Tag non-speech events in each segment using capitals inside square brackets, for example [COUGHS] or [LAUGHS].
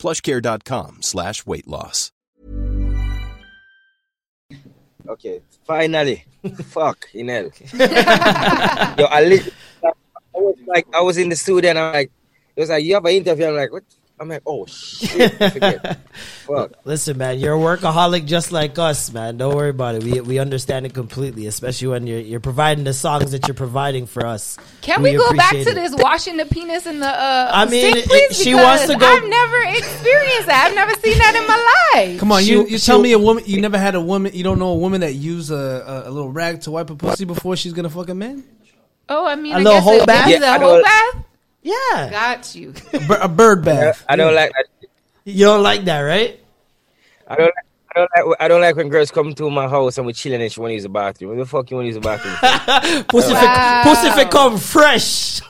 plushcare.com slash weight loss. Okay, finally. [LAUGHS] Fuck, you [LAUGHS] know. Yo, I, li- I was like, I was in the studio and I'm like, it was like, you have an interview. I'm like, what? I'm like, oh shit, forget. [LAUGHS] Fuck. Listen, man, you're a workaholic just like us, man. Don't worry about it. We we understand it completely, especially when you're you're providing the songs that you're providing for us. Can we, go back to it. this washing the penis in the uh I mean, sink, it- please? she wants to go- I've never experienced that. I've never seen that in my life. Come on, you, She- you tell she- me a woman you never had a woman you don't know a woman that used a, a, a little rag to wipe a pussy before she's gonna fuck a man? Oh, I mean, A I little guess whole it- bath? is Yeah, I a whole bath? Yeah, Got you. A, bir- a bird bath. I don't like that. you don't like that, right? I don't. I don't like. I don't like when girls come to my house and we're chilling and she want to use the bathroom. What the fuck you want to use the bathroom? [LAUGHS] Pussy, Wow. fi, pussy fi come fresh.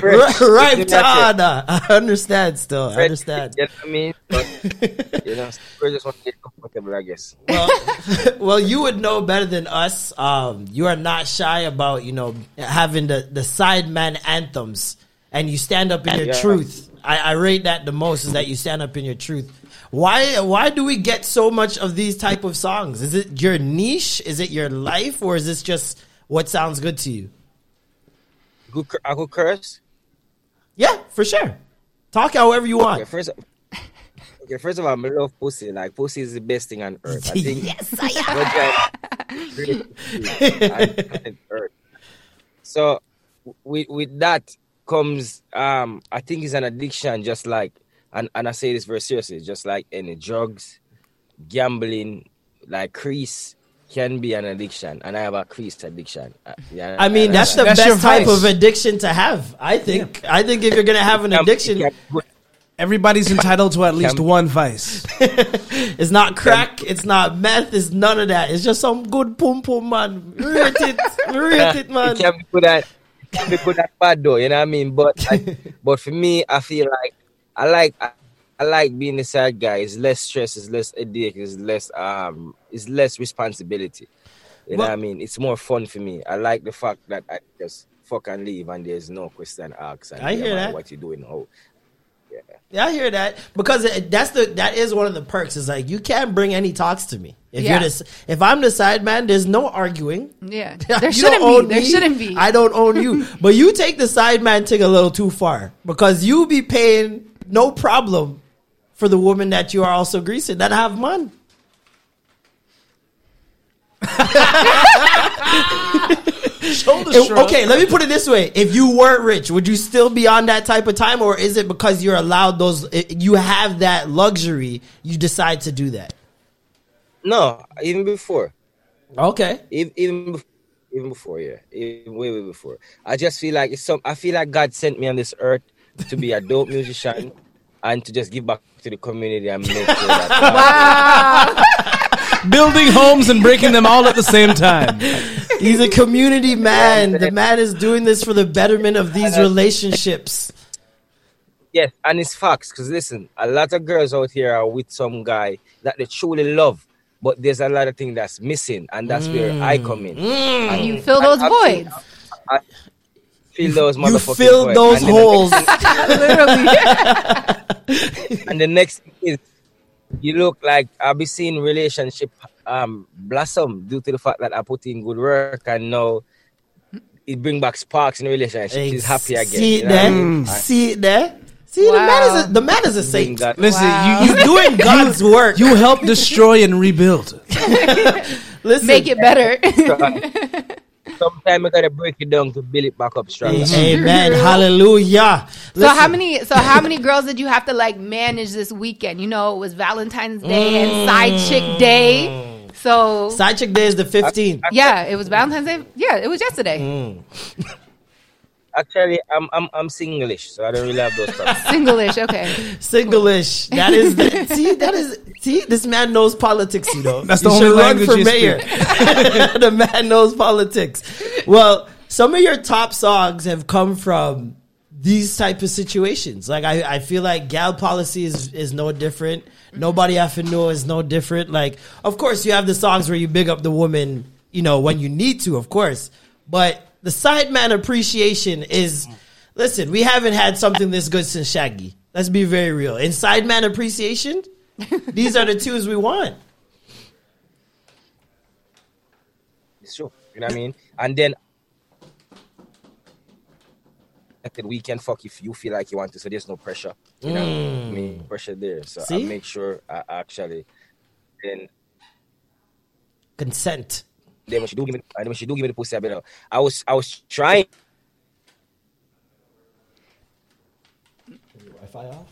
Fresh. [LAUGHS] right That's to it. honor. I understand still. I understand. You know what I mean? But, you know, we just want to get comfortable, I guess. well, [LAUGHS] well, you would know better than us. Um, you are not shy about you know having the the sideman anthems, and you stand up in your Yeah. truth. I, I rate that the most is that you stand up in your truth. Why why do we get so much of these type of songs? Is it your niche? Is it your life, or is this just what sounds good to you? Good, I could curse. Yeah, for sure. Talk however you Okay, want. first. Okay, first of all, I love pussy. Like pussy is the best thing on earth. I think. yes, [LAUGHS] I am. Really, earth. So, with with that comes, um, I think it's an addiction. Just like, and and I say this very seriously, just like any drugs, gambling, like crease can be an addiction, and I have a crease addiction. Uh, yeah, I mean, and- that's the That's best type of addiction to have. I think. I think if you're gonna have an addiction, Everybody's entitled to at least one vice. [LAUGHS] It's not crack. It's not meth. It's none of that. It's just some good pum pum man. Rate it, [LAUGHS] rate it, man. It can be good at it can be good at bad though, you know what I mean? But I, [LAUGHS] but for me, I feel like I like I, I like being a sad guy. It's less stress, it's less headache, it's less um it's less responsibility. You know what I mean? It's more fun for me. I like the fact that I just fuck and leave and there's no question asked. And I hear that. What you doing? How Yeah, I hear that because it, that's the that is one of the perks. Is like you can't bring any talks to me. If Yeah. you're this, if I'm the side man, there's no arguing. Yeah, [LAUGHS] there shouldn't be. There me, shouldn't be. I don't own you, [LAUGHS] but you take the side man thing a little too far because you be paying no problem for the woman that you are also greasing that have man. [LAUGHS] Shoulder If- shrug. okay, let me put it this way: If you weren't rich, would you still be on that type of time, or is it because you're allowed those? You have that luxury, you decide to do that. No, even before. Okay, even even even before, yeah, even way way before. I just feel like it's some. I feel like God sent me on this earth to be a dope musician and to just give back to the community and make sure that. [LAUGHS] Wow. Building homes and breaking them all at the same time. he's a community man. The man is doing this for the betterment of these relationships. yes, and it's facts. Cause listen, a lot of girls out here are with some guy that they truly love, but there's a lot of things that's missing, and that's where I mm. come in. Mm. and you fill those I- I voids. I Fill those You motherfucking fill voids. those And then next holes. [LAUGHS] Literally. [LAUGHS] and the next thing is you look like I'll be seeing relationship um blossom due to the fact that I put in good work and now it bring back sparks in the relationship. She's happy again. See it know what I there. mean? See it there. See the man is a, the man is a saint. that- Listen, Wow. you, [LAUGHS] you He's doing God's work. you help destroy and rebuild. [LAUGHS] Listen, Make it better. Sometimes you gotta break it down to build it back up stronger. Amen. Hallelujah. So how many? So how many girls did you have to like manage this weekend? You know, it was Valentine's Day and mm. Side Chick Day. So Side chick day is the 15th. yeah, it was Valentine's Day. Yeah, it was yesterday. Mm. [LAUGHS] Actually, I'm I'm I'm Singlish, so I don't really have those problems. [LAUGHS] Singlish, okay. Singlish. That is the, [LAUGHS] see. That is see. This man knows politics. You know. That's He the only should run language for you mayor. [LAUGHS] the man knows politics. Well, some of your top songs have come from these type of situations. Like I, I feel like gal policy is is no different. Nobody I know is no different. Like, of course, you have the songs where you big up the woman, you know, when you need to, of course. But the sideman appreciation is, listen, we haven't had something this good since Shaggy. Let's be very real. In sideman appreciation, [LAUGHS] these are the tunes we want. It's true. You know what I mean? And then we can fuck if you feel like you want to, so there's no pressure. You know, I mean mm. pressure there. So I make sure I actually then Consent. Then when she do give me and when she do give me the pussy, I better I was I was trying Wi-Fi off?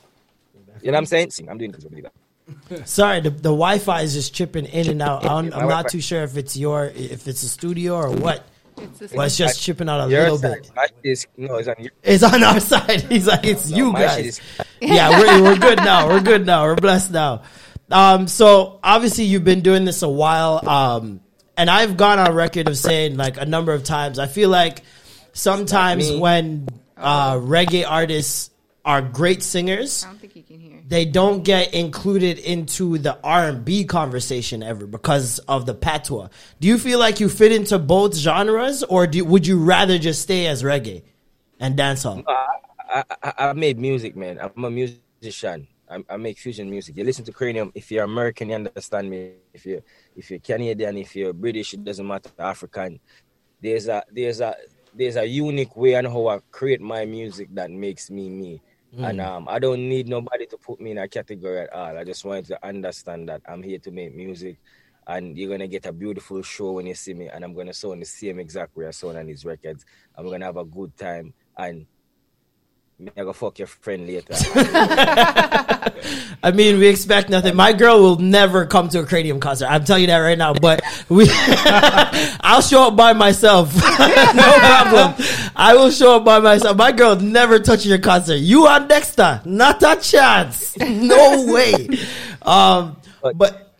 you know what I'm saying? I'm doing this believe that. [LAUGHS] Sorry, the, the Wi-Fi is just chipping in and out. [LAUGHS] I'm, I'm not Wi-Fi- too sure if it's your, if it's a studio or what. It's the But it's same. just chipping out a little side, bit. my is no, it's on your It's on our [LAUGHS] side. He's like, it's no, you my guys. is- yeah, we're, we're good now. We're good now. We're blessed now. Um, so obviously you've been doing this a while. Um, and I've gone on record of saying like a number of times, I feel like sometimes when, uh, reggae artists are great singers, I don't think you can hear. they don't get included into the R&B conversation ever because of the patois. Do you feel like you fit into both genres or do, would you rather just stay as reggae and dancehall? I, I, I made music, man. I'm a musician. I, I make fusion music. You listen to Kranium. If you're American, you understand me. If you if you're Canadian, if you're British, it doesn't matter. African. There's a there's a there's a unique way on how I create my music that makes me me. And um, I don't need nobody to put me in a category at all. I just want to understand that I'm here to make music, and you're gonna get a beautiful show when you see me. And I'm gonna sound the same exact way I sound on these records. I'm gonna have a good time, and me I go fuck your friend later. [LAUGHS] I mean, we expect nothing. My girl will never come to a Kranium concert. I'm telling you that right now. But we, [LAUGHS] I'll show up by myself. [LAUGHS] no problem. I will show up by myself. My girl never touching your concert. You on Dexter? Not a chance. No way. Um, but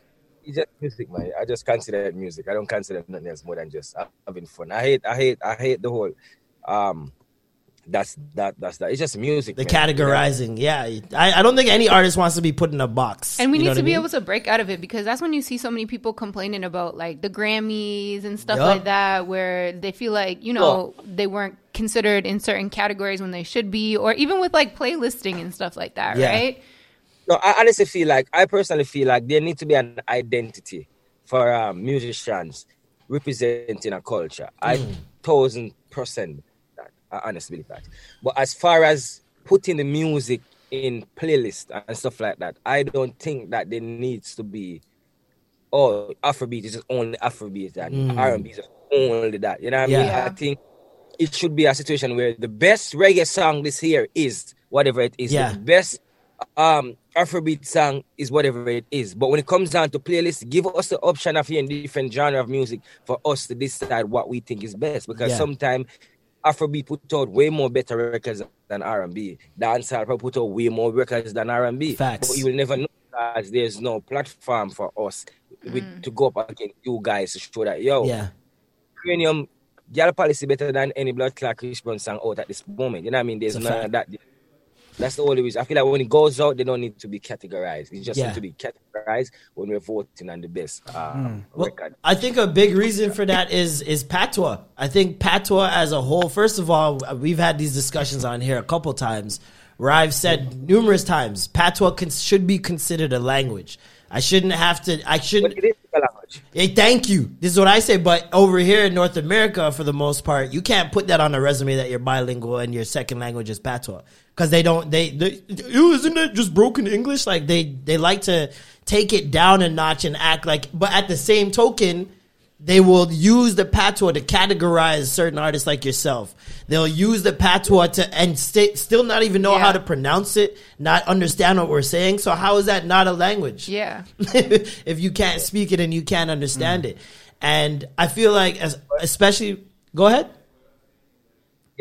it's just music, man. I just consider it music. I don't consider nothing else more than just having fun. I hate, I hate, I hate the whole. Um, that's that. That's that. It's just music. the man. Categorizing, yeah. I, I don't think any artist wants to be put in a box. And we You need to be mean? able to break out of it because that's when you see so many people complaining about like the Grammys and stuff Yup. like that, where they feel like, you know, they weren't considered in certain categories when they should be, or even with like playlisting and stuff like that, Yeah. right? No, I honestly feel like I personally feel like there needs to be an identity for um, musicians representing a culture. I thousand percent that. I honestly believe that. But as far as putting the music in playlist and stuff like that, I don't think that there needs to be. Oh, Afrobeat is just only Afrobeat and R&B is only that. You know what I mean? I think it should be a situation where the best reggae song this year is whatever it is. Yeah. The best um Afrobeat song is whatever it is. But when it comes down to playlists, give us the option of hearing different genre of music for us to decide what we think is best. Because Yeah. sometimes Afrobeat put out way more better records than R&B. Dancehall probably put out way more records than R&B. Facts. But you will never know because there's no platform for us with, mm. to go up against you guys to show that yo yeah. Kranium girl policy better than any blood clot Chris Brown song out at this moment. You know what I mean? There's none fact. of that. That's the only reason. I feel like when it goes out, they don't need to be categorized. It just Yeah. need to be categorized when we're voting on the best uh, Hmm. Well, record. I think a big reason for that is is patois. I think patois as a whole. First of all, we've had these discussions on here a couple times where I've said numerous times patois can, should be considered a language. I shouldn't have to. I shouldn't. But it is a language. Hey, thank you. This is what I say. But over here in North America, for the most part, you can't put that on a resume that you're bilingual and your second language is patois because they don't. They, they "Ew, isn't it just broken English? Like they they like to take it down a notch and act like. But at the same token, they will use the patois to categorize certain artists like yourself. They'll use the patois to and st- still not even know Yeah. how to pronounce it, not understand what we're saying. So how is that not a language? Yeah. [LAUGHS] if you can't speak it and you can't understand mm. it. And I feel like, as especially, go ahead.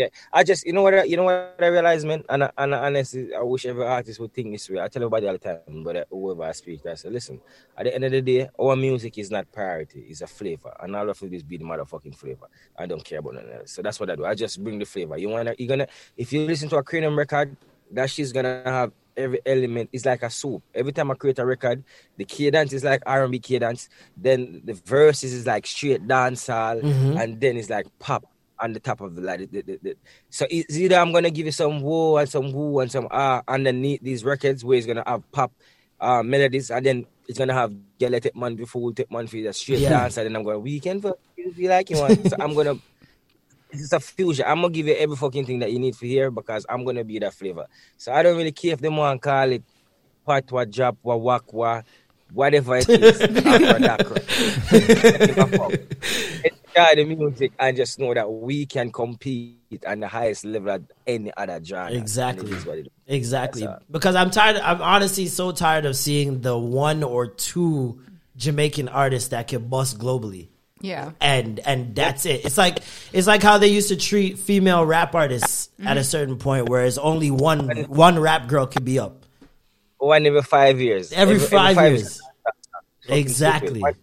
Yeah, I just you know what I, you know what I realize, man, and I, and I, honestly, I wish every artist would think this way. I tell everybody all the time, but uh, whoever I speak, I say, listen, at the end of the day, our music is not priority; it's a flavor, and all of this be the motherfucking flavor. I don't care about nothing else. So that's what I do. I just bring the flavor. You wanna, you gonna, if you listen to a Kranium record, that shit's gonna have every element is like a soup. Every time I create a record, the cadence is like R&B cadence. Then the verses is like straight dancehall, and then it's like pop on the top of the like. The, the, the, so it's either I'm gonna give you some woo and some woo and some ah underneath these records where it's gonna have pop uh, melodies, and then it's gonna have get let it man before we take man for the straight Yeah. dance, and then I'm going to weekend for if you like you want. so I'm gonna. [LAUGHS] It's a fusion. I'm gonna give you every fucking thing that you need for here because I'm gonna be that flavor. So I don't really care if them want call it patwa, japwa, wakwa, whatever it is. [LAUGHS] [LAUGHS] Enjoy the music and just know that we can compete on the highest level at any other genre. Exactly. And it is what it is. Exactly. That's. Because I'm tired. I'm honestly so tired of seeing the one or two Jamaican artists that can bust globally. Yeah. And and that's it. It's like it's like how they used to treat female rap artists Mm-hmm. at a certain point, whereas only one one rap girl could be up One every five years. every, five, years. Fucking Exactly. stupid.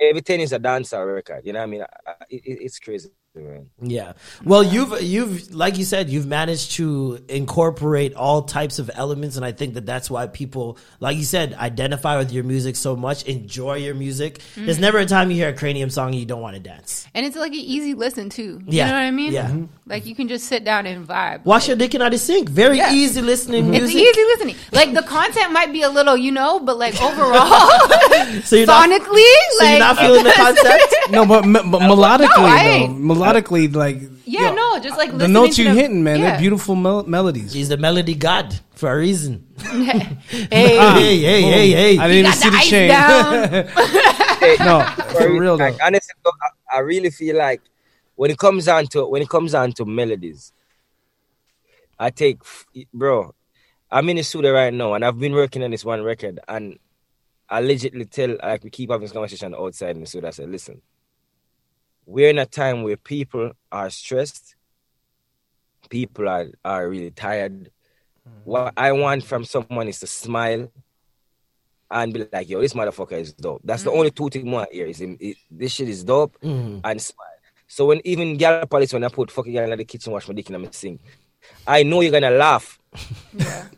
One- Every 10 is a dancer record. You know what I mean? It- it's crazy, man. Yeah. Well, you've you've like you said, you've managed to incorporate all types of elements, and I think that that's why people, like you said, identify with your music so much, enjoy your music. There's mm-hmm. never a time you hear a Kranium song and you don't want to dance. And it's like an easy listen too. You Yeah. know what I mean? Yeah. Mm-hmm. Like you can just sit down and vibe. Wash your dick and out of sink. Very Yeah. easy listening It's music. easy listening. Like the content might be a little, you know, but like [LAUGHS] overall, So you're not, sonically, so you're not feeling the [LAUGHS] concept. No, but, but [LAUGHS] melodically I though, ain't. Melodically like Yeah, yo, no, just like the notes you're hitting, man, yeah. they're beautiful mel- melodies. He's the melody god for a reason. [LAUGHS] [LAUGHS] Ah. hey, hey, hey, hey, hey. I didn't even see the the ice chain. [LAUGHS] no, for real though. Like, honestly, though, I, I really feel like when it comes down to when it comes down to melodies, I take bro. I'm in the studio right now, and I've been working on this one record, and I legitimately tell like we keep having this conversation outside in the studio. I said, listen, we're in a time where people are stressed, people are are really tired. Hmm. What I want from someone is to smile and be like, yo, this motherfucker is dope. That's the hmm. only two things I here. Is him, it, this shit is dope hmm. and smile. So when even girl police when I put fucking girl in the kitchen wash my dick in my sink, I know you're gonna laugh. [LAUGHS]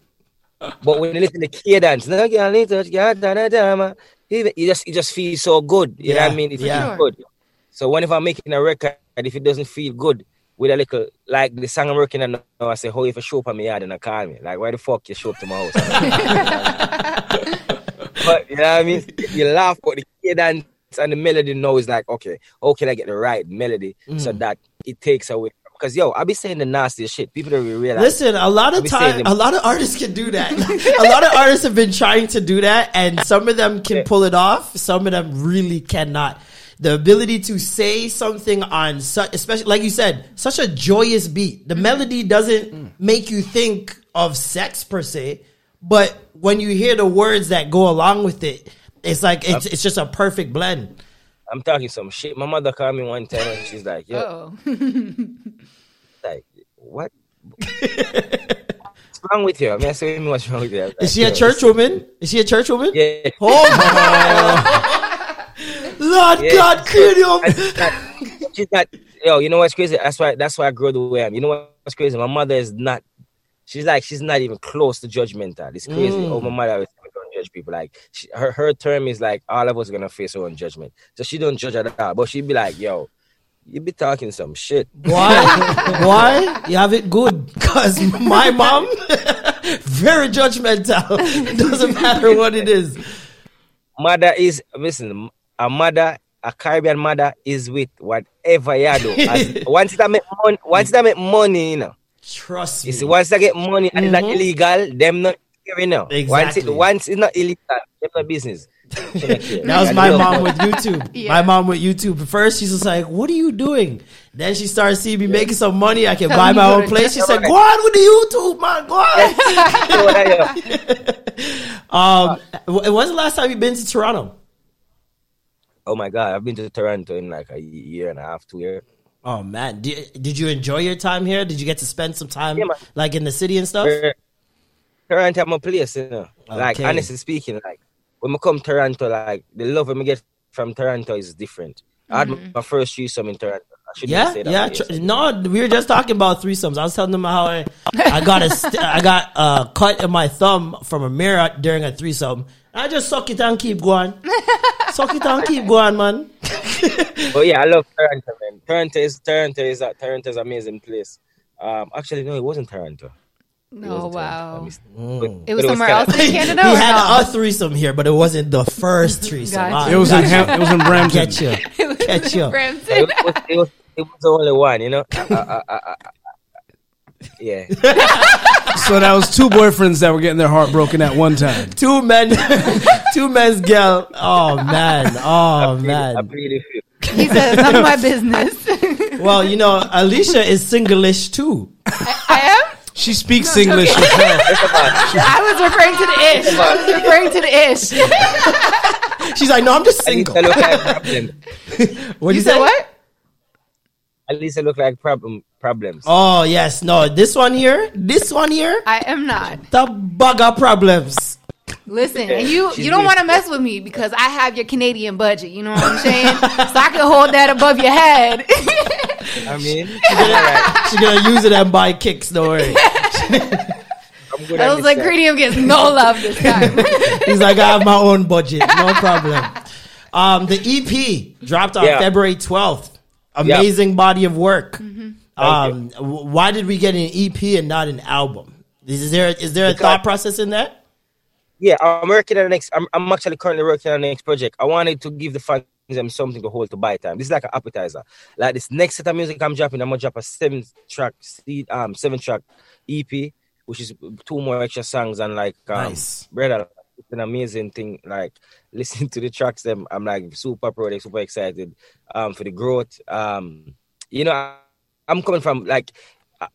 [LAUGHS] but when you listen to cadence, no girl need touch, girl, da, da, da, ma," it it just it just feels so good. You know what Yeah, I mean? It yeah. feels good. So whenever I'm making a record, if it doesn't feel good, with a little like the song I'm working on now, I say, "How if you show up at my yard and I call me? Like, why the fuck you show up to my house?" [LAUGHS] but you know what I mean? You laugh, but the cadence and the melody now is like, okay, how can I get the right melody so mm. that it takes away? Because yo, I be saying the nastiest shit. People don't realize. Listen, a lot of time, a lot of artists can do that. [LAUGHS] a lot of artists have been trying to do that, and some of them can pull it off. Some of them really cannot. The ability to say something on such, especially like you said, such a joyous beat. The mm-hmm. melody doesn't mm. make you think of sex per se, but when you hear the words that go along with it, it's like it's, it's just a perfect blend. I'm talking some shit. My mother called me one time and she's like, yo, [LAUGHS] Oh, [LAUGHS] like, what? What's wrong with you? I mean, I said, what's wrong with you? I was Is she a "Yo, church woman? Is she a church woman? Yeah. Oh my [LAUGHS] Lord Yeah. God, Kranium. And she's not, yo, you know what's crazy? That's why that's why I grew the way I am. You know what's crazy? My mother is not she's like she's not even close to judgmental. It's crazy. Mm. Oh, my mother always don't judge people. Like she, her her term is like all of us are gonna face our own judgment. So she don't judge at all. But she'd be like, yo, you be talking some shit. Why? [LAUGHS] Why? You have it good. Because my mom, [LAUGHS] very judgmental. [LAUGHS] It doesn't matter what it is. Mother is listen, a mother, a Caribbean mother is with whatever you do. [LAUGHS] Once it make money, once it make money, you know. Trust You me. see, once they get money and it's not illegal, them not care now. Once Exactly. it once it's not illegal, them not business. She not care. That was my mom with YouTube. [LAUGHS] Yeah. My mom with YouTube. First, she's just like, "What are you doing?" Then she started seeing me making some money. I can Tell buy my own place. She said, "Go on with the YouTube, man. Go on." you know what I- [LAUGHS] um, wh- when's the last time you've been to Toronto? Oh my god, I've been to Toronto in like a year and a half, two years. Oh man, did, did you enjoy your time here? Did you get to spend some time Yeah, like in the city and stuff? Toronto, my place, you know. Like honestly speaking, like when I come to Toronto, like the love we get from Toronto is different. I had mm. my first threesome in Toronto. I Yeah, say that yeah. Tr- no, we were just talking about threesomes. I was telling them how I, I got a st- I got a cut in my thumb from a mirror during a threesome. I just suck it and keep going. suck it and keep going, man. But [LAUGHS] yeah, I love Toronto, man. Toronto is Toronto is a Toronto is amazing place. Um, actually, no, it wasn't Toronto. It Oh Toronto. Wow. missed- Mm. but- It was but somewhere kinda- else in [LAUGHS] Canada. he or had no? a threesome here, but it wasn't the first [LAUGHS] threesome. Gotcha. It was in gotcha. Ham- it was in Brampton. Get you. It was Catch you. Brampton. it, was, it, was, it was the only one, you know. Uh, uh, uh, yeah, [LAUGHS] So that was two boyfriends that were getting their heart broken at one time. Two men, [LAUGHS] two men's girl. Oh man, oh I man. really feel. He said, "None of my business." [LAUGHS] Well, you know, Alicia is singlish too. I am. She speaks English. with her. I was referring to the ish. I was referring to the ish. She's like, no, I'm just single. I look. What You say? said what? At least it look like problem problems. Oh yes, no. This one here, this one here, I am not. the bugger problems. Listen, and you you don't want to mess with me because I have your Canadian budget. You know what I'm saying? so I can hold that above your head. [LAUGHS] I mean, [LAUGHS] She's gonna use it and buy kicks. Don't worry. [LAUGHS] I'm good at Those ingredient gets no love this time. He's like, I have my own budget, no problem. Um, the EP dropped on Yeah. February 12th. Amazing body of work. Mm-hmm. Um, why did we get an EP and not an album? Is there is there a Because- thought process in that? Yeah, I'm working on the next. I'm, I'm actually currently working on the next project. I wanted to give the fans them something to hold to buy time. This is like an appetizer. Like this next set of music I'm dropping, I'm gonna drop a seven track, se- um, seven track EP, which is two more extra songs and like, um, Nice. brother, it's an amazing thing. Like listening to the tracks, them I'm like super proud, super excited, um, for the growth. Um, you know, I, I'm coming from like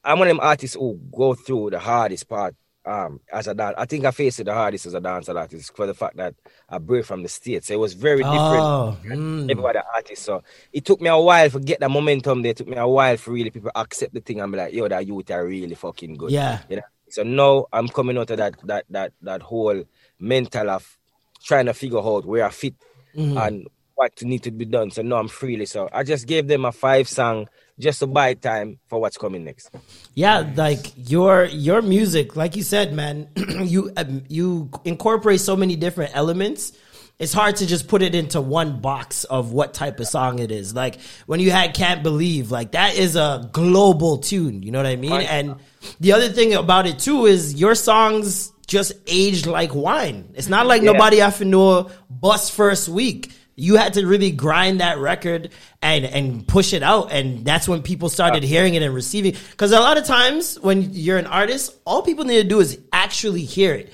I'm one of them artists who go through the hardest part um as a dancer. I think I faced it the hardest as a dancer artist for the fact that I break from the states. So it was very different. Oh, mm. Every other artist. So it took me a while to get the momentum there. It took me a while for really people accept the thing and be like, yo, that youth are really fucking good. Yeah. You know? So now I'm coming out of that that that that whole mental of trying to figure out where I fit Mm-hmm. and what need to be done. So now I'm freely. So I just gave them a five song just to buy time for what's coming next. Yeah, like your your music, like you said, man, [CLEARS THROAT] you um, you incorporate so many different elements. It's hard to just put it into one box of what type of song it is. Like when you had "Can't Believe," like that is a global tune. You know what I mean? And the other thing about it too is your songs just aged like wine. It's not like Yeah. nobody have to know bust first week. You had to really grind that record and and push it out, and that's when people started hearing it and receiving. Because a lot of times when you're an artist, all people need to do is actually hear it,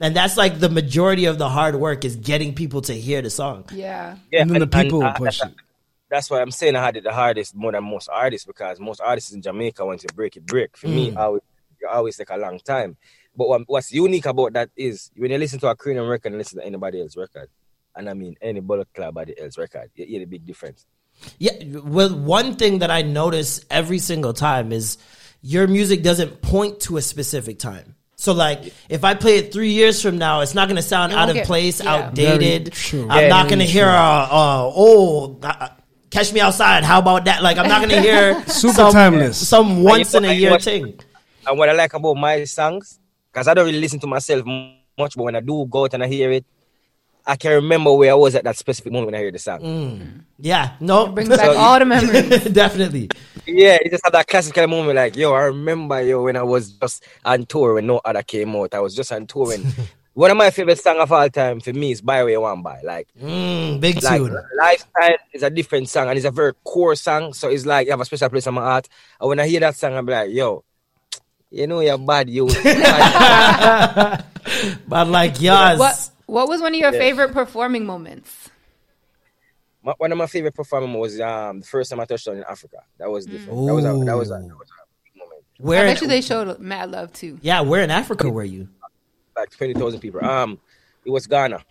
and that's like the majority of the hard work is getting people to hear the song. yeah. Yeah, And then the people will push that's, it. That's why I'm saying I had it the hardest more than most artists because most artists in Jamaica want to break it break. For me, mm. I always, it always take a long time. But what, what's unique about that is when you listen to a Kranium record and listen to anybody else's record, and I mean any Bullet Club body else record, you hear the big difference. Yeah, well, one thing that I notice every single time is your music doesn't point to a specific time. So, like, if I play it three years from now, it's not going to sound out won't of get- place, yeah. outdated. True. I'm Yeah, not going to hear, uh, uh, oh, uh, catch me outside. How about that? Like, I'm not going to hear [LAUGHS] Super some, timeless. some once you, in a year watch- thing. And what I like about my songs, because I don't really listen to myself much, but when I do go out and I hear it, I can remember where I was at that specific moment when I hear the song. Yeah, no, Brings back [LAUGHS] So- all the memories. [LAUGHS] definitely. Yeah, it just had that classic kind of moment like, yo, I remember yo when I was just on tour when no other came out. I was just on tour when [LAUGHS] one of my favorite songs of all time for me is Buy Where You Want Buy. Like Mm, big like tune. Lifestyle is a different song and it's a very core song. So it's like you have a special place in my heart. And when I hear that song, I'm like, yo, you know you're bad, you. [LAUGHS] But, like, yes. What What was one of your Yeah. favorite performing moments? My- one of my favorite performance was um the first time I touched on in Africa. That was different. That was a, that was a, that was a big moment. Where I in- bet you they showed mad love too. yeah, where in Africa were you? Like twenty thousand people. Um, it was Ghana.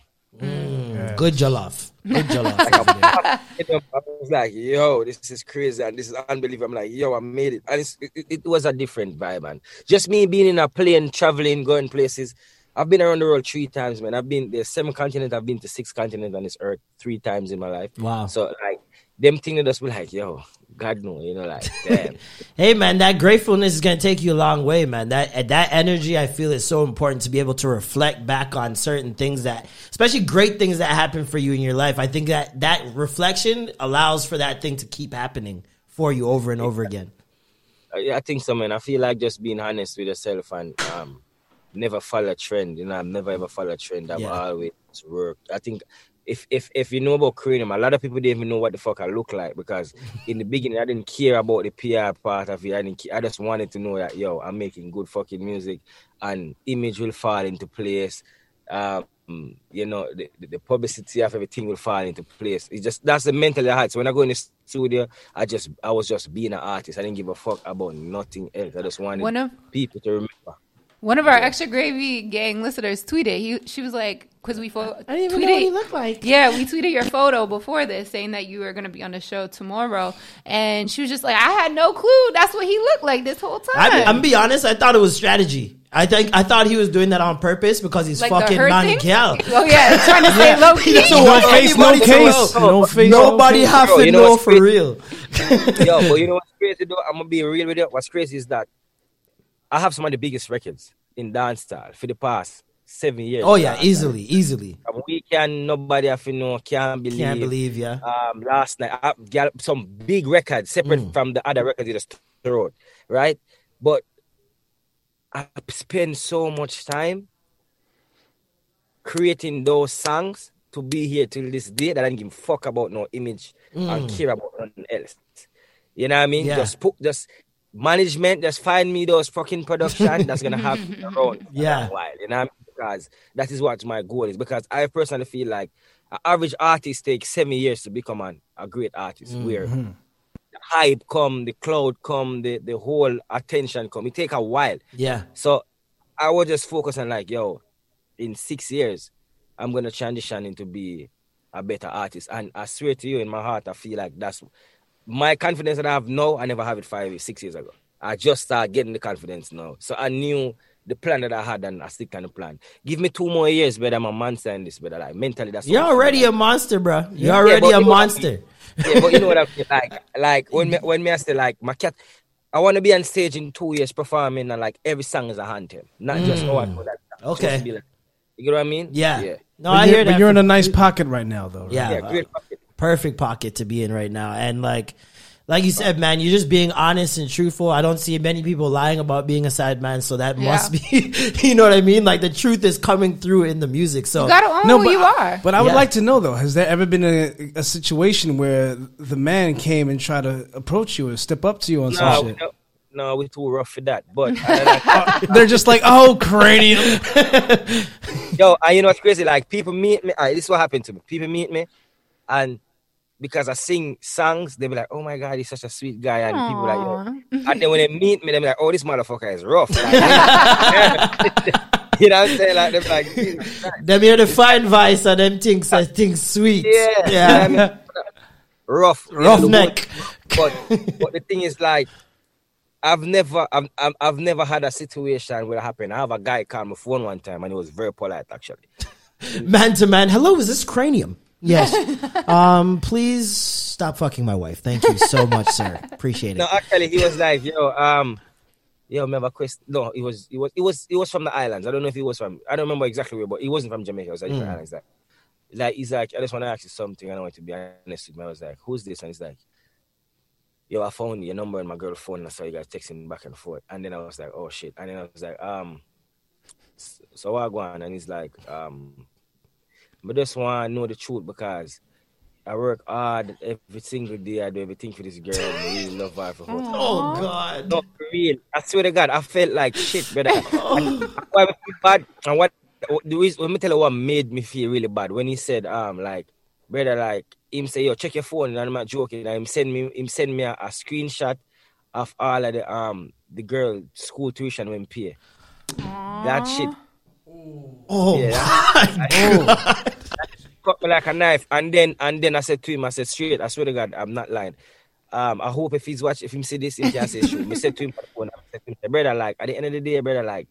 Good jollof. Good jollof. over there. You know, I was like, yo, this is crazy and this is unbelievable. I'm like, yo, I made it. And it's, it, it was a different vibe, man. Just me being in a plane, traveling, going places. I've been around the world three times, man. I've been there's seven continents. I've been to six continents on this earth three times in my life. Wow. So like them things that just be like, yo, God know, you know, like [LAUGHS] damn. Hey man, that gratefulness is gonna take you a long way, man. That that energy, I feel, is so important to be able to reflect back on certain things that, especially great things that happen for you in your life. I think that that reflection allows for that thing to keep happening for you over and over again. I, I think so, man. I feel like just being honest with yourself and um, never follow a trend. You know, I've never ever follow a trend. I've Yeah. always worked. I think if if if you know about Kranium, a lot of people didn't even know what the fuck I look like because in the beginning I didn't care about the PR part of it. I didn't. I just wanted to know that yo, I'm making good fucking music, and image will fall into place. Um, you know, the, the- publicity of everything will fall into place. It's just that's the mental I had. So when I go in the studio, I just I was just being an artist. I didn't give a fuck about nothing else. I just wanted One of people to remember. one of our extra gravy gang listeners tweeted. He she was like, because we fo- I didn't even tweeted. know what he looked like. Yeah, we tweeted your photo before this saying that you were going to be on the show tomorrow. And she was just like, I had no clue. That's what he looked like this whole time. I, I'm be honest. I thought it was strategy. I think I thought he was doing that on purpose because he's like fucking hurt man thing? gal. [LAUGHS] Oh, yeah. Trying to stay low key. doesn't [LAUGHS] No want face, no anybody case, no face. Nobody case. have Bro, to you know know for crazy? real. [LAUGHS] Yo, but you know what's crazy though? I'm gonna be real with you. What's crazy is that I have some of the biggest records in dance style for the past seven years. Oh yeah, Dance easily, easily. style. We can nobody have to know, can't believe. Can't believe, yeah. Um, last night I got some big records separate Mm. from the other records you just throw, out, right? But I spend so much time creating those songs to be here till this day that I don't give a fuck about no image and care about nothing else. You know what I mean? Mm. Yeah. Just put just management, just find me those fucking production that's gonna have me [LAUGHS] around for Yeah. a while. You know what I mean? Because that is what my goal is. Because I personally feel like an average artist takes seven years to become an, a great artist. Where Mm-hmm. the hype come, the cloud come, the, the whole attention come. It take a while. Yeah. So I was just focus on like, yo, in six years, I'm gonna transition into be a better artist. And I swear to you, in my heart, I feel like that's my confidence that I have now. I never have it five, six years ago. I just start getting the confidence now. So I knew the plan that I had, and I stick on the plan. Give me two more years, but I'm a monster in this, but like mentally, that's You're what I feel already like. a monster, bro. You're Yeah, already but a you know what I monster. yeah, but you know what I mean? Like, [LAUGHS] like when me, when me I say like my cat, I want to be on stage in two years performing, and like every song is a anthem, not just oh I know that. song. Mm. Okay. Supposed like- you know what I mean? Yeah. yeah, No, But I you're, hear but you're in a nice pocket right now, though. right? yeah, yeah. Great pocket. perfect pocket to be in right now. And like, like you said, man, you're just being honest and truthful. I don't see many people lying about being a side man, so that Yeah. must be, [LAUGHS] you know what I mean? Like the truth is coming through in the music. So You got to own No, who you I, are. but I would Yeah. like to know though: Has there ever been a, a situation where the man came and tried to approach you or step up to you on No, some shit? don't- no, we're too rough for that. But [LAUGHS] like, They're just like, "Oh, Kranium." [LAUGHS] yo, and you know what's crazy? Like people meet me. Uh, this is what happened to me. People meet me, and because I sing songs, they be like, "Oh my god, he's such a sweet guy," and people like, yo. And then when they [LAUGHS] meet me, they be like, "Oh, this motherfucker is rough." Like, [LAUGHS] you know what I'm saying? Like they're like, [LAUGHS] them here to find vice and them things that things sweet. Yeah, yeah. I mean, rough, you know, Rough neck. But but the thing is, like, I've never, I've, I've, I've never had a situation where it happened. I have a guy call my phone one time, and he was very polite, actually. man to man. Hello, is this Kranium? Yes. [LAUGHS] um, please stop fucking my wife. Thank you so much, sir. Appreciate it. No, actually, he was like, "Yo, um, yo, remember Chris? No, he was, he was, he was, he was from the islands. I don't know if he was from, I don't remember exactly where, but he wasn't from Jamaica. It was like different islands. Like, like he's like, I just want to ask you something. I don't want to be honest with me. I was like, who's this? And he's like, yo, I found your number in my girl's phone. And I saw you guys texting back and forth. And then I was like, oh shit. And then I was like, um, so what I go on? And he's like, um, but just want to know the truth because. I work hard every single day. I do everything for this girl. I really love her for her. Oh God. No, for real. I swear to God, I felt like shit, brother. [LAUGHS] and why I feel bad, and what the reason? Let me tell you what made me feel really bad when he said, um, like, brother, like him say, yo, check your phone, and I'm not joking. And him send me, him send me a, a screenshot of all of the um the girl school tuition when pay. That shit. Oh Yeah, my [LAUGHS] God. cut me like a knife. And then and then I said to him, I said straight, I swear to God, I'm not lying. Um, I hope if he's watch, if he see this, he can say shoot. I said to him, on the phone, I said to him, brother, like at the end of the day, brother, like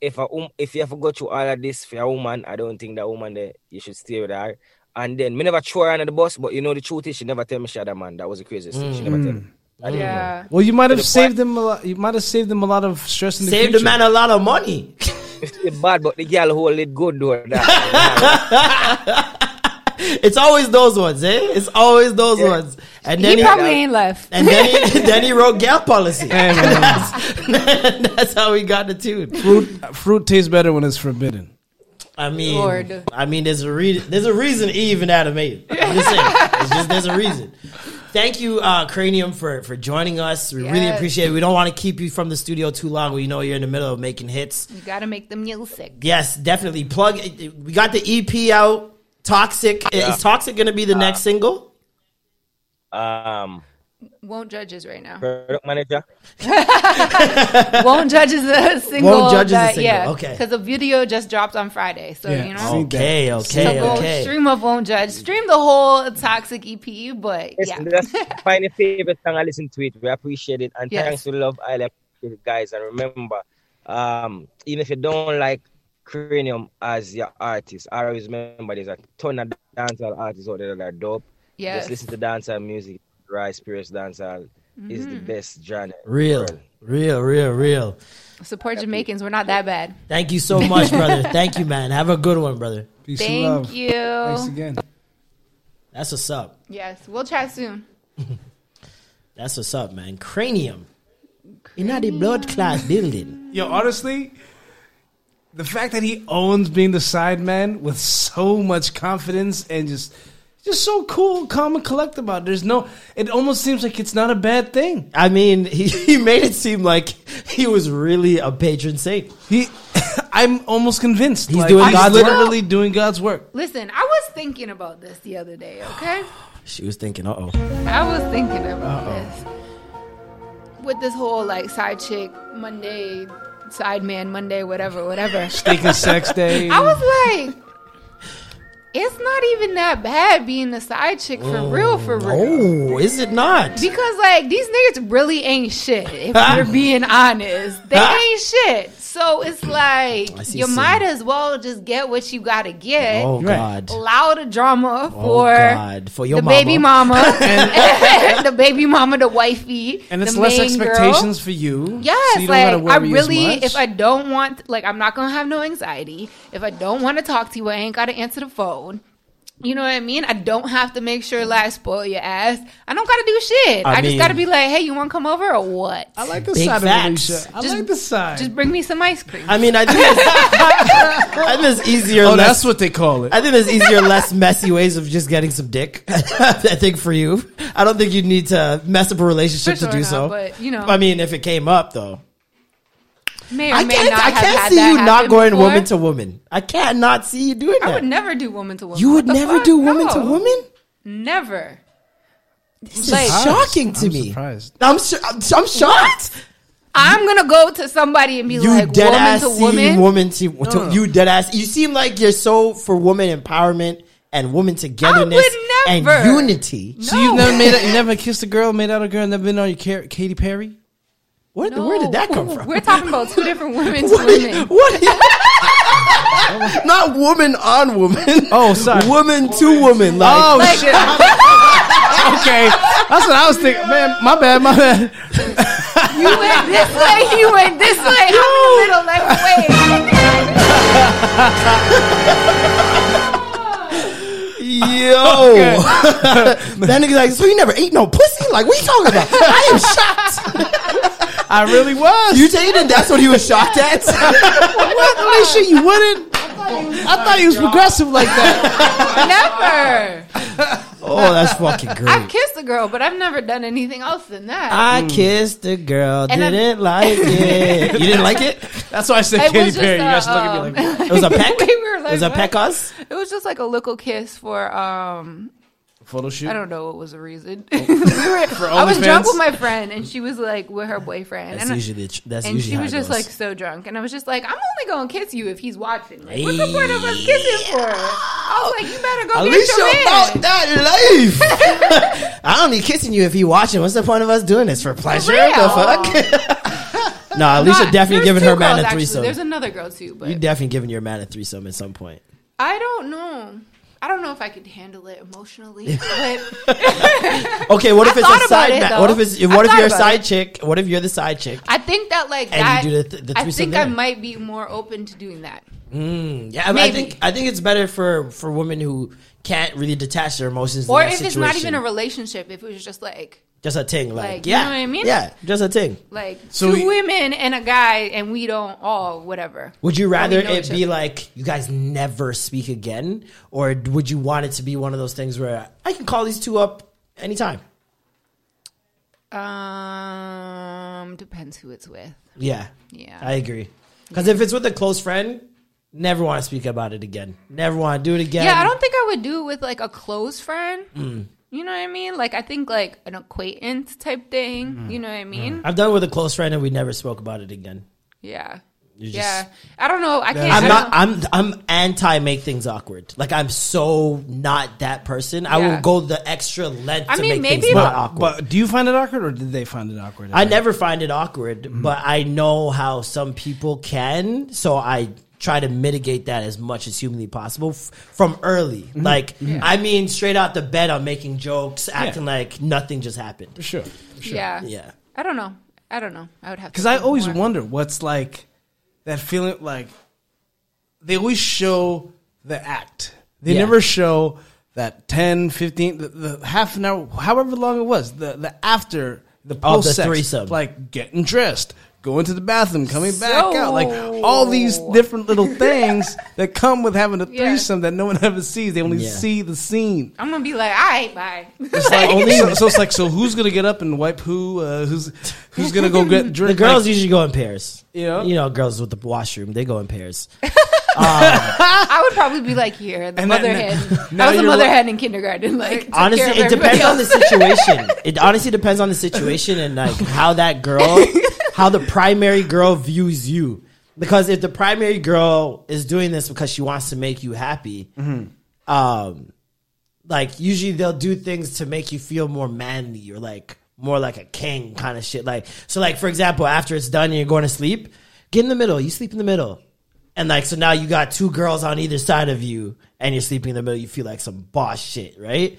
if a um, if you have to go through all of this for a woman, I don't think that woman there you should stay with her. And then me never throw her under the bus, but you know the truth is she never tell me she had a man. That was the craziest thing. She never tell me. I didn't know. Yeah. Well, you might have the saved them a lot. You might have saved them a lot of stress in the Saved the man a lot of money. [LAUGHS] It's still bad, but the girl hold it good though. That. [LAUGHS] it's always those ones, eh? It's always those ones. And then He he, probably ain't left. and then he, [LAUGHS] then he wrote gal policy. [LAUGHS] Hey, that's, that's how he got the tune. fruit, fruit tastes better when it's forbidden. I mean, Lord. I mean, there's a reason. There's a reason he even had to make. I'm just saying. It's just there's a reason. Thank you, uh, Kranium, for for joining us. We really appreciate it. We don't want to keep you from the studio too long. We know you're in the middle of making hits. You gotta make the music. Yes, definitely. Plug. We got the EP out. Toxic. Is Toxic going to be the next single? um, Won't judges right now. product manager. Won't judges [LAUGHS] a single. Won't Judge is a single, Yeah. okay. Because the video just dropped on Friday, so Yeah. you know. See that. Okay, So okay, okay. stream of Won't Judge. Stream the whole Toxic EP, but yeah. Listen, [LAUGHS] Just find your favorite song I listen to it. We appreciate it. And Yes. thanks to Love Island guys. And remember, um, even if you don't like Kranium as your artist, I always remember there's a ton of dancehall artists out there that are dope. Yes. Just listen to dancehall music. Rice Pierce dancehall is the mm-hmm. best genre. Real, real, real, real. Support Jamaicans. We're not that bad. Thank you so much, [LAUGHS] brother. Thank you, man. Have a good one, brother. Peace and Thank love. you. Thanks again. That's what's up. Yes, we'll chat soon. [LAUGHS] That's what's up, man. Kranium. In the blood clot building. Yo, honestly, the fact that he owns being the side man with so much confidence and just just so cool, calm, and collect about it. There's no. It almost seems like it's not a bad thing. I mean, [LAUGHS] he, he made it seem like he was really a patron saint. He, [LAUGHS] I'm almost convinced He's like, doing he's God's literally doing God's work. Listen, I was thinking about this the other day, okay? [SIGHS] She was thinking, uh oh. I was thinking about this. With this whole like side chick Monday, side man Monday, whatever, whatever. Stinking sex day. [LAUGHS] I was like, it's not even that bad being a side chick for real, for oh, real. Oh, is it not? Because like these niggas really ain't shit. If you're [LAUGHS] being honest, they [LAUGHS] ain't shit. So it's like see you some- might as well just get what you gotta get. Oh, Right. God. Allow the drama Oh, for God. For your the baby mama. [LAUGHS] mama, [LAUGHS] the baby mama, the wifey, and it's the less main girl. expectations for you. Yes, so you don't gotta like I really, if I don't want, like, I'm not gonna have no anxiety. If I don't want to talk to you, I ain't gotta answer the phone. You know what I mean? I don't have to make sure like spoil your ass. I don't gotta do shit. I I, mean- just gotta be like, hey, you want to come over or what? I like the Big side facts. of Alicia. I Just- like the side. Just bring me some ice cream. I mean, I think it's, [LAUGHS] I think it's easier. oh, less, that's what they call it. I think there's easier, less messy ways of just getting some dick. [LAUGHS] I think for you, I don't think you need to mess up a relationship For to sure do not, so. but, you know. I mean, if it came up though, may or I may can't. not I have can't had see that you not happen going before. woman to woman. I can't not see you doing that. I that. would never do woman to woman. you would What the never fuck? do woman to No. woman. Never. This Like- is shocking to I'm me. surprised. I'm, su- I'm, I'm shocked. I'm gonna go to somebody and be You like, dead woman ass to see woman. woman to, to No. you dead ass. You seem like you're so for woman empowerment and woman togetherness and never. unity. So you've never made, a, you never kissed a girl, made out a girl, never been on your Ka- Katy Perry. Where, where did that come from? We're talking about two different [LAUGHS] women to What? women. what? [LAUGHS] Not woman on woman. Oh, sorry. Woman to woman. Like, Oh Like- shit! [LAUGHS] okay, that's what I was thinking. Man, my bad, my bad. You went this way, you went this way. I'm in the middle, like, wait. yo. that nigga like, so you never ate no pussy? Like, what you talking about? I am shocked. I really was. You saying that's what he was shocked at? [LAUGHS] what? Alicia, you wouldn't? I thought you was progressive like that. Never. oh, that's fucking great. I've kissed a girl, but I've never done anything else than that. I kissed a girl, And I'm- didn't like [LAUGHS] it. You didn't like it? That's why I said It Katy was just Perry. You a, guys look at me like, um, It was a [LAUGHS] peck? we were like, it was a what? peck us? It was just like a little kiss for um Photo shoot. I don't know what was the reason. Oh. [LAUGHS] We were- I was drunk with my friend, and she was like with her boyfriend, That's and, usually the tr- that's and usually she was just goes. like so drunk, and I was just like, I'm only gonna kiss you if he's watching. Like, what's the point of us kissing for? I was like, you better go At get least your you're man. about that life. [LAUGHS] I only kissing you if he watching. What's the point of us doing this for pleasure? real. The fuck? [LAUGHS] no, Alicia definitely giving her man a actually. threesome. There's another girl too, but You definitely giving your man a threesome at some point. I don't know. I don't know if I could handle it emotionally, [LAUGHS] but Okay, what if I it's a side? it, what if it's I what if you're a side it. chick? What if you're the side chick? I think that like And you do the th- the I think I might be more open to doing that. Hmm, yeah, I, mean, I think I think it's better for for women who can't really detach their emotions. Or in that if it's not even a relationship, if it was just like just a thing, like, Like, you yeah, know what I mean? Yeah, just a thing. like So two we- women and a guy, and we don't all whatever. Would you rather it be other. like you guys never speak again, or would you want it to be one of those things where I can call these two up anytime? Um, depends who it's with. Yeah, Yeah. I agree. Because if it's with a close friend, never want to speak about it again. Never want to do it again. Yeah, I don't think I would do it with like a close friend. Mm. You know what I mean? Like I think like an acquaintance type thing. Mm. You know what I mean? I've done it with a close friend and we never spoke about it again. Yeah. Just- yeah. I don't know. I can't. I'm I not. don't- I'm. I'm anti make things awkward. Like I'm so not that person. I will go the extra length I to mean, make maybe things if- not But, awkward. but do you find it awkward, or did they find it awkward? I never find it awkward, Mm-hmm. but I know how some people can, so I try to mitigate that as much as humanly possible f- from early. Mm-hmm. Like, I mean, straight out the bed, I'm making jokes, acting like nothing just happened. For sure. For sure. Yeah. Yeah. I don't know. I don't know. I would have. Because I always more. wonder what's like that feeling. Like they always show the act. They Yeah. never show that 10, 15, the, the half an hour, however long it was. The the after the Of the post sex, threesome. like getting dressed, going to the bathroom, coming back out, like all these different little [LAUGHS] things that come with having a Yeah. threesome that no one ever sees. They only Yeah. see the scene. I'm gonna be like, all right, bye. It's like [LAUGHS] so, so it's like so who's gonna get up and wipe who? Uh, who's who's gonna go get The drink? The girls like- usually go in pairs. You know? You know, girls with the washroom, they go in pairs. [LAUGHS] I would probably be like here, the And that- mother now- hen. I was a you're mother like- hen in kindergarten. Like, honestly, it everybody depends on the situation. It honestly depends on the situation and like how that girl, how the primary girl views you. Because if the primary girl is doing this because she wants to make you happy, um, like usually they'll do things to make you feel more manly or like more like a king kind of shit. Like so, like for example, after it's done and you're going to sleep, get in the middle. You sleep in the middle. And like so now you got two girls on either side of you and you're sleeping in the middle, you feel like some boss shit, right?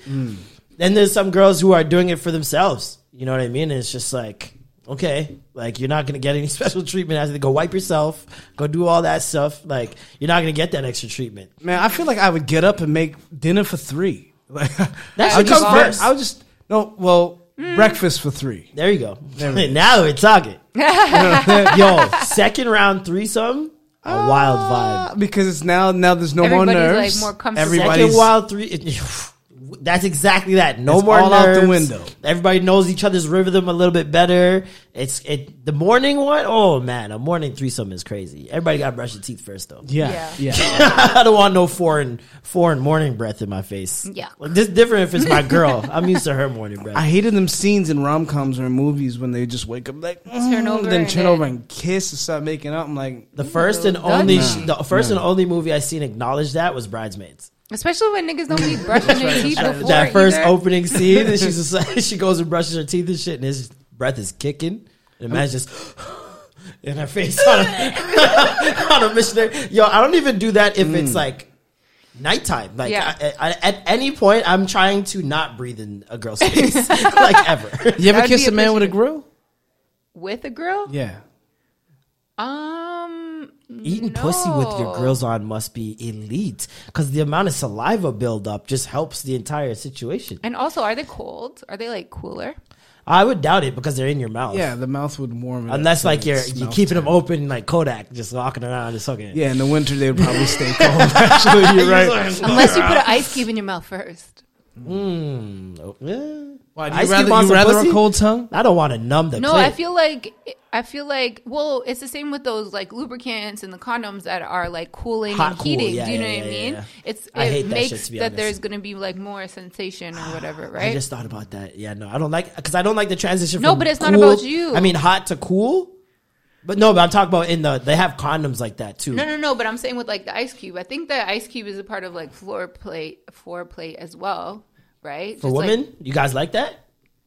Then there's some girls who are doing it for themselves. You know what I mean? And it's just like, okay, like you're not gonna get any [LAUGHS] special treatment after they go wipe yourself, go do all that stuff. Like you're not gonna get that extra treatment. Man, I feel like I would get up and make dinner for three. [LAUGHS] Like That I should would just, come first. I would just no. Well, breakfast for three. There you go. [LAUGHS] now we're talking. Yo, second round threesome, a wild vibe. Uh, because it's now now there's no Everybody's, more like, nerves. more comfortable. Everybody's Second wild three. That's exactly that. No It's more all out the window. Everybody knows each other's rhythm a little bit better. It's it. The morning one, oh man, a morning threesome is crazy. Everybody got to brush your teeth first though. yeah, yeah. [LAUGHS] I don't want no foreign foreign morning breath in my face. Yeah. like, this different if it's my girl. I'm used to her morning breath. I hated them scenes in rom coms or in movies when they just wake up like Turn mm, over then turn over and kiss and start making out. I'm like, the first and only Nah. the first Nah. and only movie I seen acknowledge that was Bridesmaids. Especially when niggas don't be brushing their teeth That, before that first either. opening scene, and she's [LAUGHS] just like, [LAUGHS] she goes and brushes her teeth and shit, and his breath is kicking, and the man's just [GASPS] in her face on a, on a missionary. Yo, I don't even do that if it's like nighttime. Like Yeah. I, I, at any point, I'm trying to not breathe in a girl's face, [LAUGHS] like ever. you ever That'd kiss a man with a grill? with a grill? Yeah. Um, Eating pussy with your no. grills on must be elite because the amount of saliva buildup just helps the entire situation. And also, are they cold? Are they like cooler? I would doubt it because they're in your mouth. Yeah, the mouth would warm it. Unless like you're you're mouth keeping them open like Kodak, just walking around just sucking it. Yeah, in the winter they would probably stay cold. [LAUGHS] Actually, you're right. Unless you put an ice cube in your mouth first. Mm, oh, yeah. Why, do Ice you Cube rather, on you some rather pussy? a cold tongue? I don't want to numb the. No, clit. I feel like I feel like well, it's the same with those like lubricants and the condoms that are like cooling Hot and cool, heating. yeah, Do you know yeah, what I yeah, mean? yeah. It's I it hate that makes shit, to be that honest. there's gonna be like more sensation or [SIGHS] whatever, right? I just thought about that. Yeah, no, I don't like because I don't like the transition. No, from but it's not cool- about you. I mean, hot to cool. But no, but I'm talking about in the they have condoms like that too. no, no, no. But I'm saying with like the ice cube, I think the ice cube is a part of like floor plate, floor plate as well, right? For Just, like- women, you guys like that?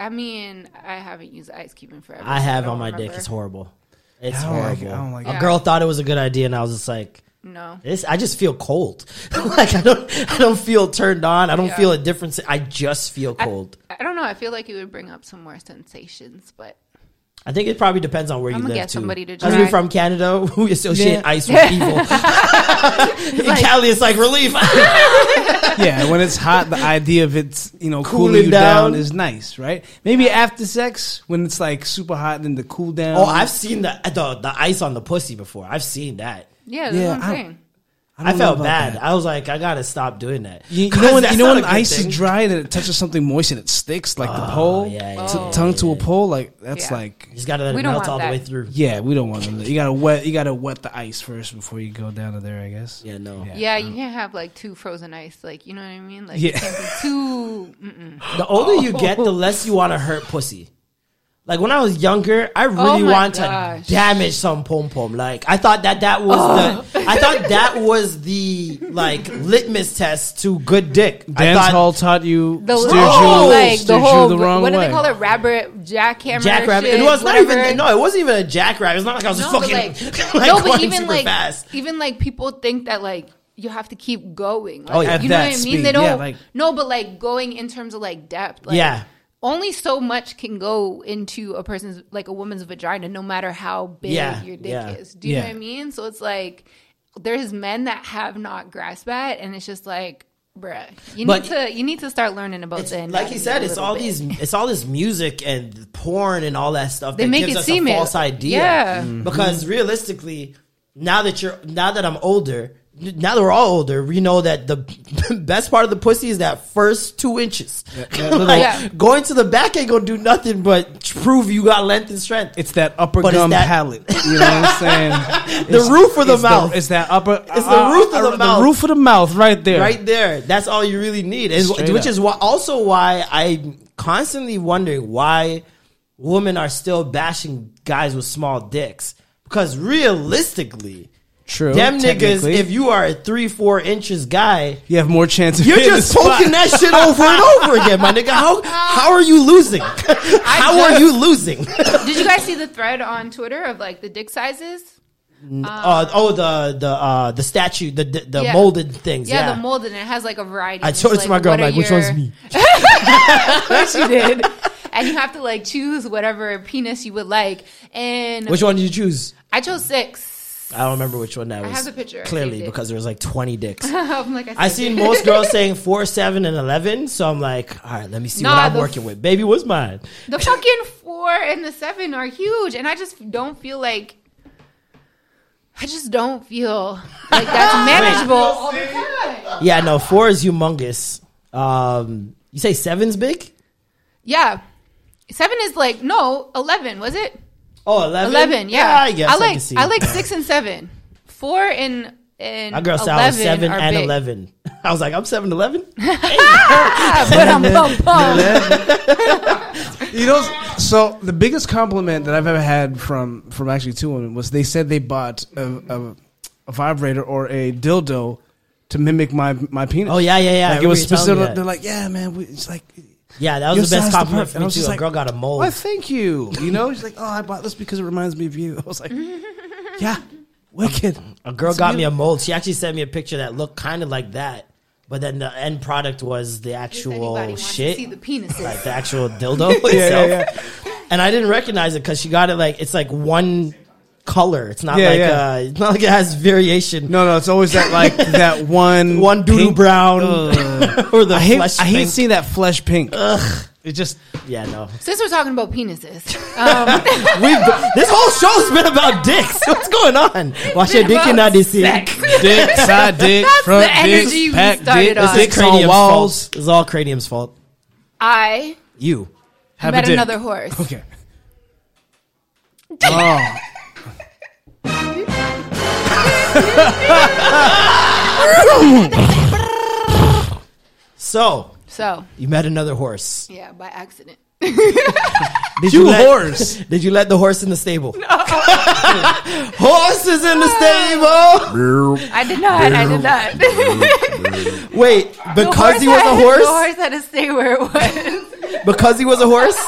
I mean, I haven't used ice cube in forever. I so have don't on my dick. It's horrible. It's I don't like horrible. I don't like a it. girl thought it was a good idea, and I was just like, No. this. I just feel cold. [LAUGHS] like I don't. I don't feel turned on. I don't Yeah. feel a difference. I just feel I- cold. I, don't know. I feel like it would bring up some more sensations, but I think it probably depends on where I'm you gonna live get too. somebody to As we're from Canada, [LAUGHS] we associate Yeah. ice with evil. [LAUGHS] In Cali, it's like relief. [LAUGHS] yeah, when it's hot, the idea of it's you know Cooling cooling you down. down. is nice, right? Maybe after sex when it's like super hot and then the cool down. oh, I've seen the, the the ice on the pussy before. I've seen that. yeah, that's Yeah, what I'm I- I, felt bad. that. I was like, I gotta stop doing that. You, you [LAUGHS] 'Cause know when you know when a ice thing. is dry and it touches something moist and it sticks like the oh, pole, Oh, yeah, yeah, to- yeah, tongue to a pole, like that's Yeah. like You just gotta let We it melt want all the way through. yeah, we don't want them. To, you gotta wet you gotta wet the ice first before you go down to there. I guess. Yeah, no. Yeah. Yeah, you can't have like two frozen ice. Like, you know what I mean? Like, Yeah. it can't be too. Mm-mm. The older you [LAUGHS] get, the less you want to hurt pussy. Like when I was younger, I oh really my want gosh. to damage some pom pom. Like I thought that that was the, oh. I thought that was the like litmus test to good dick. I Dance thought hall taught you The, steered oh, you like steered the whole. you the wrong what do they call it? Rabbit jackhammer. jackrabbit. shit, it was not even no, it wasn't even a jackrabbit. It's not like I was No, fucking like, [LAUGHS] like, no, but even super like, fast. even like people think that like you have to keep going. Like, Oh, yeah. At you know that what I mean? speed, they don't. yeah, like- no, but like going in terms of like depth. Like, Yeah. Only so much can go into a person's like a woman's vagina, no matter how big Yeah, your dick yeah. is. Do you know what I mean? So it's like there's men that have not grasped that, and it's just like, bruh, you But- need to you need to start learning about It's, the like anatomy he said, it's all bit. these, it's all this music and porn and all that stuff They that make gives it us seem a it- false idea. yeah. Mm-hmm. Because realistically, now that you're, now that I'm older, now that we're all older, we know that the [LAUGHS] best part of the pussy is that first two inches. [LAUGHS] like, Yeah. Going to the back ain't gonna do nothing but prove you got length and strength. It's that upper But gum that- palate. [LAUGHS] You know what I'm saying? the roof of the it's mouth. it's that upper. uh, It's the roof of the mouth. The roof of the mouth, right there. right there. That's all you really need. And which up. is why, also why I'm constantly wondering why women are still bashing guys with small dicks. Because realistically, True. them niggas, if you are a three, four inches guy, you have more chance of you're just the spot. poking that shit over and over again, my nigga. How how are you losing? [LAUGHS] how are you losing? [LAUGHS] Did you guys see the thread on Twitter of like the dick sizes? uh, oh, the the uh, the statue, the the, the Yeah. molded things. Yeah, Yeah, the molded, and it has like a variety. I and told it it's to my girl, I'm like, which your- one's me? [LAUGHS] She did. And you have to like choose whatever penis you would like. And Which one did you choose? I chose six. I don't remember which one that was. I have the picture. Clearly, because there was like 20 dicks. [LAUGHS] I'm like, I said seen it. most girls [LAUGHS] saying 4, 7, and 11. So I'm like, all right, let me see what I'm working f- with. Baby, what's mine? The [LAUGHS] fucking four and the seven are huge, and I just don't feel like. I just don't feel like that's manageable all the time. Yeah, no, 4 is humongous. Um, you say 7's big? Yeah, seven is like no eleven. Was it Oh, 11? eleven? Yeah, I guess I, like can see. I like six and seven. Four and and My girl said I was 7 and big. 11. [LAUGHS] I was like, I'm 7 11? Ah, [LAUGHS] but I'm bum [LAUGHS] bum. You know, so the biggest compliment that I've ever had from from actually two women was they said they bought a, a, a vibrator or a dildo to mimic my my penis. Oh, yeah, yeah, yeah. Like it was remember you telling me specific. They're like, yeah, man, we, it's like. Yeah, that was your the best size compliment perfect. for And I me, was too. just A like, girl got a mold. Why, thank you. You know, she's like, oh, I bought this because it reminds me of you. I was like, [LAUGHS] yeah, wicked. A girl It's got me a beautiful. mold. She actually sent me a picture that looked kind of like that. But then the end product was the actual anybody to shit. see the penises. like the actual [LAUGHS] dildo itself. And I didn't recognize it because she got it like it's like one color. It's not Yeah, like yeah. uh it's not like it has variation. No, no, it's always that like [LAUGHS] that one One doo doo pink- brown Ugh. [LAUGHS] or the I hate, flesh I hate pink. seeing that flesh pink. Ugh. It just Yeah, no. Since we're talking about penises, [LAUGHS] um, We've this whole show's been about dicks. What's going on? Wash your dick in about that DC. sex. dick, side dick, That's front the dick, energy we pack started dick, on. dicks on Kranium's walls. fault. It's all Kranium's fault. I You. Have met a dick. another horse. Okay. Oh, So So you met another horse. yeah, by accident. [LAUGHS] Did two let, horse. Did you let the horse in the stable? [LAUGHS] horse is in the stable. I did not. I did not. [LAUGHS] Wait, The because he was had- a horse? The horse had to stay where it was. Because he was a horse?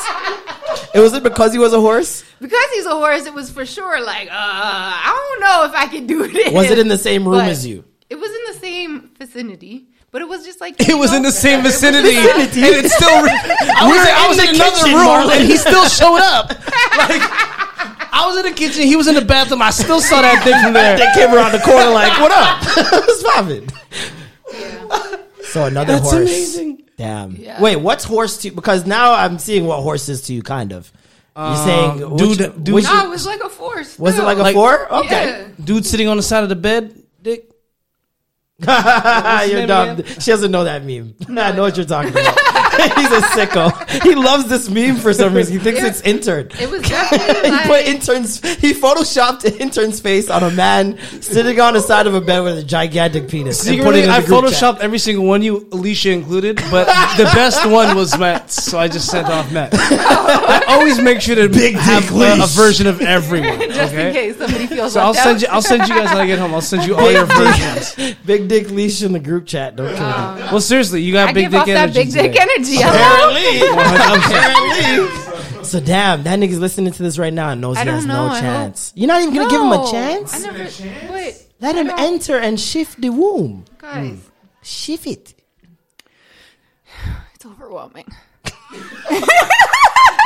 It was it because he was a horse? because he's a horse, it was for sure like, uh, I don't know if I can do [LAUGHS] this. Was it in the same room But as you? It was in the same vicinity, but it was just like [LAUGHS] It was in the same It vicinity, Vicinity. and it's still. Re- [LAUGHS] I was, We're I in was the in another kitchen, room, Marlon. and he still showed up. Like I was in the kitchen, he was in the bathroom. I still saw that thing from there. They came around the corner like, what up? What's poppin'? So another That's horse. amazing. Damn. Yeah. Wait, what's horse to because now I'm seeing what horse is to you kind of. You're saying Um, which, dude- dude- which- No, it was like a force. was it like a Like- four? Okay. Yeah. Dude sitting on the side of the bed, dick. [LAUGHS] You're name dumb. again? She doesn't know that meme. [LAUGHS] I know what you're talking about. [LAUGHS] [LAUGHS] He's a sicko. He loves this meme for some reason. He thinks it's intern. It was [LAUGHS] definitely he like, put interns. He photoshopped an intern's face on a man sitting on the side of a bed with a gigantic penis. and put it Secretly, in the I group chat. photoshopped every single one, you Alicia included, but the best one was Matt's, so I just sent off Matt. I always make sure to Big dick have a, a leash. version of everyone. [LAUGHS] just in Okay, case somebody feels so I'll left send out. you. I'll send you guys when I get home. I'll send you all your versions. Big dick leash in the group chat. Don't kill me. Well, seriously, you got I big give dick off that energy. big dick today. energy. Hello? [LAUGHS] Apparently. So damn, that nigga's listening to this right now and knows I he has know, no I chance. You're not even gonna give him a chance. I never. Wait, Let him don't- enter and shift the womb. guys, Shift it. [SIGHS] it's overwhelming. [LAUGHS] [LAUGHS]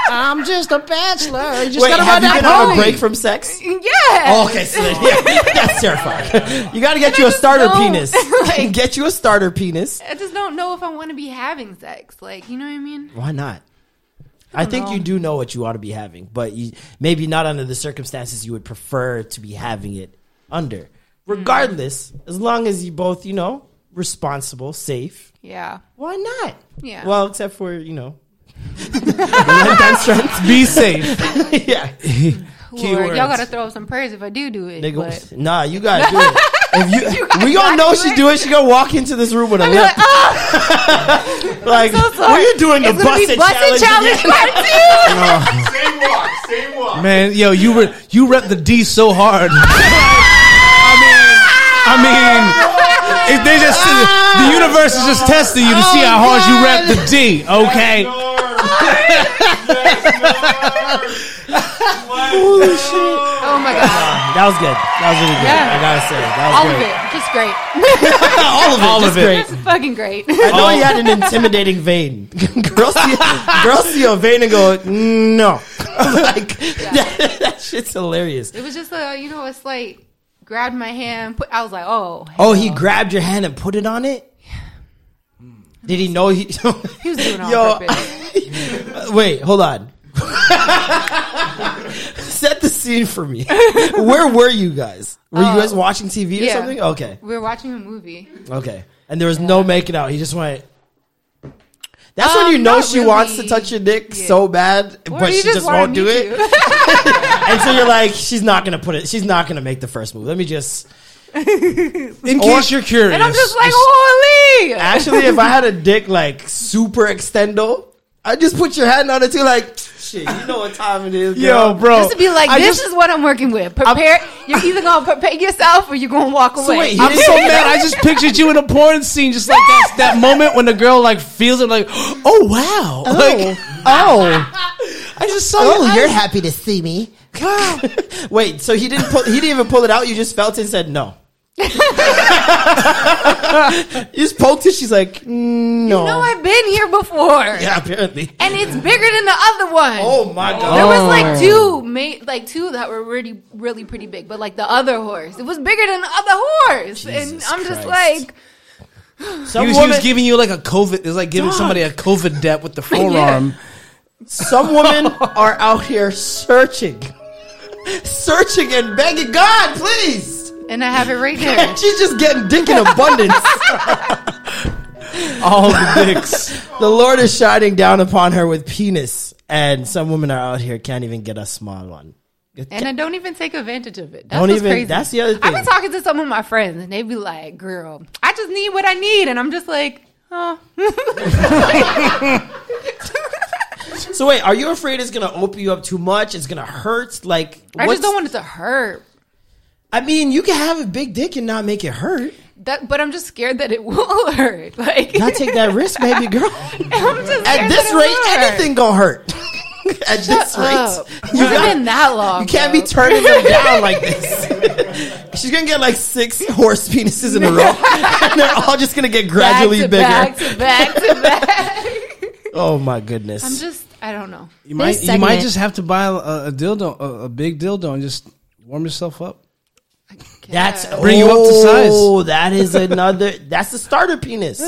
I'm just a bachelor. You just Wait, gotta have ride you been on a break from sex? Yeah. Oh, okay, so then, yeah, that's terrifying. You got to get you a just starter don't, penis. [LAUGHS] like- get you a starter penis. I just don't know if I want to be having sex. Like, you know what I mean? Why not? I think you do know what you ought to be having, but you maybe not under the circumstances you would prefer to be having it under. Hmm. Regardless, as long as you both, you know, responsible, safe, Yeah. why not? Yeah. Well, except for you know. Be safe. [LAUGHS] yeah, [LAUGHS] Lord, Keywords. y'all gotta throw up some prayers if I do do it. Nigga, but nah, you gotta do it. [LAUGHS] If you, gotta we all gotta know do she it. do it. She gonna walk into this room with a Be lip. like, oh, Like, so sorry. what are you doing? The it's gonna be busted busted challenge? challenge again? part two. Same walk, same walk. Man, yo, you were you rep the D so hard. Ah! I mean, I mean, if they just the ah! universe is just testing you to oh see how hard you rep the D. Okay, Holy shit! Oh my god. That was good. That was really good. Yeah. I gotta say, that was All of great. it. Just great. [LAUGHS] All of it. All just of it. great. It's fucking great. I know he had an [LAUGHS] intimidating vein. girls, see, girls see a vein and go, no. [LAUGHS] like that, that shit's hilarious. It was just a, you know, it's like grabbed my hand. Put, I was like, oh. Oh, he hell. grabbed your hand and put it on it. Did he know he? He was doing it [LAUGHS] Yo, [LAUGHS] wait, hold on. [LAUGHS] Set the scene for me. Where were you guys? Were you Uh, guys watching TV or yeah. something? Okay, We were watching a movie. okay. And there was no making out. He just went. That's when Um, you know not she wants to really. touch your dick Yeah. so bad, Or but you she just wanted won't do me it. to. And so you're like, she's not gonna put it. She's not gonna make the first move. Let me just. In case you're curious, and I'm just like, holy. Actually, if I had a dick like super extendo, I'd just put your hand on it too. Like, shit, you know what time it is, girl. yo, bro. Just to be like, I this just- is what I'm working with. Prepare. you're either gonna prepare yourself or you're gonna walk away. wait, I'm so mad. I just pictured you in a porn scene, just like that that moment when the girl like feels it, like, oh wow, oh. like oh, [LAUGHS] I just saw. oh, your you're happy to see me. [LAUGHS] Wait, so he didn't pull, he didn't even pull it out. You just felt it and said no. You just poked it. She's like, mm, no. No, I've been here before. [LAUGHS] yeah, apparently. And it's bigger than the other one. Oh my god. There was like two, ma- like two that were really, really pretty big. But like the other horse, it was bigger than the other horse. and I'm just Christ. like, Some He was, he was women, giving you like a COVID. It's like giving Dog. somebody a COVID dep with the [LAUGHS] forearm. some women are out here searching, searching and begging God, please. And I have it right here. [LAUGHS] She's just getting dick in abundance. [LAUGHS] All the dicks. the Lord is shining down upon her with penis, and some women are out here can't even get a small one. And I don't even take advantage of it. That's Don't what's even- crazy. that's the other thing. I've been talking to some of my friends, and they be like, "Girl, I just need what I need," and I'm just like, "Oh, [LAUGHS] So wait, are you afraid it's gonna open you up too much? It's gonna hurt? Like I what's- just don't want it to hurt." I mean, you can have a big dick and not make it hurt. That, but I'm just scared that it [LAUGHS] will hurt. Like, You gotta take that risk, baby girl. [LAUGHS] I'm just At this rate, will hurt. anything gonna hurt. [LAUGHS] At this Up. rate, It's you, got- been that long. you can't bro. be turning them down like this. She's gonna get like six horse penises in a row, and they're all just gonna get gradually back to bigger. back to back to back. Oh my goodness! I'm just, I don't know. You might This you might just have to buy a, a dildo, a, a big dildo, and just warm yourself up. That's Bring you up to size. Oh, that is [LAUGHS] another. that's the starter penis.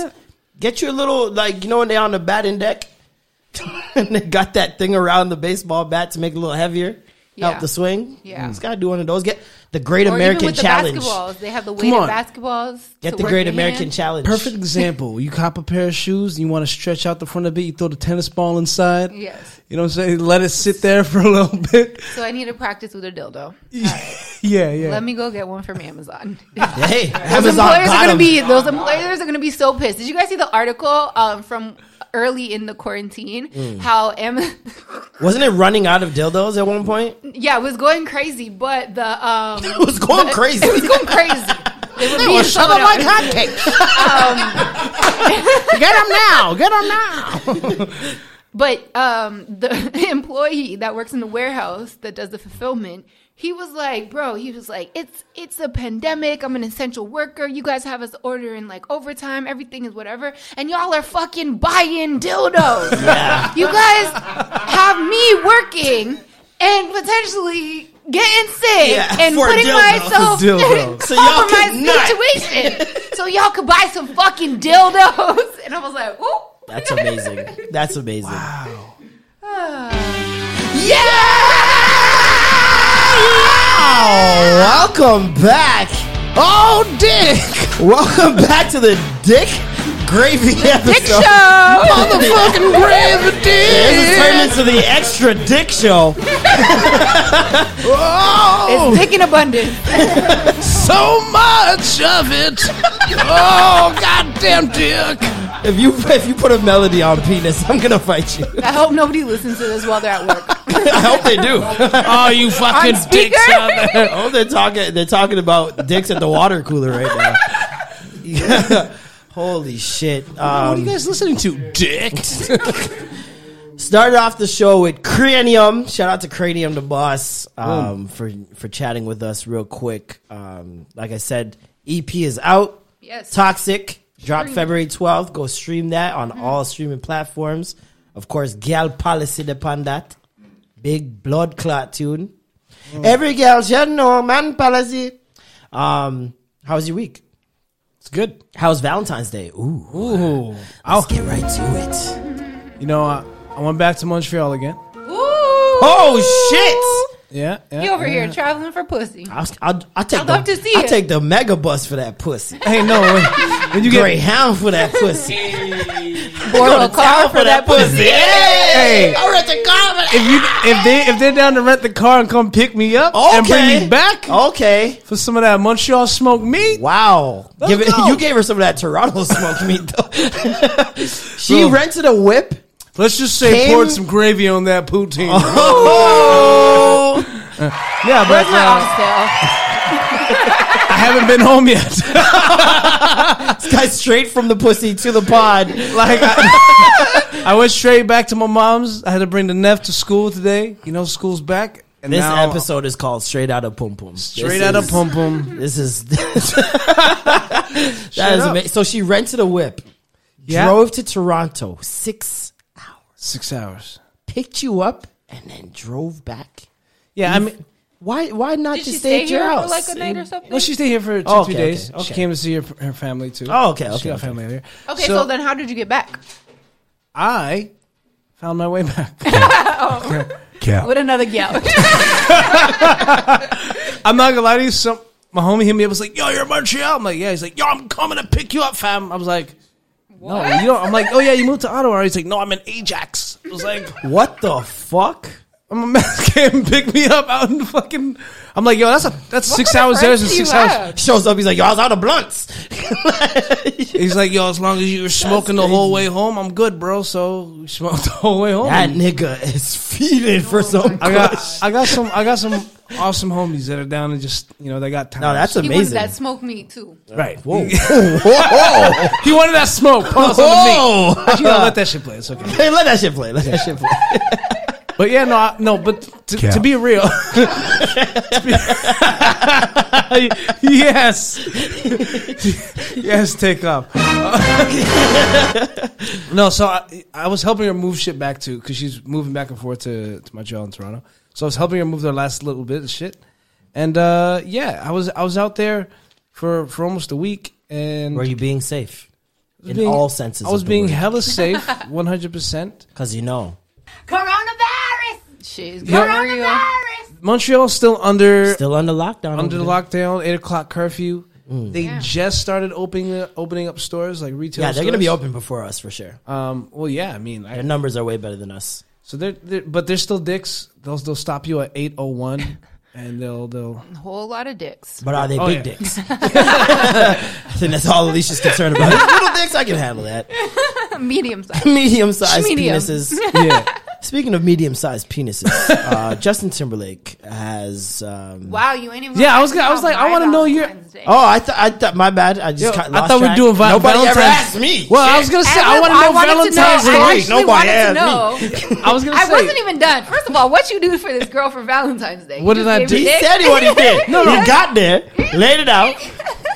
Get you a little like you know when they on the batting deck, [LAUGHS] and they got that thing around the baseball bat to make it a little heavier, Yeah. help the swing. Yeah. just gotta do one of those. Get the Great Or American even with Challenge. the they have the weighted basketballs. Get the Great American hand. Challenge. Perfect example. You cop a pair of shoes, you want to stretch out the front of it, you throw the tennis ball inside. Yes. You know what I'm saying? Let it sit there for a little bit. So I need to practice with a dildo. [LAUGHS] yeah, yeah. Let me go get one from Amazon. [LAUGHS] Hey, Those Amazon employers got are gonna 'em. be those employers are gonna be so pissed. Did you guys see the article um, from early in the quarantine? Mm. How Am- [LAUGHS] Wasn't it running out of dildos at one point? yeah, it was going crazy, but the um, [LAUGHS] It was going crazy. it was going crazy. [LAUGHS] They were being shut sold up like out. Get them now. Get them now. But um, the employee that works in the warehouse that does the fulfillment, he was like, "Bro, he was like, it's it's a pandemic. I'm an essential worker. You guys have us ordering like overtime. Everything is whatever, and y'all are fucking buying dildos. [LAUGHS] You guys have me working and potentially." Getting sick Yeah, and for putting dildos. myself For in [LAUGHS] So y'all compromised could not. situation, [LAUGHS] so y'all could buy some fucking dildos. And I was like, "Whoop." That's amazing. That's amazing. Wow. [SIGHS] Yeah! Welcome back. Oh, Dick. Welcome back to the Dick Gravy episode. Dick show. Motherfucking [LAUGHS] gravy dick. This is turned into the extra dick show. [LAUGHS] It's dick in abundance. [LAUGHS] so much of it. Oh, goddamn dick. If you if you put a melody on penis, I'm gonna fight you. I hope nobody listens to this while they're at work. [LAUGHS] I hope they do. Oh, you [LAUGHS] fucking On dicks out there. oh, they're talking. They're talking about dicks at the water cooler right now. [LAUGHS] Holy shit! What are Um, you guys listening to, dicks? started off the show with Kranium. Shout out to Kranium, the boss, um, for for chatting with us real quick. Um, like I said, EP is out. Yes. Toxic dropped Stream. February 12th. Go stream that on all streaming platforms. Of course, Gal Policy upon that. Big blood clot tune. Every girl should know man policy. Um, how was your week? It's good. How was Valentine's Day? Ooh, Ooh. let's I'll, get right to it. you know, I, I went back to Montreal again. Ooh. Oh Yeah. yeah You over yeah. here traveling for pussy. I'll, I'll, I'll take I'd the, love to see I'll it. take the mega bus for that pussy. [LAUGHS] Hey, no. When, when you get. Greyhound for that pussy. [LAUGHS] Borrow a car for that pussy. Hey. I rent the car If you if they if they're down to rent the car and come pick me up that. and bring me back Okay. for some of that Montreal smoked meat, Wow. Let's Give it, go. [LAUGHS] you gave her some of that Toronto smoked meat though. she Bro. rented a whip. let's just say Came- poured some gravy on that poutine. Oh. Yeah, but Where's my uh, oxtail? [LAUGHS] I haven't been home yet. [LAUGHS] this guy's straight from the pussy to the pod. like I, [LAUGHS] I went straight back to my mom's. I had to bring the Neff to school today. You know, school's back. And This now- episode is called Straight Out of Pum Pum. straight out of pum pum. This is that is up. amazing. So she rented a whip, Yeah. drove to Toronto, six hours, Six hours. picked you up, and then drove back. Yeah, I mean, Why? Why not Did she just stay at your here house? for like a night or something? No, she stayed here for two, Oh, okay, three days. okay, She okay. came to see her, her family too. Oh, okay, She okay, got okay. family here. okay, so, then how did you get back? I found my way back. [LAUGHS] [LAUGHS] With another gal. [LAUGHS] I'm not gonna lie to you. Some my homie hit me up was like, "Yo, you're in Montreal." I'm like, "Yeah." He's like, "Yo, I'm coming to pick you up, fam." I was like, "No, you don't." I'm like, "Oh yeah, you moved to Ottawa." He's like, "No, I'm in Ajax." I was like, What the fuck? "I'm a man [LAUGHS] came pick me up out in the fucking." I'm like, "Yo, that's a that's six kind of hours there and friends six hours." have? Shows up. He's like, yo, I was out of blunts. [LAUGHS] He's like, "Yo, as long as you were smoking the whole way home, I'm good, bro." So we smoked the whole way home. That nigga is feeling for oh some. I got kush. I got some I got some awesome homies that are down and just you know they got time. No, that's he wanted amazing. that smoke meat too. right. Whoa. He, [LAUGHS] he wanted that smoke. Pause on the meat. Whoa. Actually, no, let that shit play. It's okay. Hey, let that shit play. Let that shit play. But yeah, no, I, no. But to, to be real, [LAUGHS] To be- [LAUGHS] yes, [LAUGHS] yes, take off. no, so I, I was helping her move shit back to because she's moving back and forth to, to Montreal and Toronto. So I was helping her move the last little bit of shit, and uh, yeah, I was I was out there for for almost a week, and Were you being safe? In being- all senses I was of the being word. hella safe, one hundred percent. Because you know. Coronavirus. She's Yeah. coronavirus. Montreal's still under Still under lockdown. under over the there. lockdown, eight o'clock curfew. They Yeah. just started opening opening up stores like retail. Yeah, they're going to be stores. open before us for sure. Um, well, yeah, I mean, Their I, numbers are way better than us. so they're, they're but they're still dicks. They'll they'll stop you at eight oh one, [LAUGHS] and they'll they'll. A whole lot of dicks. But are they Oh, big yeah. dicks? [LAUGHS] [LAUGHS] I think that's all Alicia's concerned about. Little dicks, I can handle that. Medium size. Medium sized Medium. penises. Yeah, Speaking of medium sized penises, uh, [LAUGHS] Justin Timberlake has. Um, Wow, you ain't even. Yeah, I was gonna- I was like, I wanna know your- Oh, I thought I thought my bad. I just Yo, cut, I lost thought we were track. doing vi- Nobody ever Valentine's- asked me. Well, I was gonna say I And want to know wanted to Valentine's Day I week. actually Nobody asked know. I was gonna Say, I wasn't even done. First of all, what you do for this girl for Valentine's Day? What did I do? gave He said he what he did. no, no, he got there, laid it out. [LAUGHS]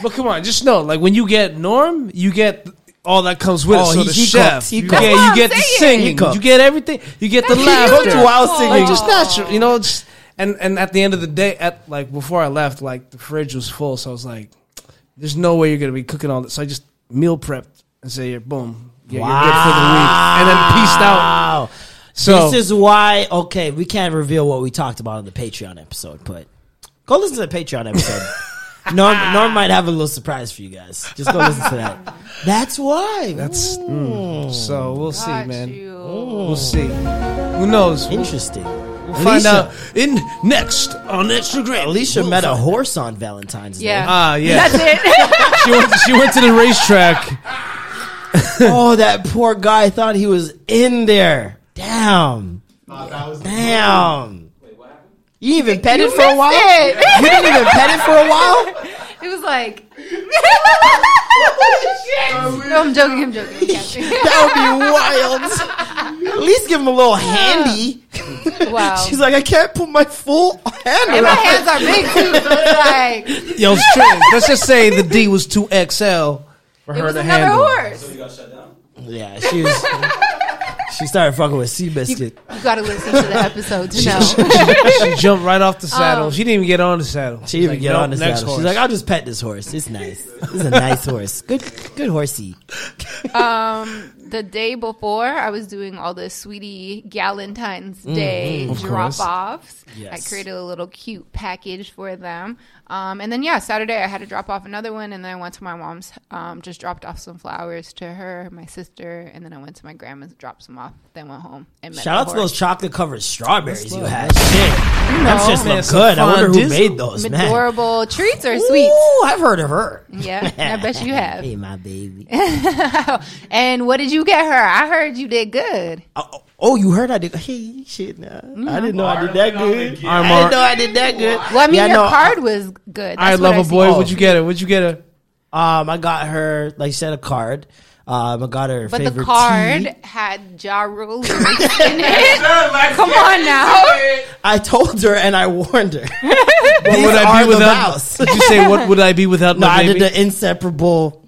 But come on, just know, like when you get Norm, you get all that comes with Oh, it. So he- the he chef, cooks, he you cooks. get That's what you I'm get the saying. singing, cooks. you get everything, you get the That's laughter. beautiful. while singing. like just natural, you know. Just and and at the end of the day, at like before I left, like the fridge was full, so I was like, "There's no way you're gonna be cooking all this." So I just meal prepped and say, "You're boom, yeah, you're good for the week," and then peaced out. Wow. So this is why. Okay, we can't reveal what we talked about on the Patreon episode, but go listen to the Patreon episode. [LAUGHS] Norm, Norm might have a little surprise for you guys. Just go listen to that. [LAUGHS] That's why. that's mm, so we'll see, Got man. you. We'll see. Who knows? We'll Interesting. find out in next on Instagram. Alicia We'll met a find- horse on Valentine's Day. Yeah. Ah, yeah. That's it. [LAUGHS] she went. She went to the racetrack. [LAUGHS] oh, that poor guy thought he was in there. Damn. Damn. You even pet it for a while? it. You didn't even pet it for a while? [LAUGHS] It was like. [LAUGHS] no, I'm joking. I'm joking. Yeah. That would be wild. At least give him a little handy. Wow. [LAUGHS] She's like, I can't put my full hand and my around it. hands are big too, so like Yo, straight. Let's just say the D was two XL for it her was to another handle. horse. Yeah, she was. She started fucking with Seabiscuit. You gotta listen to the episode to know. She jumped right off the saddle. Oh. she didn't even get on the saddle. She even like, get nope, on the saddle. She's like, I'll just pet this horse. It's nice. This is a nice horse. Good, good horsey. um, the day before, I was doing all the sweetie Galentine's Day Of drop offs. Yes. I created a little cute package for them. Um, and then yeah, Saturday I had to drop off another one, and then I went to my mom's. Um, just dropped off some flowers to her, my sister, and then I went to my grandma's, dropped some off, then went home and met Shout the out to those chocolate covered strawberries you had. Shit, that's just Man, look good. I wonder who fondue. made those, man. adorable treats or sweets. Ooh, I've heard of her. Yeah, I [LAUGHS] bet you have. Hey, my baby. [LAUGHS] and what did you get her? I heard you did good. Oh, oh, you heard I did. Hey, shit, nah. I didn't know I did that good. I didn't know I did that good. Well, I mean, Yeah, your no, card was good. I love what a boy. see. What'd you get her? What'd you get her? Um, I got her, like you said, a card. Um, I got her But favorite the card tea. had Ja Rule [LAUGHS] in it. [LAUGHS] Come on now. I told her and I warned her. [LAUGHS] What would I be the without? vows. Did you say what would I be without no, my I did the inseparable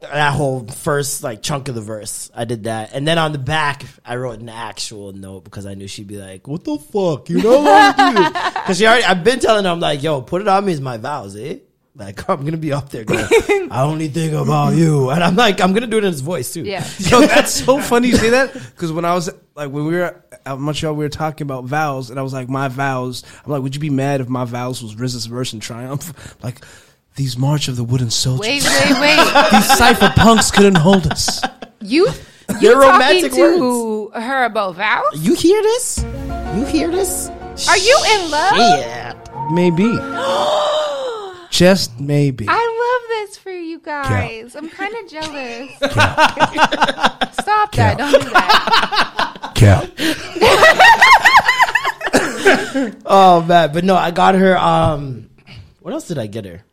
that whole first like chunk of the verse. I did that, and then on the back, I wrote an actual note because I knew she'd be like, "What the fuck? You know what to do this?" Because she already. I've been telling her, I'm like, "Yo, put it on me as my vows, eh." Like [LAUGHS] I'm gonna be up there going, I only think about you, and I'm like, I'm gonna do it in his voice too. Yeah. [LAUGHS] Yo, that's so [LAUGHS] funny you say that because when I was like when we were at Montreal, we were talking about vows, and I was like, my vows. I'm like, would you be mad if my vows was RZA's verse in Triumph? Like these March of the Wooden Soldiers. Wait, wait, wait. These cipher punks couldn't hold us. You They're you talking romantic to her about vows? You hear this? You hear this? Are you in love? Yeah. Maybe, [GASPS] just maybe. I love this for you guys. I'm kind of jealous. [LAUGHS] Stop that! Don't do that. Cap. Oh man, but no, I got her. Um, what else did I get her?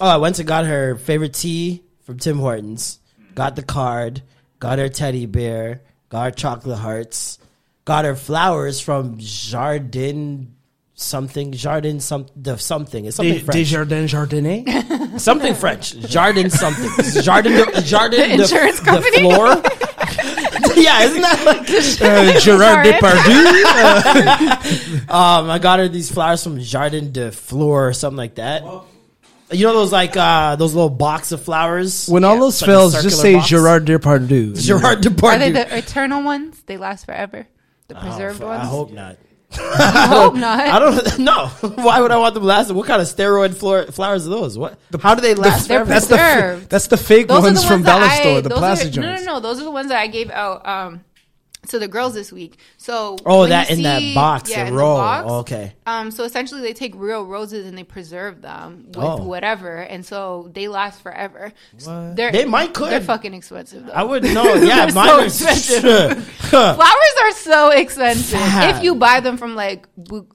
Oh, I went and got her favorite tea from Tim Hortons. Got the card. Got her teddy bear. Got her chocolate hearts. Got her flowers from Jardin something. Jardin some the something. It's something French. Desjardins Jardinier. [LAUGHS] something French. Jardin something. [LAUGHS] Jardin. The, Jardin. The insurance the, company? The floor. [LAUGHS] yeah, isn't that like? uh, Gerard Depardieu. Um, I got her these flowers from Jardin de Fleur or something like that. You know those like uh those little box of flowers. When all those It's like a fails, just circular say box. Gerard Depardieu. Gerard Depardieu. Are they the eternal ones? They last forever. The preserved Oh, ones. I hope not. [LAUGHS] I hope not. I don't [LAUGHS] know. Why would I want them to last? What kind of steroid floor, flowers are those? What? How do they last? They're forever? That's the preserved. that's the fake ones the from ones that Dollar I, Store, the those plastic are, no, no, no. Those are the ones that I gave out um, to the girls this week. So oh, that you in that box, yeah, a in the roll. box, Oh, okay. Um, so essentially, they take real roses and they preserve them with Oh. whatever, and so they last forever. They're, They might could. They're fucking expensive though. I wouldn't know. [LAUGHS] Yeah, They're mine so expensive. [LAUGHS] Flowers are so expensive Sad. if you buy them from like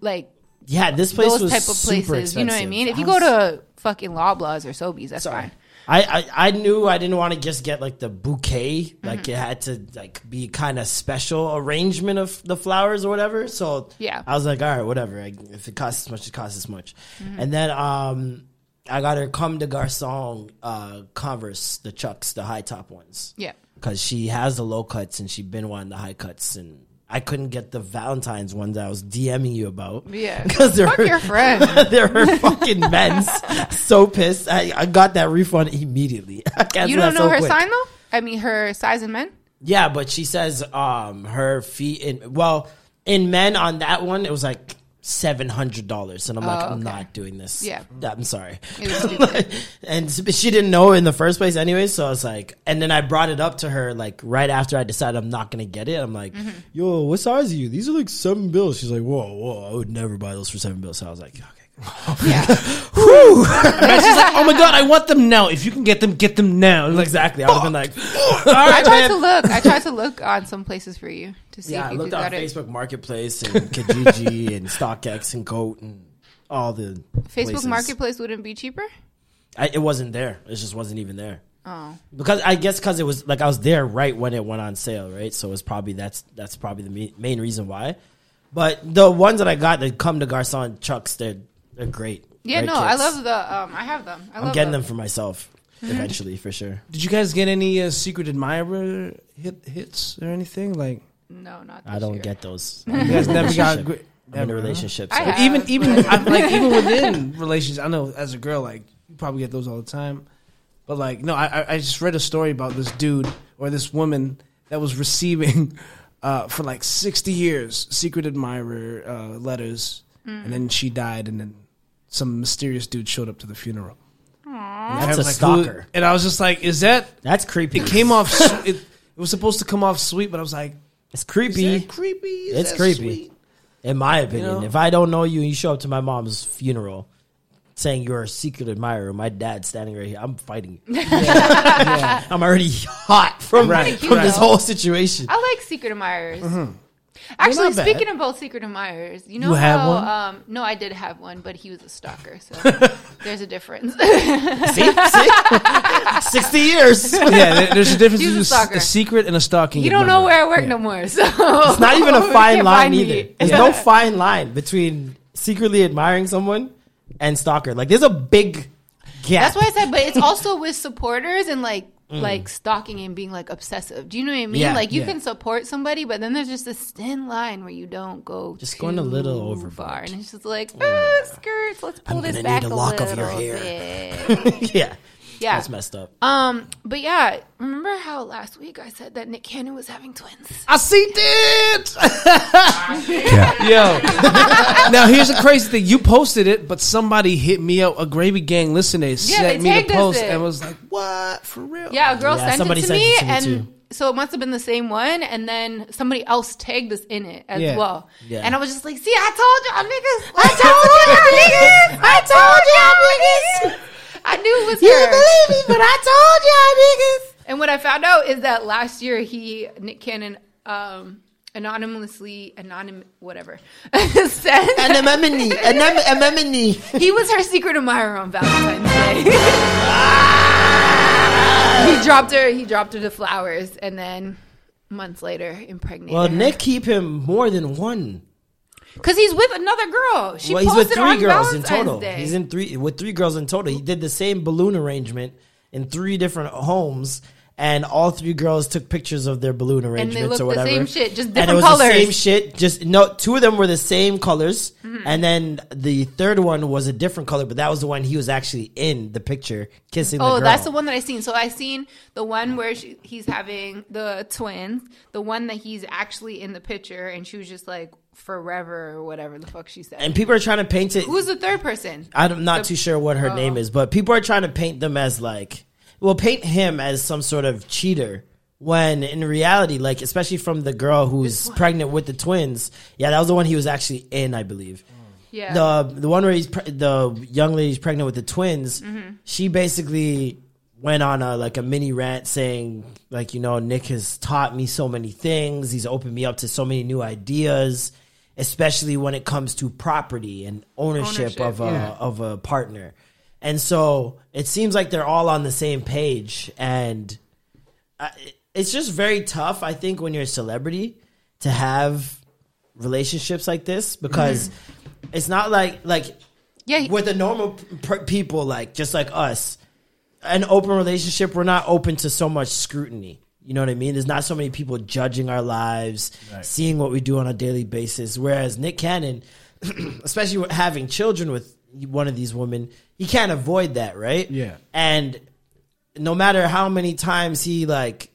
like yeah, this place those was type of super places. You know what I mean? If you go to fucking Loblaws or Sobeys, that's Sorry. fine. I, I I knew I didn't want to just get like the bouquet, Mm-hmm. like it had to like be kind of special arrangement of the flowers or whatever. So Yeah. I was like, all right, whatever. I, if it costs as much, it costs as much. Mm-hmm. And then um, I got her Comme des Garçons uh, Converse, the Chucks, the high top ones, Yeah. because she has the low cuts and she been wanting the high cuts and. I couldn't get the Valentine's ones I was DMing you about. Yeah. [LAUGHS] because they're Fuck your [LAUGHS] friend. [LAUGHS] they're her fucking men's. so pissed. I, I got that refund immediately. I canceled You don't that know so her quick. sign though? I mean, her size in men. Yeah, but she says um her feet in well in men on that one it was like seven hundred dollars, and I'm like I'm Oh, okay. not doing this. Yeah. I'm sorry. [LAUGHS] And she didn't know in the first place anyway, so I was like, and then I brought it up to her like right after I decided I'm not gonna get it. I'm like, Mm-hmm. yo, what size are you? These are like seven bills. She's like, whoa, whoa, I would never buy those for seven bills. So I was like, okay. Yeah. [LAUGHS] And she's like, "Oh my god, I want them now! If you can get them, get them now!" Exactly. I would have been like, I tried to look. I tried to look on some places for you to see Yeah, I if you looked could on get it. Facebook Marketplace and Kijiji [LAUGHS] and StockX and Goat and all the Facebook places. Marketplace wouldn't be cheaper. I, it wasn't there. It just wasn't even there. Oh, Because I guess because it was like I was there right when it went on sale, right? So it's probably that's that's probably the main reason why. But the ones that I got that come to Garcon Chucks, they're they're great. yeah. Great No, I kits. love the. Um, I have them. I love I'm getting them for myself [LAUGHS] eventually for sure. did you guys get any uh, secret admirer hit hits or anything? Like, No, not. I this don't year. get those. [LAUGHS] you guys never got [LAUGHS] Relationship. great. I'm in a Never, huh? relationship. I so- have. even even I, like even within relationships, I know as a girl, like you probably get those all the time. But like, no, I I- I just read a story about this dude or this woman that was receiving uh, for like sixty years secret admirer uh, letters, and then she died, and then some mysterious dude showed up to the funeral. And That's a was like, who- stalker. and I was just like, is that? That's creepy. It came off. [LAUGHS] su- it, it was supposed to come off sweet, but I was like, It's is creepy. that creepy? Is It's that creepy. sweet? In my opinion, know? if I don't know you and you show up to my mom's funeral saying you're a secret admirer, my dad's standing right here, I'm fighting you. [LAUGHS] I'm already hot from, Right, from right. this whole situation. I like secret admirers. Mm-hmm. Actually, speaking of both secret admirers, you know You have how? one? Um, no, I did have one, but he was a stalker, so [LAUGHS] there's a difference. [LAUGHS] See? See? [LAUGHS] 60 years. Yeah, there's a difference He's a between a secret and a stalking. you don't know where I work no more, so It's not even a fine line find me. either. There's no fine line between secretly admiring someone and stalker. Like, there's a big gap. That's why I said, but it's also with supporters and like like stalking and being like obsessive. Do you know what I mean? Yeah, like you yeah. can support somebody, but then there's just this thin line where you don't go Just going a little overboard. far, and it's just like ah, skirts. Let's pull I'm this back a a lock little of your hair. bit. [LAUGHS] yeah. Yeah. That's messed up. Um, but yeah, remember how last week I said that Nick Cannon was having twins? I see it. [LAUGHS] [LAUGHS] Yo. now here's the crazy thing. You posted it, but somebody hit me up. A Gravy Gang listener Yeah, sent me tagged the post in. and was like, "What for real?" Yeah, a girl Yeah, sent somebody it to sent me, it to me and too. so it must have been the same one. And then somebody else tagged us in it as Yeah. well. Yeah. And I was just like, "See, I told y'all niggas. I [LAUGHS] told y'all niggas. I told y'all niggas. I knew it was you her. me, but I told y'all niggas. And what I found out is that last year he Nick Cannon um, anonymously anonym whatever [LAUGHS] said. An anemone. An anemone. he was her secret admirer on Valentine's Day. [LAUGHS] he dropped her. He dropped her the flowers, and then months later impregnated. Well, her. Nick keep him more than one. Because he's with another girl. She well, he's with three girls in total. Day. He's in three with three girls in total. He did the same balloon arrangement in three different homes, and all three girls took pictures of their balloon arrangements looked or the whatever. same shit, just and different it was colors. the same shit. Just no, two of them were the same colors, Mm-hmm. and then the third one was a different color, but that was the one he was actually in the picture kissing. the Oh, girl. that's the one that I seen. So I seen the one where she, he's having the twins, the one that he's actually in the picture, and she was just like forever or whatever the fuck she said. And people are trying to paint it. Who's the third person? I'm not The- too sure what her Oh. name is, but people are trying to paint them as like, well, paint him as some sort of cheater. When in reality, like especially from the girl who's pregnant with the twins, yeah, that was the one he was actually in, I believe. Yeah. The the one where he's pre- the young lady's pregnant with the twins. Mm-hmm. She basically went on a like a mini rant saying like you know Nick has taught me so many things. He's opened me up to so many new ideas, especially when it comes to property and ownership, Ownership, of a yeah. of a partner. And so it seems like they're all on the same page and uh, it's just very tough I think when you're a celebrity to have relationships like this because mm-hmm. it's not like like yeah. with the normal p- people like just like us an open relationship we're not open to so much scrutiny you know what i mean? There's not so many people judging our lives seeing what we do on a daily basis. Whereas nick cannon [CLEARS THROAT] especially having children with one of these women he can't avoid that right? Yeah. and no matter how many times he like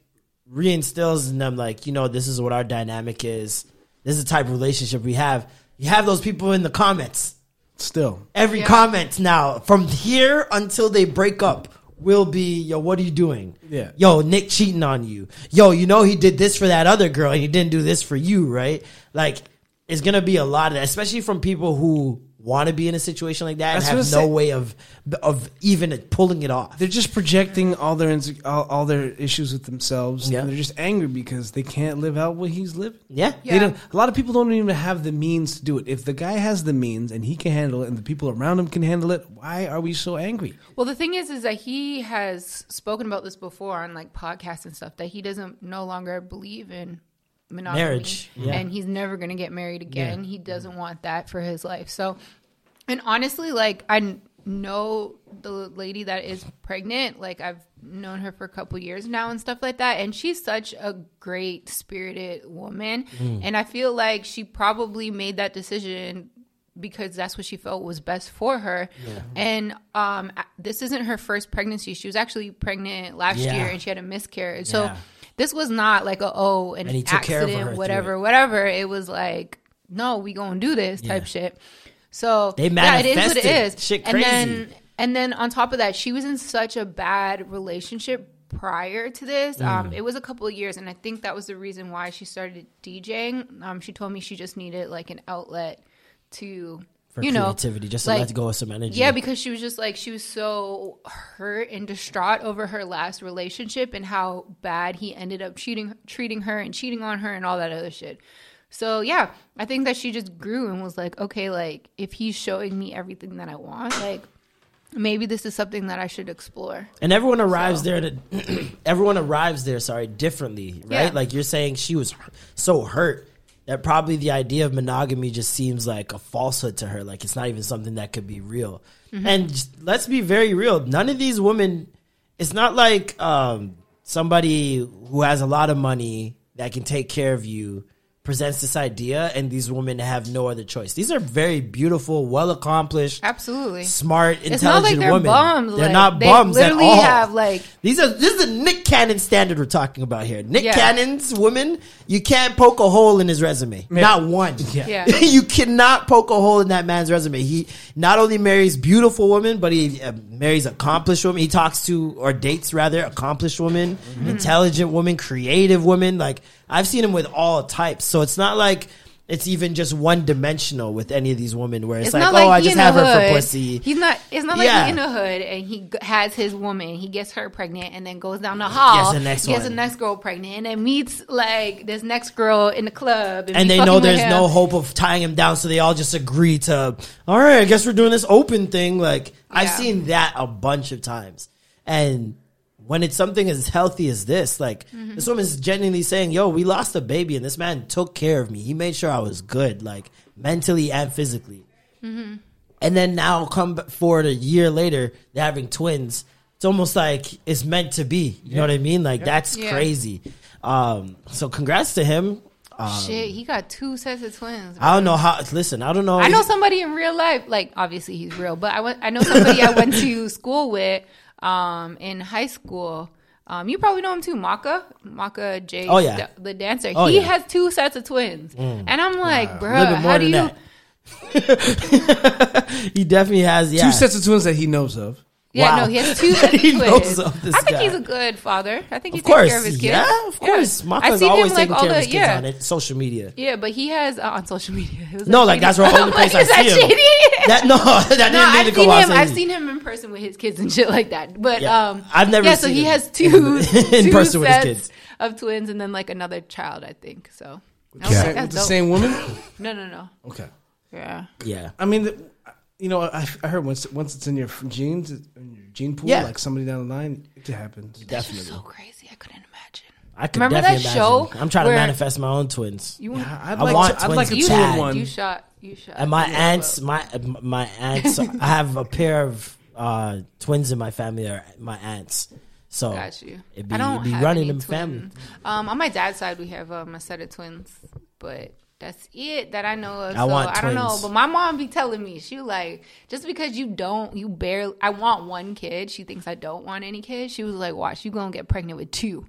reinstills in them like you know this is what our dynamic is. This is the type of relationship we have. You have those people in the comments. Still, Every Yeah. comment now from here until they break up will be, yo, what are you doing? Yeah. Yo, Nick cheating on you. Yo, you know he did this for that other girl and he didn't do this for you, right? Like, it's gonna be a lot of that, especially from people who want to be in a situation like that and have no say. way of of even pulling it off. they're just projecting all their inse- all, all their issues with themselves. Yeah. and they're just angry because they can't live out what he's living. Yeah. Yeah. They don't, a lot of people don't even have the means to do it. If the guy has the means and he can handle it, and the people around him can handle it, why are we so angry? Well, the thing is, is that he has spoken about this before on like podcasts and stuff that he doesn't no longer believe in monogamy, Marriage, yeah. and he's never going to get married again. He doesn't want that for his life. So, and honestly, like I know the lady that is pregnant. Like I've known her for a couple years now and stuff like that, and she's such a great spirited woman, and I feel like she probably made that decision because that's what she felt was best for her. And um, this isn't her first pregnancy. She was actually pregnant last Yeah. year and she had a miscarriage. So Yeah. This was not like a oh an And he took care of her accident, whatever, whatever. It was like no, we gonna do this type Yeah. shit. So They yeah, it is what it manifested. is. Shit and then and then on top of that, she was in such a bad relationship prior to this. Mm. Um, it was a couple of years, and I think that was the reason why she started DJing. Um, she told me she just needed like an outlet to For you know just to like- let go of some energy. yeah, because she was just like she was so hurt and distraught over her last relationship and how bad he ended up cheating treating her and cheating on her and all that other shit. So yeah, I think that she just grew and was like, okay, like if he's showing me everything that I want, like maybe this is something that I should explore. And everyone arrives So- there to [CLEARS THROAT] everyone arrives there, sorry, differently, right? Yeah. Like you're saying she was so hurt that probably the idea of monogamy just seems like a falsehood to her. Like it's not even something that could be real. Mm-hmm. And just- let's be very real. None of these women it's not like um somebody who has a lot of money that can take care of you presents this idea, and these women have no other choice. These are very beautiful, well accomplished, Absolutely. smart, It's not like intelligent they're women. bums. They're like, not they bums at literally all. have like These are this is the Nick Cannon standard we're talking about here. Nick Yeah. Cannon's woman, you can't poke a hole in his resume. Not one. Yeah. [LAUGHS] you cannot poke a hole in that man's resume. He not only marries beautiful women, but he uh, marries accomplished women. He talks to or dates rather accomplished women, Mm-hmm. intelligent women, creative women. Like I've seen him with all types. So it's not like it's even just one dimensional with any of these women where it's, it's like, not oh, I just have her hood. for pussy. He's not. It's not like Yeah. he in the hood and he has his woman. He gets her pregnant and then goes down the hall. Gets the next gets one. the next girl pregnant and then meets like this next girl in the club. and be they know there's no hope of tying him down, so they all just agree to, all right, I guess we're doing this open thing. Like I've seen that a bunch of times, and when it's something as healthy as this, like Mm-hmm. this woman's genuinely saying, "Yo, we lost a baby, and this man took care of me. He made sure I was good, like mentally and physically." Mm-hmm. And then now come forward a year later, they're having twins. It's almost like it's meant to be. You know what I mean? Like that's Yeah. crazy. Um, so congrats to him. Um, Shit, he got two sets of twins. I don't know how. Listen, I don't know. I know somebody in real life, like obviously he's real, but I went. I know somebody I went to [LAUGHS] school with um, in high school. Um, you probably know him too, Maka, Maka J, Oh, yeah. the dancer. Oh, he yeah. Mm. has two sets of twins, and I'm like, bro, A little bit more how do you? [LAUGHS] he definitely has. Yeah, Two sets of twins that he knows of. Yeah, Wow. no, he has two [LAUGHS] He knows of this I think guy. he's a good father. I think he Of takes course, care of his kids. yeah, of course. Yeah. Maka's I seen always him taking all care the of his kids yeah. on it, social media. Yeah, but he has uh, on social media. No, like shady. that's the [LAUGHS] only place I Is that see him. shady? That no, [LAUGHS] that didn't No, mean I've to go seen him. I've seen him in person with his kids and shit like that. But Yeah. um, I've never Yeah, so he has two in person with his kids. of twins and then like another child, I think. So I was Sa- like, with the same woman. No, no, no. Okay. Yeah. Yeah, I mean, the, you know, I, I heard once once it's in your genes, in your gene pool, Yeah. like somebody down the line, it happens. definitely. So crazy. I couldn't imagine. I could Remember definitely that imagine. show I'm trying to manifest my own twins. You, Yeah, I'd I like want to, I'd like a twins two bad. in one. you shot. You shot. And my Yeah, aunts, my my aunts, [LAUGHS] I have a pair of uh, twins in my family. Are my aunts, so Got you. It'd be, I don't it'd be have running any in the family. Um, on my dad's side, we have um, a set of twins, but that's it that I know of. I so want I don't know. But my mom be telling me, she like, just because you don't, you barely. I want one kid. She thinks I don't want any kids. She was like, watch, you gonna get pregnant with two.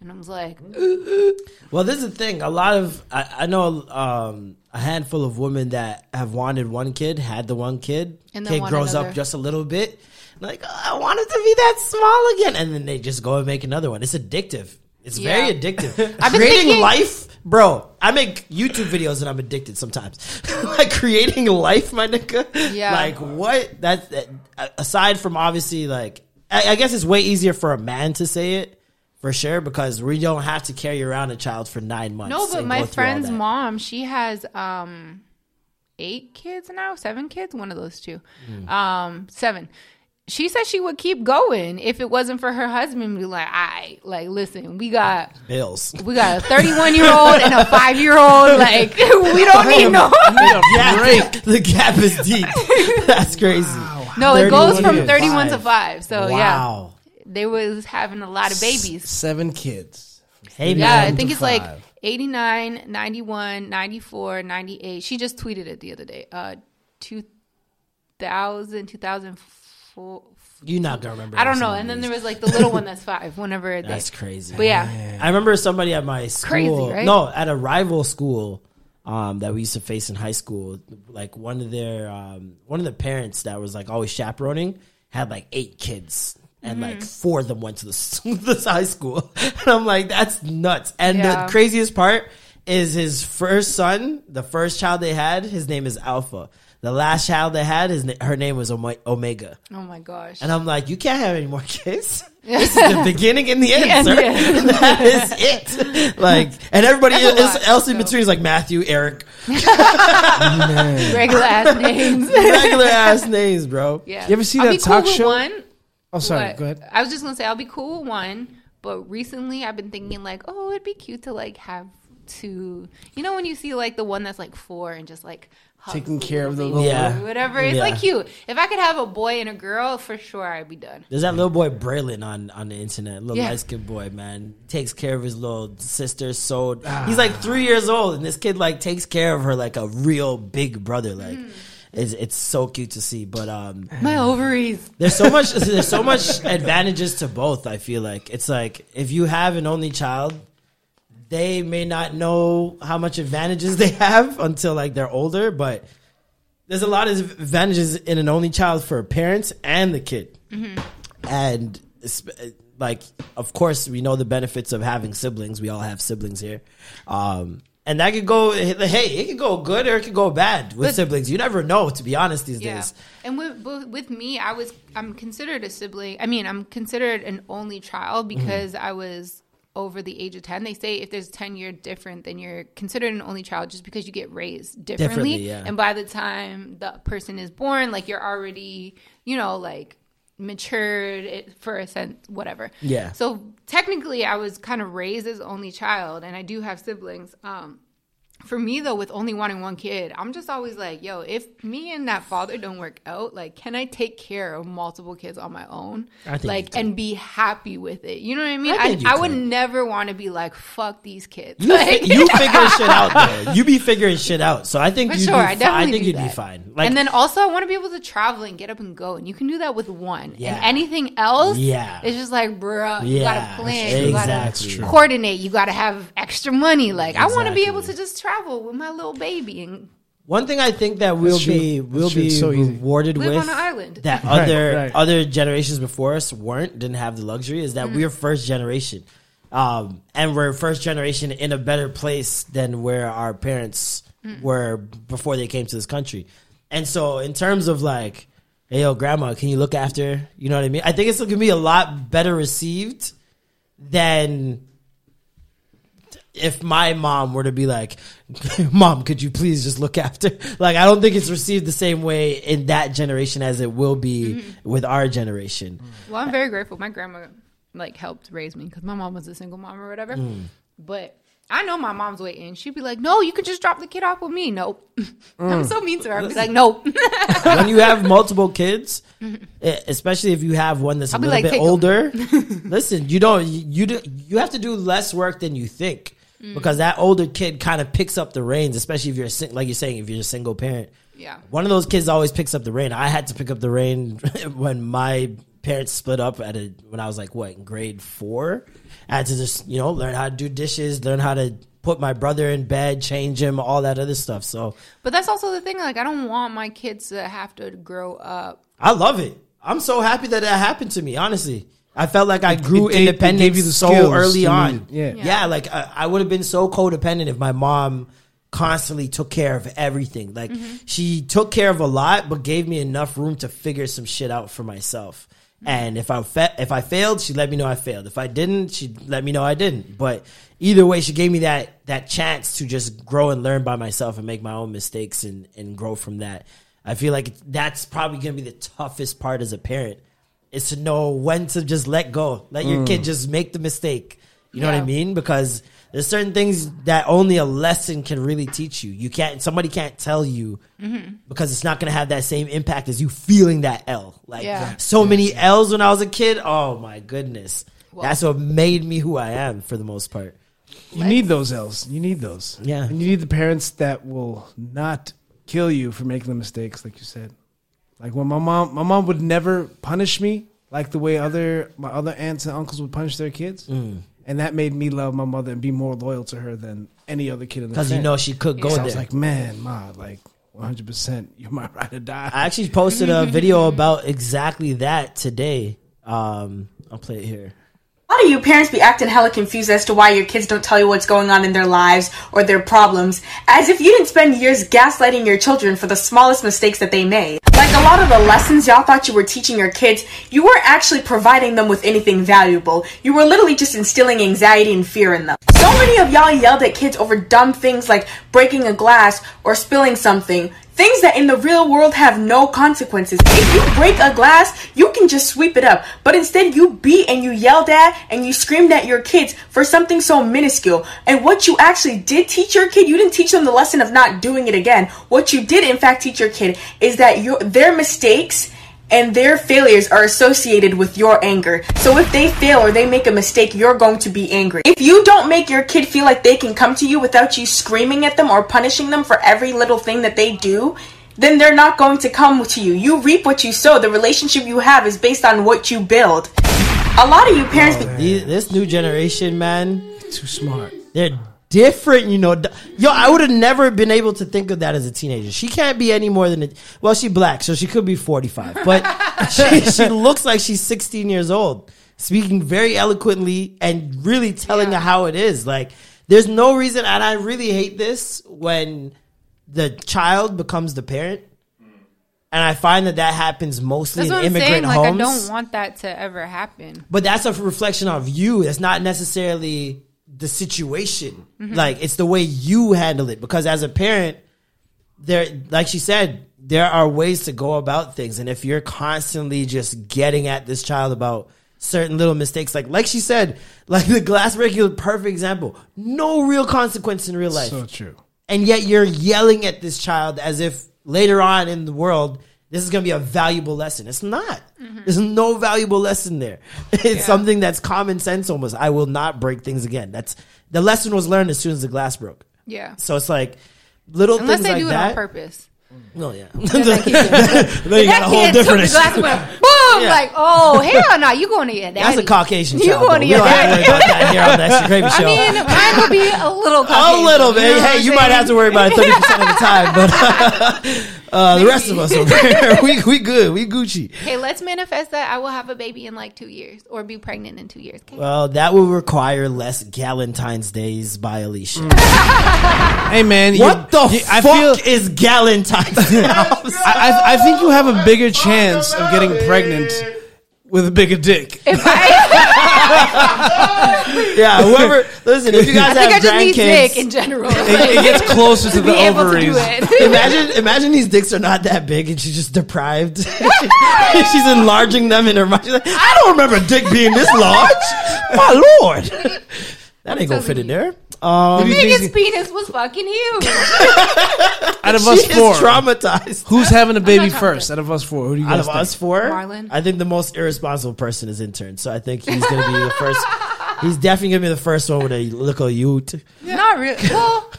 And I was like, [LAUGHS] Well, this is the thing. A lot of I, I know um, a handful of women that have wanted one kid, had the one kid, And kid grows another. up just a little bit, like "Oh, I want it to be that small again, and then they just go and make another one. It's addictive. It's very addictive. [LAUGHS] I've been creating thinking- life, bro. I make YouTube videos and I'm addicted sometimes. [LAUGHS] like creating life, my nigga. Yeah. Like what? That, that aside from obviously, like I, I guess it's way easier for a man to say it. For sure, because we don't have to carry around a child for nine months. no, but and my go through all friend's that. mom, she has um eight kids now, seven kids, one of those two, Hmm. um seven. She said she would keep going if it wasn't for her husband. Be like, I like, listen, we got bills. We got a 31 year old and a [LAUGHS] five year old. Like, [LAUGHS] we don't need no. [LAUGHS] Yeah, the gap is deep. That's crazy. No, it goes from to 31 to five. 5. So, yeah, they was having a lot of babies. Seven kids. Hey, Yeah. I think to it's like five. 89, 91, 94, 98. She just tweeted it the other day. Uh, 2000, 2004. You're not gonna remember. I don't know. And then there was like the little one [LAUGHS] that's five, whenever they. That's crazy. But yeah, I remember somebody at my school. Crazy, right? No, at a rival school um, that we used to face in high school. Like one of their um, one of the parents that was like always chaperoning had like eight kids. And Mm-hmm. like four of them went to this, [LAUGHS] this high school, and I'm like, that's nuts. And Yeah. the craziest part is his first son, the first child they had, his name is Alpha. The last child they had, his na- her name was Omega. oh my gosh. And I'm like, you can't have any more kids. [LAUGHS] This is the beginning and the end, end, sir. [LAUGHS] yeah. that is it. Like, and everybody That's a else, lot, else in between is like Matthew, Eric, [LAUGHS] Regular ass names. regular ass names, bro. Yeah. You ever see I'll that be cool talk with show? One, Oh, sorry. What? Go ahead. I was just gonna say I'll be cool with one, but recently I've been thinking like, oh, it'd be cute to like have to you know when you see like the one that's like four and just like hugs Taking care of the baby little- Yeah. or whatever. It's Yeah. like cute. If I could have a boy and a girl, for sure I'd be done. There's that little boy Braylon on, on the internet, little Yeah. light skinned boy, man. Takes care of his little sister. So he's like three years old, and this kid like takes care of her like a real big brother. Like it's it's so cute to see. But um, My ovaries. there's so much [LAUGHS] there's so much advantages to both. I feel like it's like if you have an only child, they may not know how much advantages they have until like they're older, but there's a lot of advantages in an only child for parents and the kid. And like, of course, we know the benefits of having siblings. We all have siblings here. Um, and that could go, hey, it could go good or it could go bad with But- siblings. You never know, to be honest, these Yeah. days. And with, with me, I was I'm considered a sibling. I mean, I'm considered an only child Mm-hmm. because I was over the age of 10. They say if there's 10 year different, then you're considered an only child just because you get raised differently. Differently, yeah. And by the time the person is born, like you're already, you know, like matured for a sense, whatever. Yeah. So technically, I was kind of raised as only child, and I do have siblings. Um, for me though, with only wanting one kid, I'm just always like, yo, if me and that father don't work out, like, can I take care of multiple kids on my own? I think like, and be happy with it. You know what I mean? I I, I, would never want to be like, fuck these kids. You, Like- fi- you [LAUGHS] figure shit out there. You be figuring shit out. So I think you'd sure, be I definitely I think you'd be fine. Like, and then also, I want to be able to travel and get up and go, and you can do that with one. Yeah. And anything else, Yeah. it's just like, bro you Yeah, gotta plan, you exactly. gotta coordinate, you gotta have extra money. Like, I want to be able to just travel with my little baby and One thing I think that we'll true. be That's we'll true. be so rewarded Live with on an island. that [LAUGHS] Right, other right. other generations before us weren't didn't have the luxury is that we're first generation, um, and we're first generation in a better place than where our parents were before they came to this country. And so, in terms of like, hey yo, grandma, can you look after? You know what I mean? I think it's gonna be a lot better received than if my mom were to be like, [LAUGHS] "Mom, could you please just look after?" [LAUGHS] Like, I don't think it's received the same way in that generation as it will be mm-hmm. with our generation. Mm. Well, I'm very grateful. My grandma like helped raise me because my mom was a single mom or whatever. Mm. But I know my mom's waiting. She'd be like, "No, you can just drop the kid off with me." Nope. [LAUGHS] I'm mm. so mean to her. I'd be like, "Nope." when you have multiple kids, especially if you have one that's a I'll be little like, bit older, listen, you don't you do, you have to do less work than you think Mm. because that older kid kind of picks up the reins, especially if you're a like you're saying if you're a single parent. Yeah. one of those kids always picks up the rein. I had to pick up the rein [LAUGHS] when my parents split up at a when I was like what in grade four. I had to just you know learn how to do dishes, learn how to put my brother in bed, change him, all that other stuff. So but that's also the thing. Like, I don't want my kids to have to grow up. I love it. I'm so happy that that happened to me. Honestly, I felt like I grew it gave- it independent the so early on. Yeah. yeah, Yeah. Like I, I would have been so codependent if my mom constantly took care of everything. Like mm-hmm. she took care of a lot, but gave me enough room to figure some shit out for myself. Mm-hmm. And if I fa- if I failed, she let me know I failed. If I didn't, she let me know I didn't. But either way, she gave me that that chance to just grow and learn by myself and make my own mistakes and and grow from that. I feel like that's probably gonna be the toughest part as a parent is to know when to just let go, let your kid mm. just make the mistake. You know what I mean? Because there's certain things that only a lesson can really teach you. You can't, somebody can't tell you mm-hmm. because it's not going to have that same impact as you feeling that L. Like Yeah. so many L's when I was a kid. Oh my goodness. That's what made me who I am for the most part. You need those L's. You need those. Yeah. And you need the parents that will not kill you for making the mistakes, like you said. Like when my mom, my mom would never punish me like the way other my other aunts and uncles would punish their kids, Mm. and that made me love my mother and be more loyal to her than any other kid in the Because you know she could go So I was like, man, ma, like one hundred percent, you're my ride or die. I actually posted a video about exactly that today. Um, I'll play it here. A lot of you parents be acting hella confused as to why your kids don't tell you what's going on in their lives or their problems, as if you didn't spend years gaslighting your children for the smallest mistakes that they made. Like a lot of the lessons y'all thought you were teaching your kids, you weren't actually providing them with anything valuable. You were literally just instilling anxiety and fear in them. So many of y'all yelled at kids over dumb things like breaking a glass or spilling something. Things that in the real world have no consequences. If you break a glass, you can just sweep it up. But instead, you beat and you yelled at and you screamed at your kids for something so minuscule. And what you actually did teach your kid, you didn't teach them the lesson of not doing it again. What you did, in fact, teach your kid is that your their mistakes and their failures are associated with your anger. So if they fail or they make a mistake, you're going to be angry. If you don't make your kid feel like they can come to you without you screaming at them or punishing them for every little thing that they do, then they're not going to come to you. You reap what you sow. The relationship you have is based on what you build. A lot of you parents be- this new generation, man, Too smart. they're different. You know, yo, I would have never been able to think of that as a teenager. She can't be any more than a, well, she black, so she could be forty five, but [LAUGHS] she, she looks like she's sixteen years old, speaking very eloquently and really telling Yeah. her how it is. Like, there's no reason, and I really hate this when the child becomes the parent. And I find that that happens mostly That's in I'm immigrant saying. Like, homes. I don't want that to ever happen. But that's a reflection of you. It's not necessarily the situation. Mm-hmm. Like it's the way you handle it. Because as a parent, there, like she said, there are ways to go about things. And if you're constantly just getting at this child about certain little mistakes, like like she said, [LAUGHS] like the glass breaking is perfect example. No real consequence in real life So true. and yet you're yelling at this child as if later on in the world this is going to be a valuable lesson. It's not. Mm-hmm. There's no valuable lesson there. [LAUGHS] It's something that's common sense almost. I will not break things again. That's the lesson was learned as soon as the glass broke. Yeah. So it's like little Unless things they like do it that. on purpose. No, yeah. [LAUGHS] Then that you got a whole that different issue. glass went [LAUGHS] boom. Yeah. Like, oh hell no, you going to your daddy. That's a Caucasian You going to We your don't have to worry daddy. about that here on the Extra Gravy I mean, mine will be a little a Caucasian, little you know bit. Hey, you might have to worry about it thirty percent of the time, but uh, the rest of us, over [LAUGHS] here, [LAUGHS] we we good, we Gucci. Hey, let's manifest that I will have a baby in like two years or be pregnant in two years. Okay? Well, that will require less Galentine's Days by Alicia. [LAUGHS] Hey man, What you- the you- I fuck feel is Galentine's Day? I, I, I think you have a bigger chance of getting pregnant with a bigger dick. If I, [LAUGHS] yeah, whoever. Listen, if you guys I think I have just need dick in general. It, it gets [LAUGHS] closer to the be able to ovaries. do it. [LAUGHS] imagine imagine these dicks are not that big and she's just deprived. she's enlarging them in her mind. She's like, I don't remember a dick being this large. My lord, that ain't gonna fit in there. Um, Nigga's penis was fucking huge. [LAUGHS] Out of she us is four, traumatized. who's having a baby first? Out of us four, who do you Out guys of think? us four, Marlon. I think the most irresponsible person is intern. So I think he's gonna be the first. He's definitely gonna be the first one with a little ute. Not really. Well,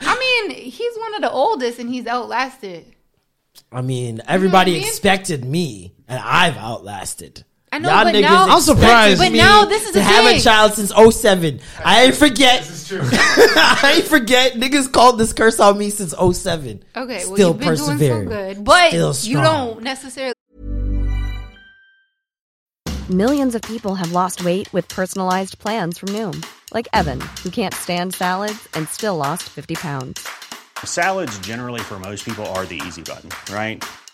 I mean, he's one of the oldest and he's outlasted. I mean, everybody I mean? expected me, and I've outlasted. I know, Y'all but niggas now- I'm surprised. But now this is to the have a child since 07. I ain't forget. This is true. [LAUGHS] I ain't forget. Niggas called this curse on me since 07. Okay, well, Still you've been doing so persevering. good, but Still you strong. don't necessarily. Millions of people have lost weight with personalized plans from Noom, like Evan, who can't stand salads and still lost 50 pounds. Salads, generally, for most people, are the easy button, right?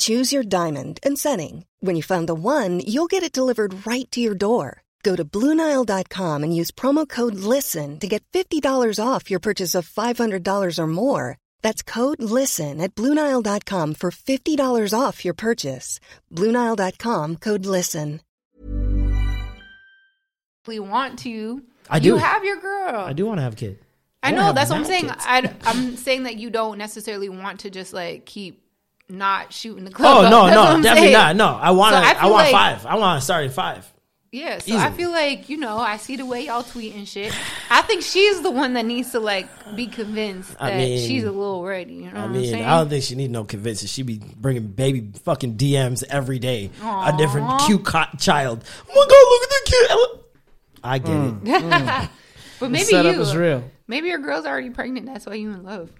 Choose your diamond and setting. When you find the one, you'll get it delivered right to your door. Go to Bluenile.com and use promo code LISTEN to get $50 off your purchase of $500 or more. That's code LISTEN at Bluenile.com for $50 off your purchase. Bluenile.com code LISTEN. We want to. I do. You do. have your girl. I do want to have a kid. I wanna know. That's what I'm saying. I, I'm saying that you don't necessarily want to just like keep not shooting the club. Oh up. no, That's no, definitely saying. not. No, I want So. I I, want like- five. I want to start at five. Yeah, so I feel like you know I see the way y'all tweet and shit. I think she's the one that needs to like be convinced I that mean- she's a little ready. You know I what I'm mean, saying? I don't think she need no convincing. She be bringing baby fucking DMs every day. A different cute co- child. Oh my god, look at the kid. I get Mm. it. [LAUGHS] But maybe setup you. is real. Maybe your girl's already pregnant. That's why you in love.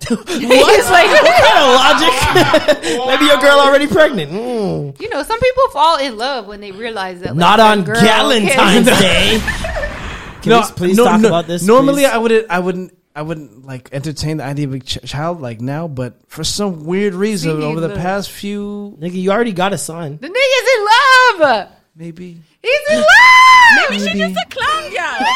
[LAUGHS] what? It's like kind of logic? [LAUGHS] Maybe your girl already pregnant. Mm. you know, some people fall in love when they realize that. Like, Not their on girl Galentine's can- Day. [LAUGHS] Can we please talk about this? Normally, please? I wouldn't. I wouldn't. I wouldn't like entertain the idea of a ch- child like now, but for some weird reason, See, over the look. past few, nigga, you already got a son. The nigga's in love. maybe, He's in love. Maybe she just a clown girl.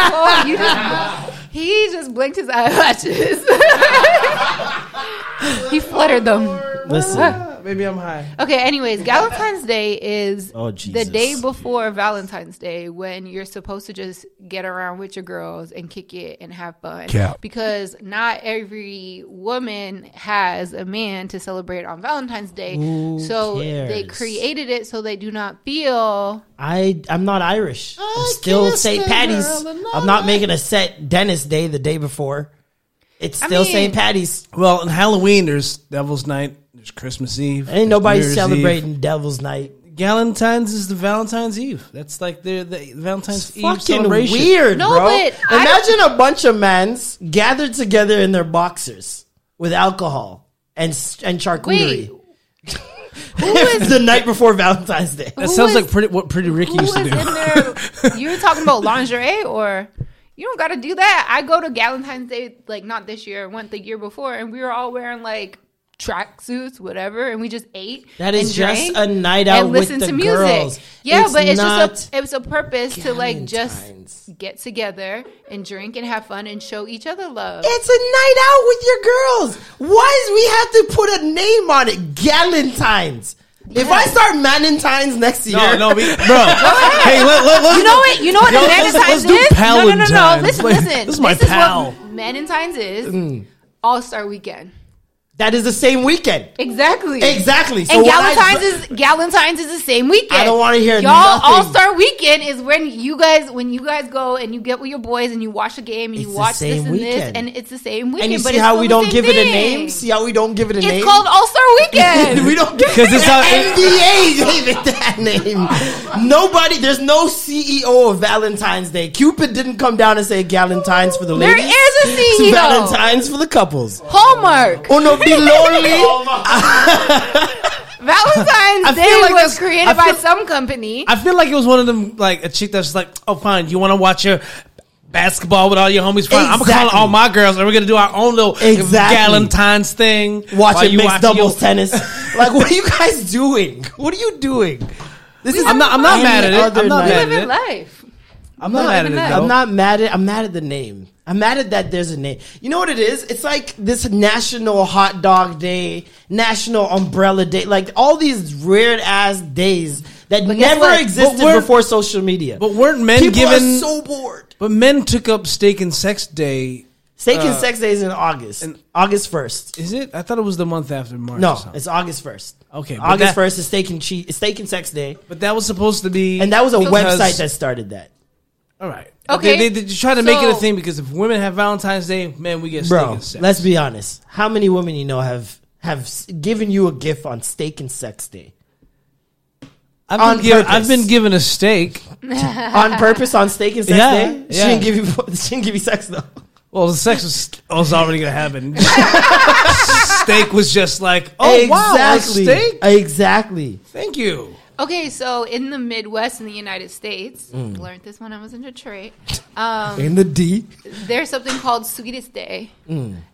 Oh, you just, he just blinked his [LAUGHS] eyelashes. [LAUGHS] he fluttered them. Listen, maybe I'm high. Okay, anyways, Valentine's Day is Oh, the day before Valentine's Day when you're supposed to just get around with your girls and kick it and have fun. Cap. Because not every woman has a man to celebrate on Valentine's Day. Who so they created it so they do not feel I I'm not Irish. I'm still St. Patty's. I'm not making a set Dennis Day the day before. It's I still mean- St. Patty's. Well, on Halloween, there's Devil's Night, there's Christmas Eve. Ain't there's nobody New Year's celebrating Devil's Night. Eve. Galentine's is the Valentine's Eve. That's like the the Valentine's Eve Fucking celebration. weird, No, bro. but Imagine a bunch of mans gathered together in their boxers with alcohol and s- and charcuterie. Wait, [LAUGHS] who is the night before Valentine's Day. That sounds is- like pretty what Pretty Ricky who used is to do. in there? [LAUGHS] You were talking about lingerie, or you don't got to do that. I go to Valentine's Day, like not this year, went the year before, and we were all wearing like track suits, whatever, and we just ate. That is and just drank a night out and with listened the to music. girls. Yeah, It's but it's just a it's a purpose to like just get together and drink and have fun and show each other love. It's a night out with your girls. Why does we have to put a name on it? Galentine's. If I start Manentines next year, No, no, we, [LAUGHS] bro. hey, let, let, let's You know what? You know what Yo, a let's- Manentines let's do is? No, no, no, no. Listen, Like, listen. this is my this pal. is what Manentines is. Mm. All Star Weekend. That is the same weekend. Exactly. Exactly. So and when I- Galentine's is Galentine's is the same weekend. I don't wanna hear y'all. All Star Weekend is when you guys when you guys go and you get with your boys and you watch a game and It's you watch this and weekend. this and it's the same weekend. and you but see it's how we don't same give it a name. See how we don't give it a It's name. It's called All Star Weekend. [LAUGHS] we don't give [LAUGHS] 'Cause it's the how it- NBA gave it that name. Nobody, there's no CEO of Valentine's Day. Cupid didn't come down and say Galentine's for the ladies. is a CEO. It's Valentine's for the couples. Hallmark. Oh no, be [LAUGHS] lonely. Oh Valentine's I Day like was that's- created I by feel- some company. I feel like it was one of them, like a chick that's like, oh, fine, you want to watch your basketball with all your homies? Fine, I'm gonna call all my girls, and we're gonna do our own little Exactly. Valentine's thing. while Watching you mixed watch doubles your- tennis. [LAUGHS] Like, what are you guys doing? What are you doing? This is I'm not. I'm not mad at it. other I'm not night. mad Living at it. life. I'm not mad at it. living though. I'm not mad at. I'm mad at the name. I'm mad at that. There's a name. You know what it is? It's like this National Hot Dog Day, National Umbrella Day, like all these weird ass days that guess never what? existed before social media. But weren't men People given? are so bored. but men took up steak and sex day. Steak and Uh, Sex Day is in August. In, August first. Is it? I thought it was the month after March. No, it's August first. Okay, August first is Steak and Cheese, Steak and Sex Day, but that was supposed to be, and that was a website that started that. All right. Okay, They, they, they try to make it a thing because if women have Valentine's Day, man, we get steak Bro, and sex. let's be honest. How many women you know have have given you a gift on Steak and Sex Day I've on been, given, purpose. I've been given a steak. [LAUGHS] on purpose on Steak and Sex Yeah, Day? She yeah. didn't give you. [LAUGHS] She didn't give you sex though. Well, the sex was, was already gonna happen. [LAUGHS] steak was just like, oh wow, a steak. Exactly. Thank you. Okay, so in the Midwest in the United States, Mm. learned this when I was in Detroit. [LAUGHS] Um, In the D. there's something called Sweetest Day,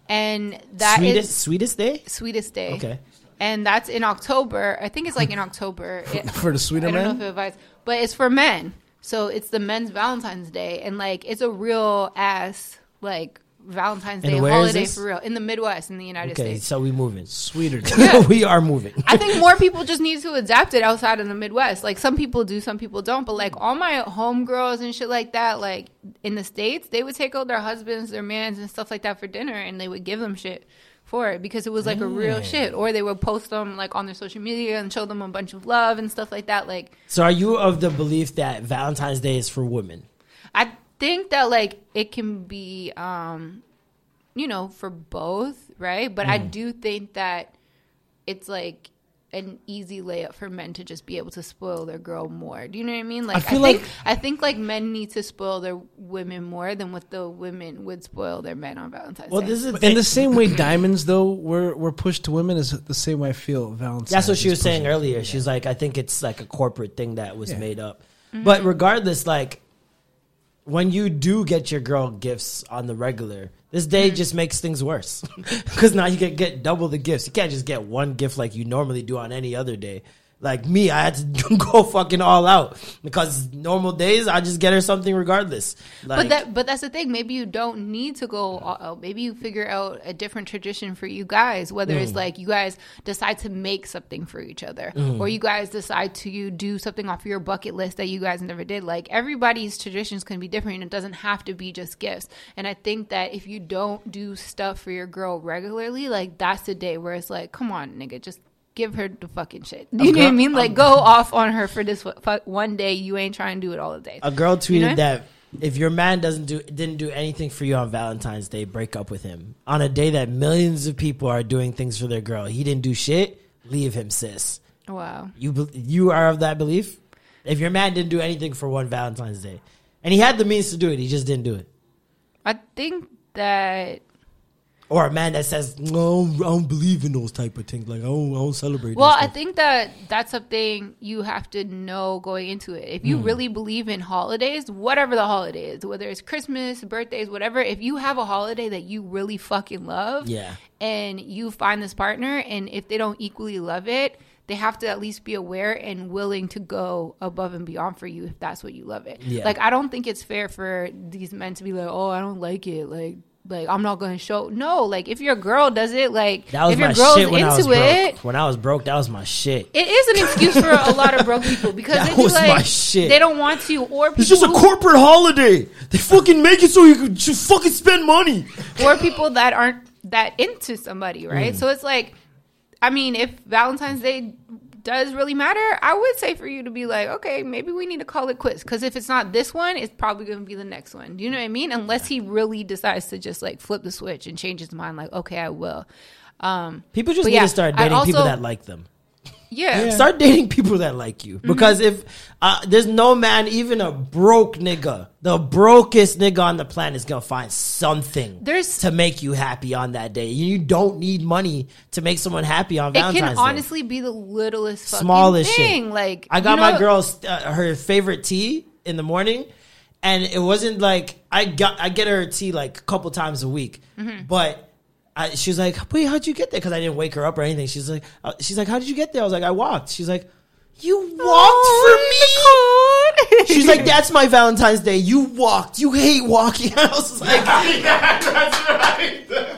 and that is sweetest sweetest day. Sweetest Day. Okay. and that's in October. I think it's like in October [LAUGHS] It- For the sweeter I don't man? know if it advice, but it's for men. So it's the men's Valentine's Day, and like it's a real ass like Valentine's Day holiday for real in the Midwest in the United Okay, States. so we moving. Sweeter. [LAUGHS] [LAUGHS] we are moving. I think more [LAUGHS] people just need to adapt it outside of the Midwest. Like some people do, some people don't. But like all my homegirls and shit like that, like in the states, they would take out their husbands, their mans, and stuff like that for dinner, and they would give them shit for it because it was like a real shit. Or they would post them like on their social media and show them a bunch of love and stuff like that. Like So are you of the belief that Valentine's Day is for women? I think that like it can be, um, you know, for both, right? But I do think that it's like an easy layup for men to just be able to spoil their girl more. Do you know what I mean? Like I, feel think like- I think like men need to spoil their women more than what the women would spoil their men on Valentine's Well, Day. this is In the same way [COUGHS] diamonds though were were pushed to women is the same way I feel Valentine's. That's what she was saying earlier. She's like, I think it's like a corporate thing that was Yeah. made up. But regardless, like when you do get your girl gifts on the regular, this day mm. just makes things worse [LAUGHS] because now you can get double the gifts. You can't just get one gift like you normally do on any other day. Like me, I had to [LAUGHS] go fucking all out because normal days I just get her something regardless. Like, but that but that's the thing. Maybe you don't need to go all out. Maybe you figure out a different tradition for you guys. Whether Mm. it's like you guys decide to make something for each other, Mm. or you guys decide to you do something off your bucket list that you guys never did. Like everybody's traditions can be different, and it doesn't have to be just gifts. And I think that if you don't do stuff for your girl regularly, like that's the day where it's like, come on, nigga, just. Give her the fucking shit. You know what I mean? Like, go off on her for this one day. You ain't trying to do it all the day. A girl tweeted You know? that if your man doesn't do didn't do anything for you on Valentine's Day, break up with him. On a day that millions of people are doing things for their girl, he didn't do shit. Leave him, sis. Wow. You you are of that belief? If your man didn't do anything for one Valentine's Day, and he had the means to do it, he just didn't do it. I think that Or a man that says, "No, I don't believe in those type of things. Like I don't, I don't celebrate." Well, I think that that's something you have to know going into it. If you Hmm. really believe in holidays, whatever the holiday is, whether it's Christmas, birthdays, whatever, if you have a holiday that you really fucking love, Yeah. and you find this partner, and if they don't equally love it, they have to at least be aware and willing to go above and beyond for you if that's what you love it. Yeah. Like I don't think it's fair for these men to be like, "Oh, I don't like it," like. Like I'm not going to show. No, like if your girl does it, like that was if your my girl's shit when I was into it, broke. When I was broke, that was my shit. it is an excuse for a lot of broke people [LAUGHS] because That was like my shit. they don't want to, or people It's just a who- corporate holiday. They fucking make it so you can just fucking spend money. [LAUGHS] or people that aren't that into somebody, right? Mm. So it's like, I mean, if Valentine's Day does really matter, I would say for you to be like, okay, maybe we need to call it quits because if it's not this one, it's probably going to be the next one. Do you know what I mean? Unless he really decides to just like flip the switch and change his mind, like, okay, I will. Um, People just need yeah, to start dating people that like them. Yeah. Start dating people that like you. Because if uh, there's no man, even a broke nigga, the brokest nigga on the planet is gonna find something There's- to make you happy on that day. You don't need money to make someone happy on It Valentine's can Day. honestly be the littlest fucking smallest thing. shit. Like I got you know- my girl's uh, her favorite tea in the morning, and it wasn't like I got I get her tea like a couple times a week, Mm-hmm. but. I, she was like, "Wait, how'd you get there?" Because I didn't wake her up or anything. She's like, uh, "She's like, how did you get there?" I was like, "I walked." She's like, "You walked for me?" She's like, "That's my Valentine's Day. You walked. You hate walking." [LAUGHS] I was like,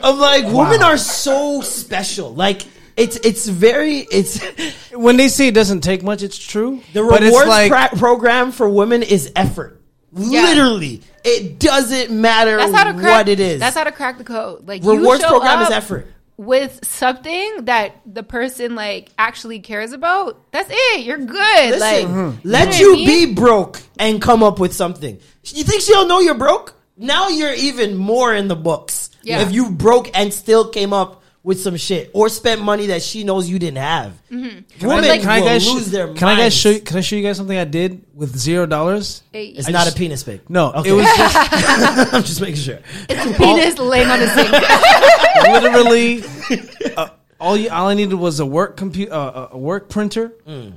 "I'm like, women are so special. Like, it's it's very it's." [LAUGHS] When they say it doesn't take much, it's true. The but rewards like pra- program for women is effort. Literally, it doesn't matter That's how to crack. what it is. That's how to crack the code. Like you rewards show program is effort. with something that the person like actually cares about. That's it. You're good. Listen, like Mm-hmm. let know you I mean? be broke and come up with something. You think she'll know you're broke? Now you're even more in the books. Yeah. If you broke and still came up with some shit or spent money that she knows you didn't have, Mm-hmm. women Can I will guys lose sh- their Can I guys show? You, can I show you guys something I did with zero dollars? It's I not just- a penis pic. No, Okay. it was just [LAUGHS] [LAUGHS] I'm just making sure. it's a penis laying on the sink. [LAUGHS] literally uh, all you. All I needed was a work computer, uh, a work printer, Mm.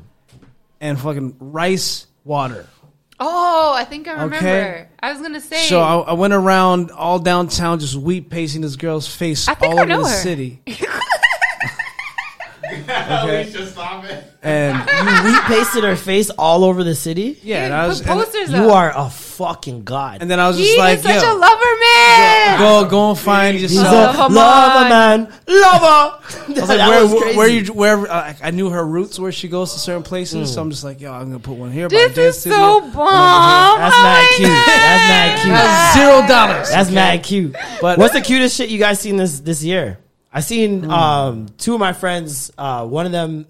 and fucking rice water. Oh, I think I remember. Okay. I was gonna say. So I, I went around all downtown just wheat pasting this girl's face all I over know the her. city. [LAUGHS] [LAUGHS] okay. And [LAUGHS] You wheat pasted her face all over the city. yeah, and I was and, posters You are a fucking god. and then I was he just like, is such yo, a lover man. go go and find He's yourself. a Love him lover on. man, lover. I [LAUGHS] was like, where, was where you, wherever uh, I knew her roots, where she goes to certain places. So I'm just like, yo, I'm gonna put one here. by This dance is studio, so one bomb. That's mad cute. That's mad cute. here. Zero dollars. That's mad cute. But- what's the cutest shit you guys seen this this year? I seen um two of my friends. Uh, one of them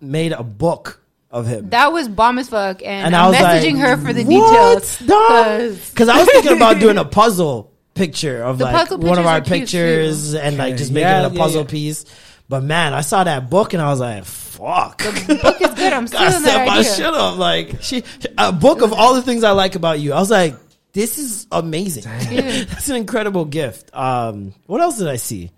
made a book of him. That was bomb as fuck, and, and I I'm was messaging like, her for the "What, details? Because [LAUGHS] [LAUGHS] I was thinking about doing a puzzle picture of The like one of our are cute, pictures and like just making Yeah, it a puzzle yeah. piece. But man, I saw that book and I was like, fuck. The book is good. I'm [LAUGHS] Gotta stealing set that my idea. shit up. Like she, a book of all the things I like about you. I was like, this is amazing. Yeah. [LAUGHS] That's an incredible gift. Um, what else did I see?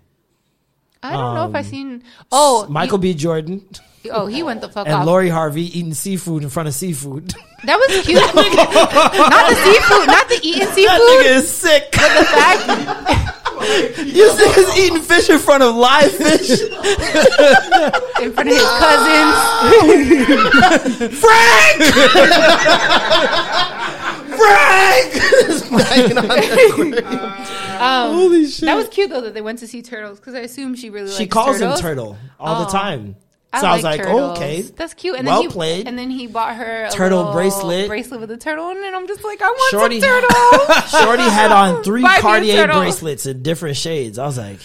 I don't know if I Um, seen. Oh, Michael B. Jordan He, oh, he went the fuck and off. Lori Harvey eating seafood in front of seafood. That was cute. [LAUGHS] not the seafood, not the eating that seafood. nigga is sick. But The fact [LAUGHS] you niggas eating fish in front of live fish. [LAUGHS] in front of his cousins. Frank. Just banging on the aquarium. Um, Holy shit. That was cute though that they went to see turtles because I assume she really she likes calls turtles. him turtle all the Oh. Time. So I, was like, turtles. okay, that's cute. And well then he, played. And then he bought her a Turtle bracelet. bracelet with a turtle, in it, and I'm just like, I want Shorty, some turtles. [LAUGHS] Shorty had on three Buy Cartier bracelets in different shades. I was like,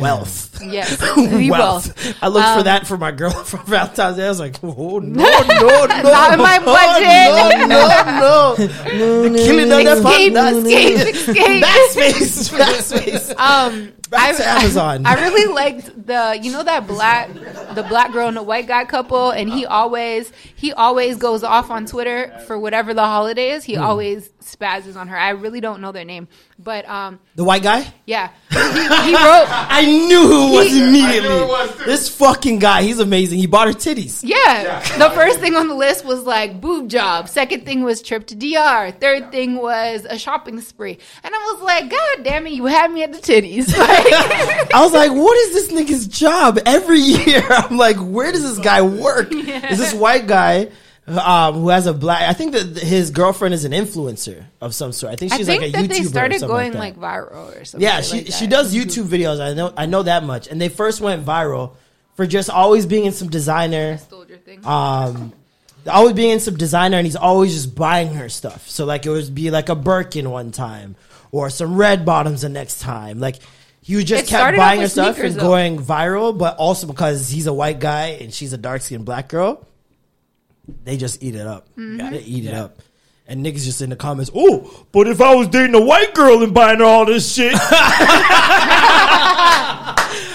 wealth. yes, [LAUGHS] wealth. wealth. I looked for Um, that for my girl [LAUGHS] for Valentine's Day. I was like, oh no, no, no, Not in my budget. no, no, no. Killing on that Escape, fuck- escape, escape. Backspace, backspace. Um, Back to [LAUGHS] Amazon. I [LAUGHS] really liked the you know that black the black girl and the white guy couple, and he always he always goes off on Twitter for whatever the holiday is. He Hmm. always spazzes on her. I really don't know their name, but um, The white guy? yeah, [LAUGHS] he, he wrote. I knew who it was He- immediately. I knew it was too. This fucking guy, he's amazing. He bought her titties. Yeah. The first thing on the list was like boob job. Second thing was trip to DR. Third thing was a shopping spree. And I was like, God damn it, you had me at the titties. Like, [LAUGHS] I was like, what is this nigga's job? Every year, [LAUGHS] I'm like, where does this guy work? Is this white guy um, who has a black? I think that his girlfriend is an influencer of some sort. I think I she's think like a that YouTuber. they started going like, like, viral or something. yeah, she like she does YouTube videos. I know I know that much. And they first went viral for just always being in some designer. Stole your thing. Um, always being in some designer, and he's always just buying her stuff. So like it would be like a Birkin one time, or some red bottoms the next time. Like he just It kept buying off her stuff and though. going viral, but also because he's a white guy and she's a dark skinned black girl, they just eat it up. Mm-hmm. They eat it up. And niggas just in the comments, oh, but if I was dating a white girl and buying her all this shit. [LAUGHS]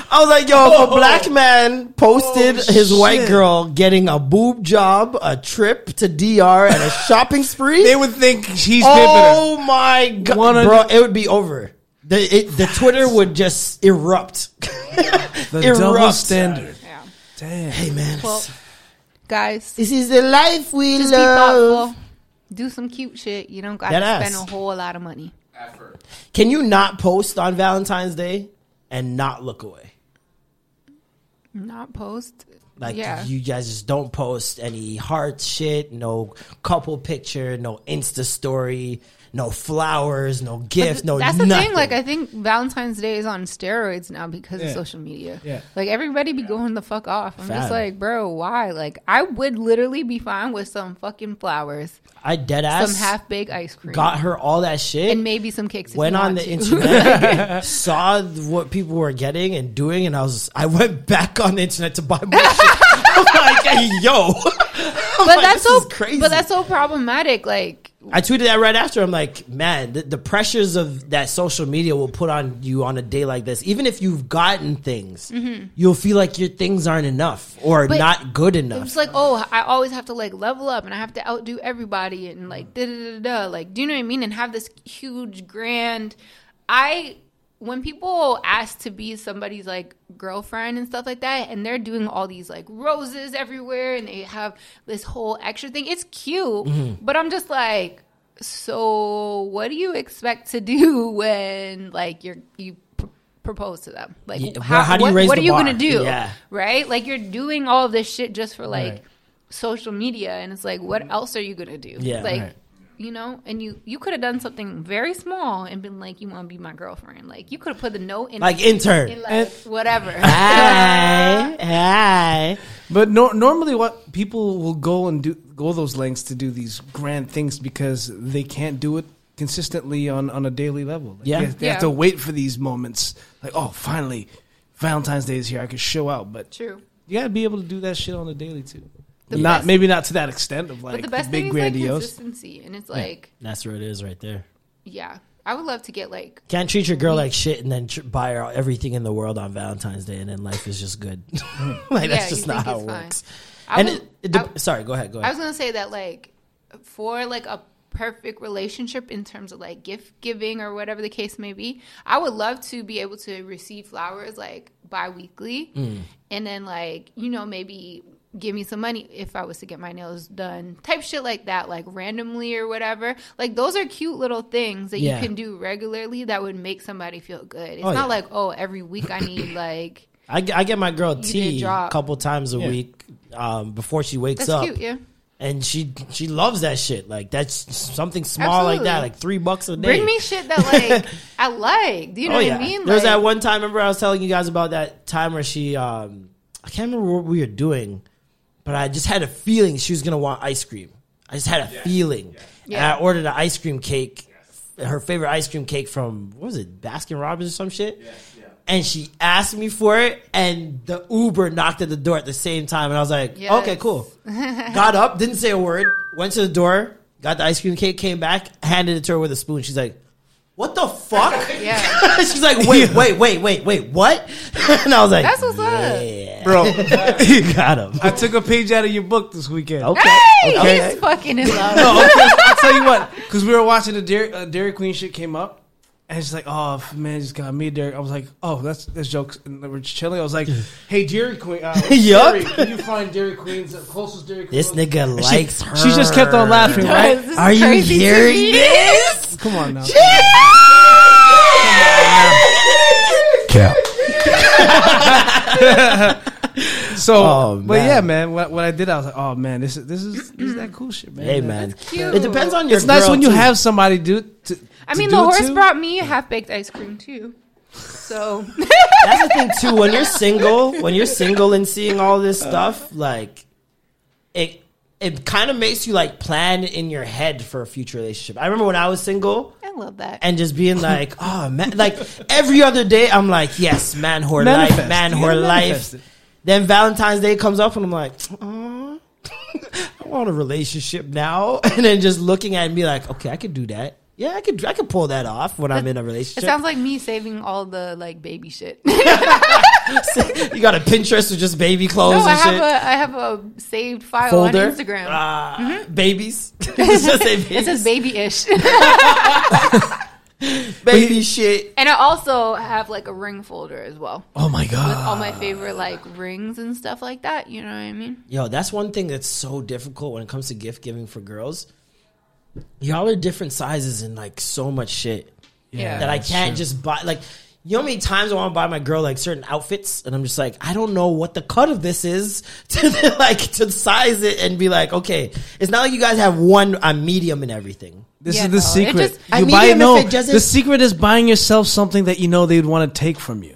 I was like, yo, if a black man posted Oh, his white shit. girl getting a boob job, a trip to DR, and a [LAUGHS] shopping spree, They would think she's oh my god, bro, it would be over. The it, the Twitter would just erupt. pimping. [LAUGHS] The double erupt. standard. yeah. Damn. Hey man, Well, guys, this is the life we just be love. thoughtful. Do some cute shit. You don't got to ass. spend a whole lot of money. Effort. Can you not post on Valentine's Day and not look away? Not post. Like yeah. you guys just don't post any heart shit, no couple picture, no Insta story, no flowers, no gift, no That's the thing. Like, I think Valentine's Day is on steroids now because Yeah. of social media. Yeah. Like, everybody be going the fuck off. I'm just like, bro, why? Like, I would literally be fine with some fucking flowers, I dead ass some half baked ice cream, got her all that shit. and maybe some cakes. went on the to. internet, [LAUGHS] saw what people were getting and doing, and I was I went back on the internet to buy more shit. [LAUGHS] I'm like, hey, yo, [LAUGHS] I'm but like, that's so crazy. But that's so problematic. Like, I tweeted that right after. I'm like, man, the, the pressures of that social media will put on you on a day like this. Even if you've gotten things, you'll feel like your things aren't enough or Mm-hmm. But not good enough. It's like, oh, I always have to like level up and I have to outdo everybody and like da da da da. Like, do you know what I mean? And have this huge grand. I when people ask to be somebody's like girlfriend and stuff like that, and they're doing all these like roses everywhere and they have this whole extra thing. It's cute, mm-hmm. but I'm just like, so what do you expect to do [LAUGHS] when like you're you pr- propose to them? Like, Yeah, well, how do you what, raise what are you bar? gonna do? Yeah. right? Like you're doing all this shit just for like Right. social media, and it's like, what else are you gonna do? Yeah. like. Right. You know, and you you could have done something very small and been like, "You want to be my girlfriend?" Like you could have put the note in, like intern. in like whatever. [LAUGHS] Hi, hi. But no, normally, what people will go and do go those lengths to do these grand things because they can't do it consistently on, on a daily level. Like, Yeah. they, they have to wait for these moments. Like, oh, finally, Valentine's Day is here. I can show out, but True. you gotta be able to do that shit on a daily too. The not best- maybe not to that extent of But like the the, best big thing is like consistency, and it's like, That's where it is right there. yeah, I would love to get like Can't treat your girl like shit and then tr- buy her everything in the world on Valentine's Day and then life is just good. [LAUGHS] [LAUGHS] like Yeah, that's you just not think how it's it fine. works. I and would- it, it de- I- sorry, go ahead, go ahead. I ahead. was gonna say that like for like a perfect relationship in terms of like gift giving or whatever the case may be, I would love to be able to receive flowers like bi-weekly Mm. and then like, you know, maybe give me some money if I was to get my nails done. Type shit like that, like randomly or whatever. Like those are cute little things that Yeah. you can do regularly that would make somebody feel good. It's Oh, not yeah. like, oh, every week I need [CLEARS THROAT] like I, get- I get my girl did tea a couple times a Yeah. week um, before she wakes that's up. cute, yeah. And she she loves that shit. Like that's something small like that, like three bucks a day. Bring me shit that like [LAUGHS] I like. Do you know oh what yeah. I mean? There was Like- that one time. Remember, I was telling you guys about that time where she. um I can't remember what we were doing, but I just had a feeling she was gonna want ice cream. I just had a feeling, and Yeah. I ordered an ice cream cake. Her favorite ice cream cake from what was it, Baskin Robbins or some shit. And she asked me for it, and the Uber knocked at the door at the same time, and I was like, Yes. "Okay, cool." [LAUGHS] got up, didn't say a word, went to the door, got the ice cream cake, came back, handed it to her with a spoon. She's like, "What the fuck?" [LAUGHS] Yeah. [LAUGHS] She's like, "Wait, wait, wait, wait, wait, what?" [LAUGHS] and I was like, That's what's up. Bro, you got him." I took a page out of your book this weekend. Okay, Hey, okay. he's fucking in love. No, okay, I'll tell you what, because we were watching the Dairy, uh, Dairy Queen shit came up, and she's like, "Oh man, he just got me Dairy." I was like, "Oh, that's that's jokes." And we're just chilling. I was like, [LAUGHS] "Hey, Dairy Queen, uh, [LAUGHS] Yup. Siri, can you find Dairy Queen's uh, closest Dairy Queen?" This nigga And likes she, her. She just kept on laughing, right? This is Are you crazy to hearing me. [LAUGHS] this? Come on now. Cap. So, Oh, but man. yeah, man, what, what I did, I was like, "Oh man, this is this is this is that cool shit, man." Hey man, cute. it depends on your. it's nice girl, when you too. have somebody do. To, I mean, do the horse to. brought me half baked ice cream too. So [LAUGHS] That's the thing too. When you're single, [LAUGHS] when you're single and seeing all this uh. stuff, like it, it kind of makes you like plan in your head for a future relationship. I remember when I was single I love that. and just being [LAUGHS] like, oh man, like every other day, I'm like, yes, man, whore life, man, You whore life. manifest it. Then Valentine's Day comes up and I'm like, [LAUGHS] I want a relationship now. [LAUGHS] And then just looking at it and be like, okay, I could do that. Yeah, I could, I could pull that off when I'm in a relationship. It relationship. sounds like me saving all the like baby shit. [LAUGHS] you got a Pinterest with just baby clothes no, and I have shit. a I have a saved file folder. on Instagram. Ah, Babies. It's just say babies. it says baby-ish, baby shit. and I also have like a ring folder as well Oh my god! with all my favorite like rings and stuff like that. You know what I mean? Yo, that's one thing that's so difficult when it comes to gift giving for girls. Y'all are different sizes and like so much shit Yeah. that I can't just buy. Like, you know how many times I want to buy my girl like certain outfits, and I'm just like, I don't know what the cut of this is [LAUGHS] to like to size it and be like, okay, it's not like you guys have one a medium and everything. This Yeah, is the no, it secret. just- I you mean, buy even if no. it The secret is buying yourself something that you know they'd want to take from you,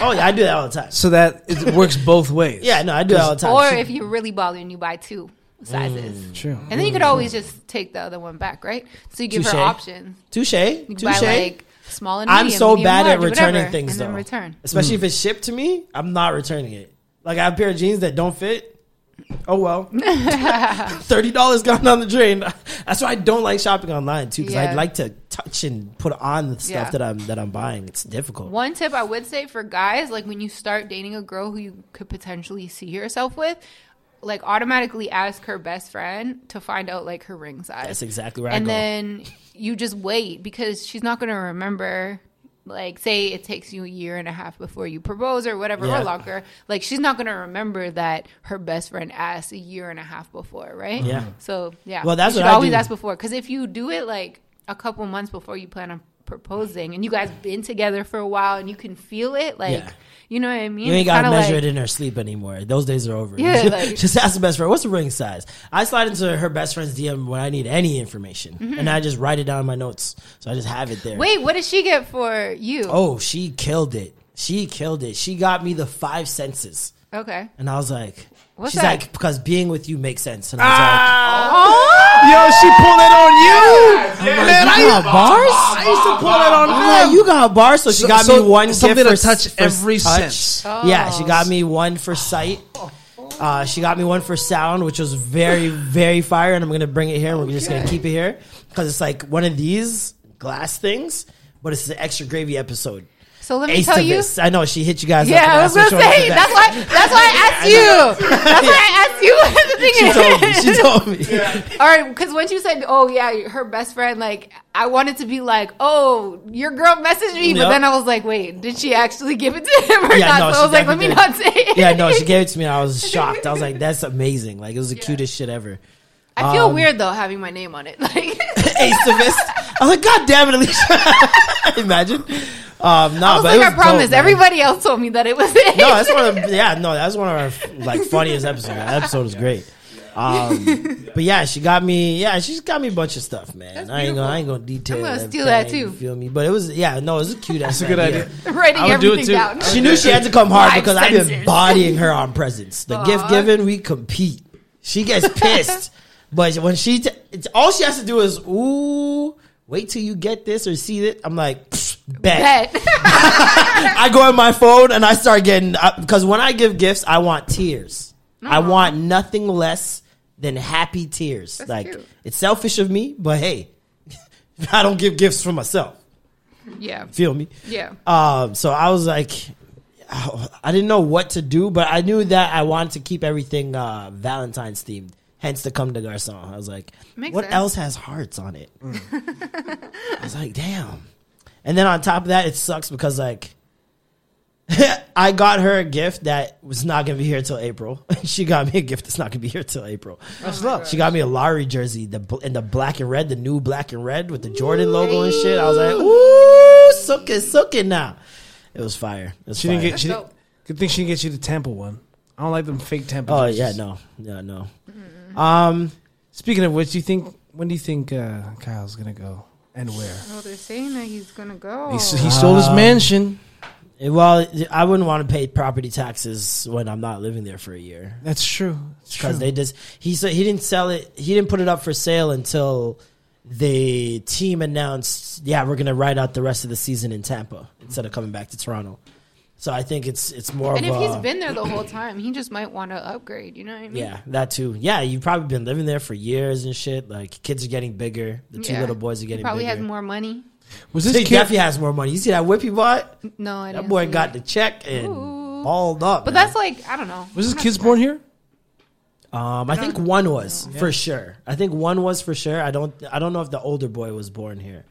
Oh yeah, I do that all the time. so that it works both ways. Yeah, no, I do that all the time. Or if you're really balling, you buy two sizes, mm, true. and then you could always just take the other one back, right? So you give Touche. her options. touche, You can buy touche. like small and medium, I'm so medium, bad at returning whatever, things and though. then return. Especially hmm. if it's shipped to me, I'm not returning it. Like I have a pair of jeans that don't fit. Oh well, [LAUGHS] thirty dollars gone down the drain. That's why I don't like shopping online too, because Yeah. I'd like to touch and put on the stuff Yeah. that I'm that I'm buying. It's difficult. One tip I would say for guys, like when you start dating a girl who you could potentially see yourself with, like automatically ask her best friend to find out like her ring size. That's exactly right. and I then you just wait because she's not going to remember like say it takes you a year and a half before you propose or whatever Yeah. or longer like she's not going to remember that her best friend asked a year and a half before right Yeah. so yeah Well, that's you what I always do. ask before because if you do it like a couple months before you plan on proposing and you guys been together for a while and you can feel it like Yeah. You know what i mean You ain't gotta measure like- it in her sleep anymore. Those days are over. Yeah, just, [LAUGHS] like- just ask the best friend, what's the ring size? I slide into her best friend's DM when I need any information, and I just write it down in my notes, so I just have it there. Mm-hmm. wait what did she get for you Oh, she killed it. She killed it. She got me the five senses. okay And I was like, What's she's that? like, because being with you makes sense. And I was like, Yo, she pulled it on you. was like, you got bars? I used to pull it on I'm like, you got bars. So she So- got so me one something gift to for, touch for every touch. sense. Yeah, she got me one for sight. Uh, she got me one for sound, which was very, very fire. And I'm going to bring it here. and We're just going to keep it here. Because it's like one of these glass things, but it's the extra gravy episode. So let me Ace tell you. Davis. I know she hit you guys. up Yeah, and I was gonna say was that's why. That's why I [LAUGHS] asked you. That's why I asked you what the thing She is. told me. She told me. [LAUGHS] All right, because when you said, "Oh yeah, her best friend," like I wanted to be like, "Oh, your girl messaged me," but then I was like, "Wait, did she actually give it to him or Yeah, not?" no, so I she was like, "Let me definitely not say it." Yeah, no, she gave it to me. and I was [LAUGHS] shocked. I was like, "That's amazing! Like, it was the cutest shit ever." I feel Um, weird though having my name on it. [LAUGHS] Like, [LAUGHS] Ace Davis. I was like, "God damn it, Alicia!" [LAUGHS] Imagine. Um, no, I but like, it I promise. dope. Everybody else told me that it was it. No, that's one of yeah, no, that's one of our like funniest episodes. That episode was great. Um, but yeah, she got me. Yeah, she's got me a bunch of stuff, man. I ain't gonna, I ain't gonna detail. I'm gonna everything, steal that, too. You feel me? But it was yeah, no, it was a cute. That's a good idea. writing I do it everything too. down. She knew she had to come hard Five because I've been bodying her on presents. The gift given, we compete. She gets pissed, but when she t- it's, all she has to do is ooh, wait till you get this or see it. I'm like, bet. Bet. [LAUGHS] I go on my phone and I start getting because when I give gifts, I want tears. I want nothing less than happy tears. like cute. it's selfish of me, but hey, [LAUGHS] I don't give gifts for myself. yeah, Feel me? yeah. Um, so I was like, I didn't know what to do, but I knew that I wanted to keep everything uh, Valentine's themed. Hence the Comme des Garçons. I was like, Makes what sense. else has hearts on it? Mm. I was like, damn. And then on top of that, it sucks because like [LAUGHS] I got her a gift that was not gonna be here till April. [LAUGHS] she got me a gift that's not gonna be here till April. Oh that's love. She got me a Lowry jersey, the bl- in the black and red, the new black and red with the Jordan logo and shit. I was like, ooh, suck it, suck it now. It was fire. It was She didn't fire. get. She didn't, good thing she didn't get you the temple one. I don't like them fake temple. Oh jerseys. yeah, no, yeah, no. Mm-hmm. Um, Speaking of which, do you think when do you think uh, Kyle's gonna go and where? Oh, they're saying that he's gonna go. He, s- he sold his mansion. well, I wouldn't want to pay property taxes when I'm not living there for a year That's true. It's true. because they just he said he didn't sell it. He didn't put it up for sale until the team announced, yeah, we're gonna ride out the rest of the season in Tampa instead of coming back to Toronto. So I think it's it's more and of if a, he's been there the whole time, he just might want to upgrade. You know what I mean? Yeah, that too. Yeah, you've probably been living there for years and shit. Like kids are getting bigger. The two Yeah. little boys are He getting probably bigger. has more money. was He this kid? definitely has more money. You see that whip he bought? No, I That didn't boy see got it. the check and Ooh. balled up. But man. that's like I don't know. Was his I'm kids born here? um, I think one was for sure. I think one was for sure. I don't. I don't know if the older boy was born here.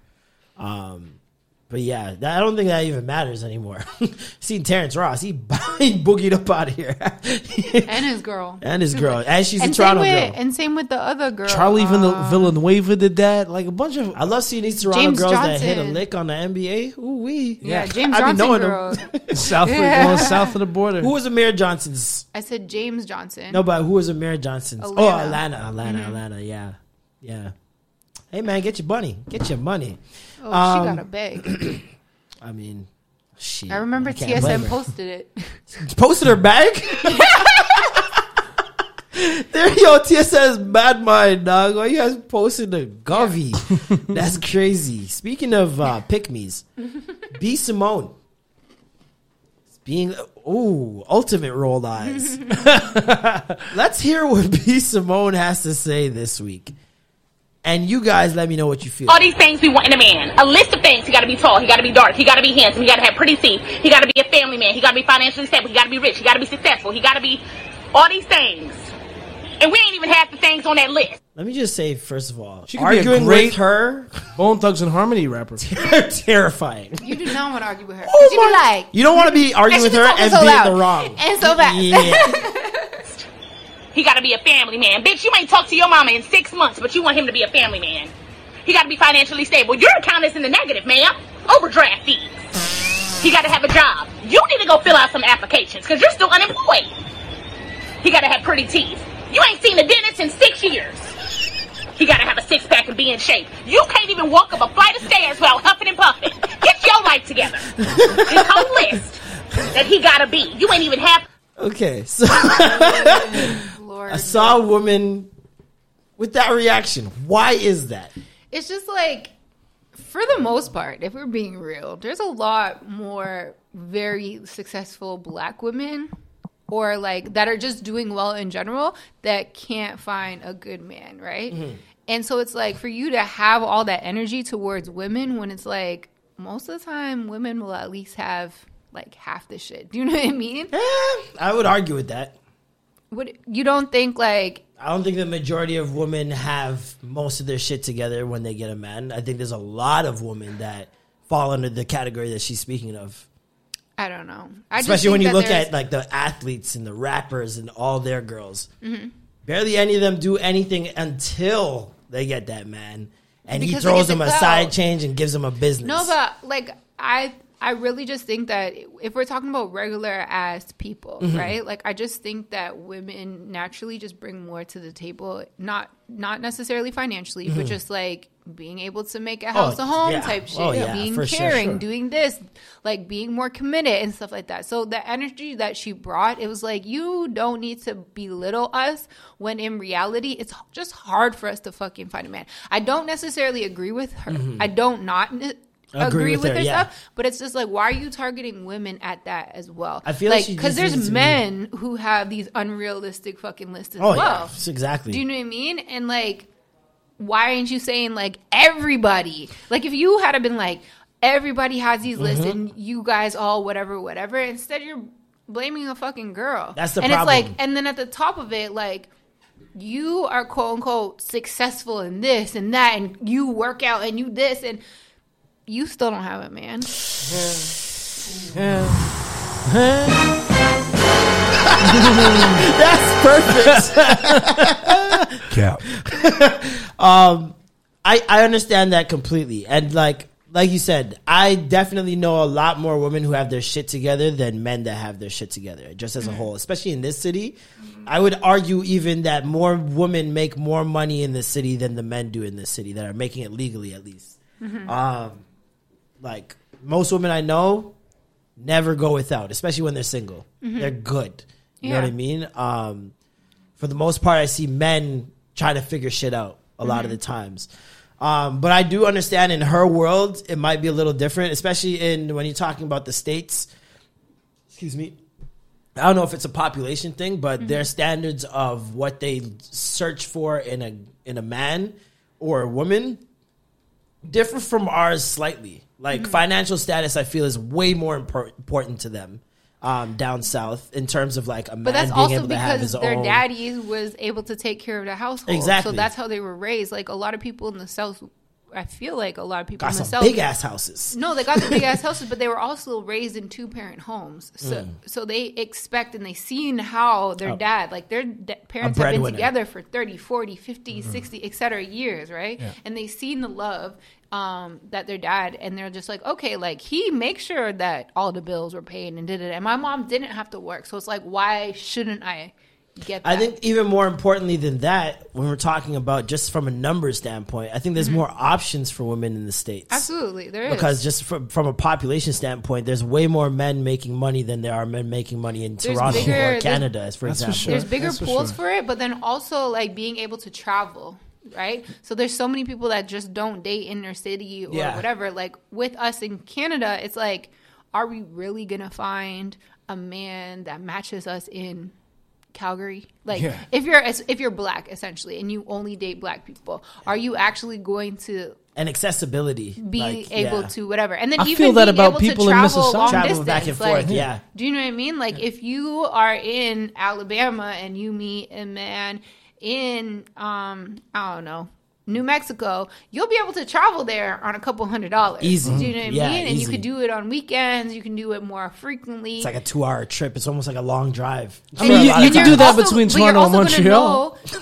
Um, but yeah, that, I don't think that even matters anymore. [LAUGHS] Seen Terrence Ross, he, [LAUGHS] he boogied up out of here, [LAUGHS] And his girl. and his girl, and she's and a Toronto same girl. And same with the other girl. Charlie uh, Vill- Villanueva did that. Like a bunch of. I love seeing these Toronto James girls that hit a lick on the NBA. Ooh wee. Yeah, James I be Johnson knowing them. girl. South Yeah. going south of the border. Who was Amir Johnson's? I said James Johnson. No, but who was Amir Johnson's? Oh, Atlanta. Atlanta, Atlanta, Atlanta. Yeah, yeah. Hey man, get your money. Get your money. Oh, Um, she got a bag. [CLEARS THROAT] I mean, shit. I remember can't TSM posted it. [LAUGHS] posted her bag. [LAUGHS] there, yo, TSS bad mind, dog. Why you guys posting the govy? [LAUGHS] That's crazy. Speaking of uh, pick me's, B Simone. Being ooh, ultimate rolled eyes. Let's hear what B Simone has to say this week. And you guys let me know what you feel. All these things we want in a man. A list of things. He gotta be tall. He gotta be dark. He gotta be handsome. He gotta have pretty teeth. He gotta be a family man. He gotta be financially stable. He gotta be rich. He gotta be successful. He gotta be all these things. And we ain't even half the things on that list. Let me just say, first of all, She could be a great- with her, Bone Thugs-n-Harmony rapper. [LAUGHS] terrifying. You do not want to argue with her. Oh 'Cause you be my- like, You don't want to be arguing with her and so be in the wrong. And so fast. Yeah. [LAUGHS] He gotta be a family man. Bitch, you ain't talked to your mama in six months, but you want him to be a family man. He gotta be financially stable. Your account is in the negative, ma'am. Overdraft fees. He gotta have a job. You need to go fill out some applications, because you're still unemployed. He gotta have pretty teeth. You ain't seen a dentist in six years. He gotta have a six pack and be in shape. You can't even walk up a flight of stairs without huffing and puffing. Get your life together. This whole list that he gotta be. You ain't even half Okay, so [LAUGHS] Lord. I saw a woman with that reaction. Why is that? It's just like, for the most part, if we're being real, there's a lot more very successful black women or like that are just doing well in general that can't find a good man, right? Mm-hmm. And so it's like for you to have all that energy towards women when it's like most of the time women will at least have like half the shit. Do you know what I mean? Eh, I would argue with that. What you don't think like I don't think the majority of women have most of their shit together when they get a man. I think there's a lot of women that fall under the category that she's speaking of. I don't know. I Especially when you look at like the athletes and the rappers and all their girls. Mhm. Barely any of them do anything until they get that man. And Because he throws them a side change and gives them a business. No, but like I I really just think that if we're talking about regular ass people, Mhm. right? Like I just think that women naturally just bring more to the table, not not necessarily financially, but Mhm. just like being able to make a Oh, house a home yeah. type shit, Oh, yeah, being for sure, caring, sure. doing this, like being more committed and stuff like that. So the energy that she brought, it was like you don't need to belittle us when in reality it's just hard for us to fucking find a man. I don't necessarily agree with her. Mhm. I don't not ne- agree, with, her, yeah. stuff, but it's just like why are you targeting women at that as well? I feel like like because needs there's be- men who have these unrealistic fucking lists as Oh, yeah. well. Exactly. Do you know what I mean? And like, why aren't you saying like everybody? Like if you had been like everybody has these lists Mhm. and you guys all whatever whatever, instead you're blaming a fucking girl. That's the and problem. it's like, and then at the top of it, like you are quote unquote successful in this and that, and you work out and you this, and you still don't have it, man. That's perfect. Cap. um, I I understand that completely, and like like you said, I definitely know a lot more women who have their shit together than men that have their shit together, just as a whole. Especially in this city, I would argue even that more women make more money in this city than the men do in this city that are making it legally, at least. Mhm. Um, like most women I know never go without, especially when they're single. Mhm. They're good. You know what I mean? Um, for the most part, I see men trying to figure shit out a lot of Mhm. the times. Um, but I do understand in her world, it might be a little different, especially in when you're talking about the states. Excuse me. I don't know if it's a population thing, but their standards of what they search for in a in a man or a woman differ from ours slightly. Like Mhm. financial status, I feel is way more impor- important to them um, down south in terms of like a man But that's being also able to have his because their own. daddy was able to take care of the household. Exactly. So that's how they were raised. Like a lot of people in the South, I feel like a lot of people got in the some South. big ass houses. No, they got the [LAUGHS] big ass houses, but they were also raised in two parent homes. So, Mm. so they expect and they seen how their A- dad, like their da- parents have been breadwinner. together for 30, 40, 50, Mhm. 60, et cetera years, right? Yeah. And they seen the love um, that their dad, and they're just like, okay, like he makes sure that all the bills were paid and did it. And my mom didn't have to work. So it's like, why shouldn't I get that? I think even more importantly than that, when we're talking about just from a numbers standpoint, I think there's Mhm. more options for women in the states. Absolutely, there is. because just from, from a population standpoint, there's way more men making money than there are men making money in There's Toronto bigger- or there's- Canada, as for example. There's bigger pools for it, but then also like being able to travel, right? So there's so many people that just don't date in their city or Yeah. whatever. Like with us in Canada, it's like, are we really gonna find a man that matches us in Calgary? Like Yeah. if you're if you're black essentially and you only date black people, are you actually going to and accessibility. be like, able yeah. to whatever. And then I even feel that about people in Mississauga. Travel distance, back and like, forth, yeah. Do you know what I mean? Like if you are in Alabama and you meet a man in um I don't know. New Mexico, you'll be able to travel there on a couple hundred dollars. Easy. Do you know what I mean? And you easy. could do it on weekends. You can do it more frequently. It's like a two-hour trip. It's almost like a long drive. I mean, you, you can do that between Toronto and Montreal. know- [LAUGHS]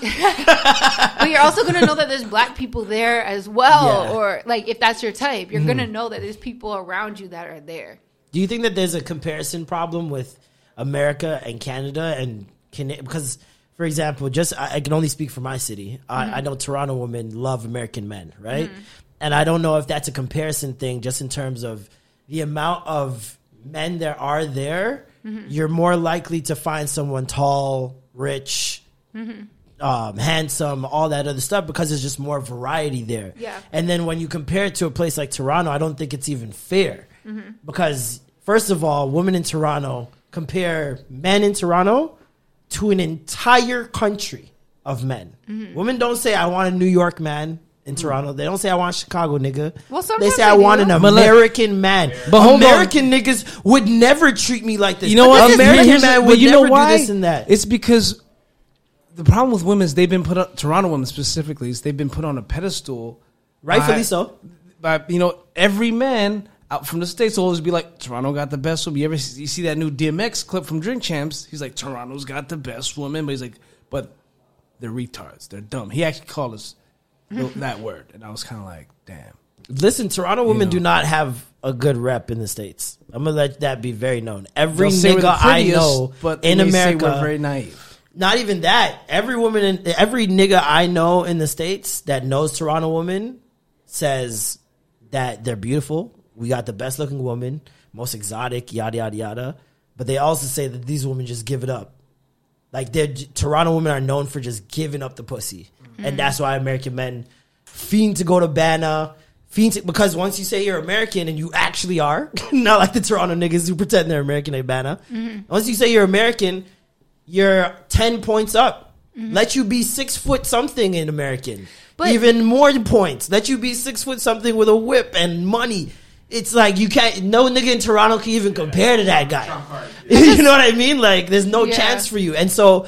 but you're also going to know that there's black people there as well, Yeah. or like if that's your type, you're Mhm. going to know that there's people around you that are there. Do you think that there's a comparison problem with America and Canada and Cana- because, for example, just I, I can only speak for my city. I, I know Toronto women love American men, right? Mhm. And I don't know if that's a comparison thing, just in terms of the amount of men there are there. Mhm. You're more likely to find someone tall, rich, Mm-hmm. um, handsome, all that other stuff because there's just more variety there. Yeah. And then when you compare it to a place like Toronto, I don't think it's even fair Mhm. because first of all, women in Toronto compare men in Toronto to an entire country. of men. Mm-hmm. Women don't say I want a New York man in Toronto. They don't say I want a Chicago nigga. Well, they say I want an American man. But hold on. American niggas would never treat me like this. You know what? American Here's- man but would you know never why? do this and that. It's because the problem with women is they've been put up, Toronto women specifically, is they've been put on a pedestal. Rightfully by- so. By you know every man out from the states will always be like Toronto got the best woman. You ever you see that new DMX clip from Drink Champs? He's like Toronto's got the best woman, but he's like, but they're retards. They're dumb. He actually called us [LAUGHS] that word, and I was kind of like, damn. Listen, Toronto women know. do not have a good rep in the states. I'm gonna let that be very known. Every They'll say we're the nigga I know but in they say America, we're very naive. not even that. Every woman, in, every nigga I know in the states that knows Toronto women says that they're beautiful. We got the best looking woman, most exotic, yada yada yada. But they also say that these women just give it up. Like they're Toronto women are known for just giving up the pussy, and mm-hmm. that's why American men fiend to go to Bana. Fiend to, because once you say you're American and you actually are, [LAUGHS] not like the Toronto niggas who pretend they're American at Bana. Mm-hmm. Once you say you're American, you're 10 points up. Mm-hmm. Let you be six foot something in American. But- Even more points. Let you be six foot something with a whip and money. It's like you can't, no nigga in Toronto can even compare to that guy. [LAUGHS] you know what I mean? Like there's no Yeah. chance for you. And so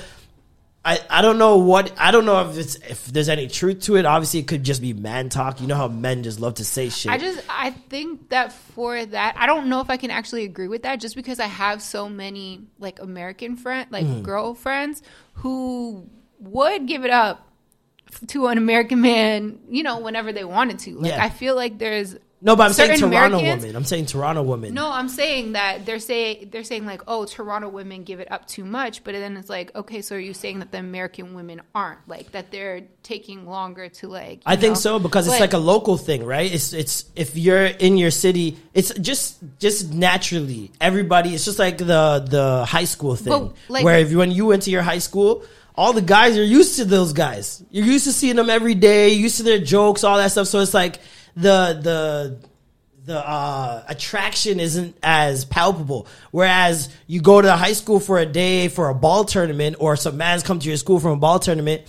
I, I don't know what, I don't know if it's, if there's any truth to it. Obviously it could just be man talk. You know how men just love to say shit. I just I think that for that I don't know if I can actually agree with that just because I have so many like American friend like Mm-hmm. girlfriends who would give it up to an American man, you know, whenever they wanted to. Like Yeah. I feel like there's no, but I'm saying Toronto Americans- woman. I'm saying Toronto woman. No, I'm saying that they're saying they're saying like, oh, Toronto women give it up too much, but then it's like, okay, so are you saying that the American women aren't like that? They're taking longer to like. I you think so because it's like a local thing, right? It's it's if you're in your city, it's just just naturally everybody. It's just like the the high school thing, But, like- where if you, when you went to your high school, all the guys are used to those guys. You're used to seeing them every day, used to their jokes, all that stuff. So it's like the the the uh, attraction isn't as palpable. Whereas you go to the high school for a day for a ball tournament, or some mans come to your school from a ball tournament.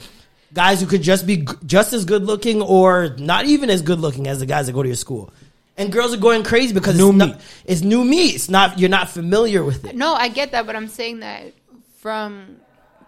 Guys who could just be just as good looking, or not even as good looking as the guys that go to your school, and girls are going crazy because New it's, meat. not, it's new meat. It's not you're not familiar with it. No, I get that, but I'm saying that from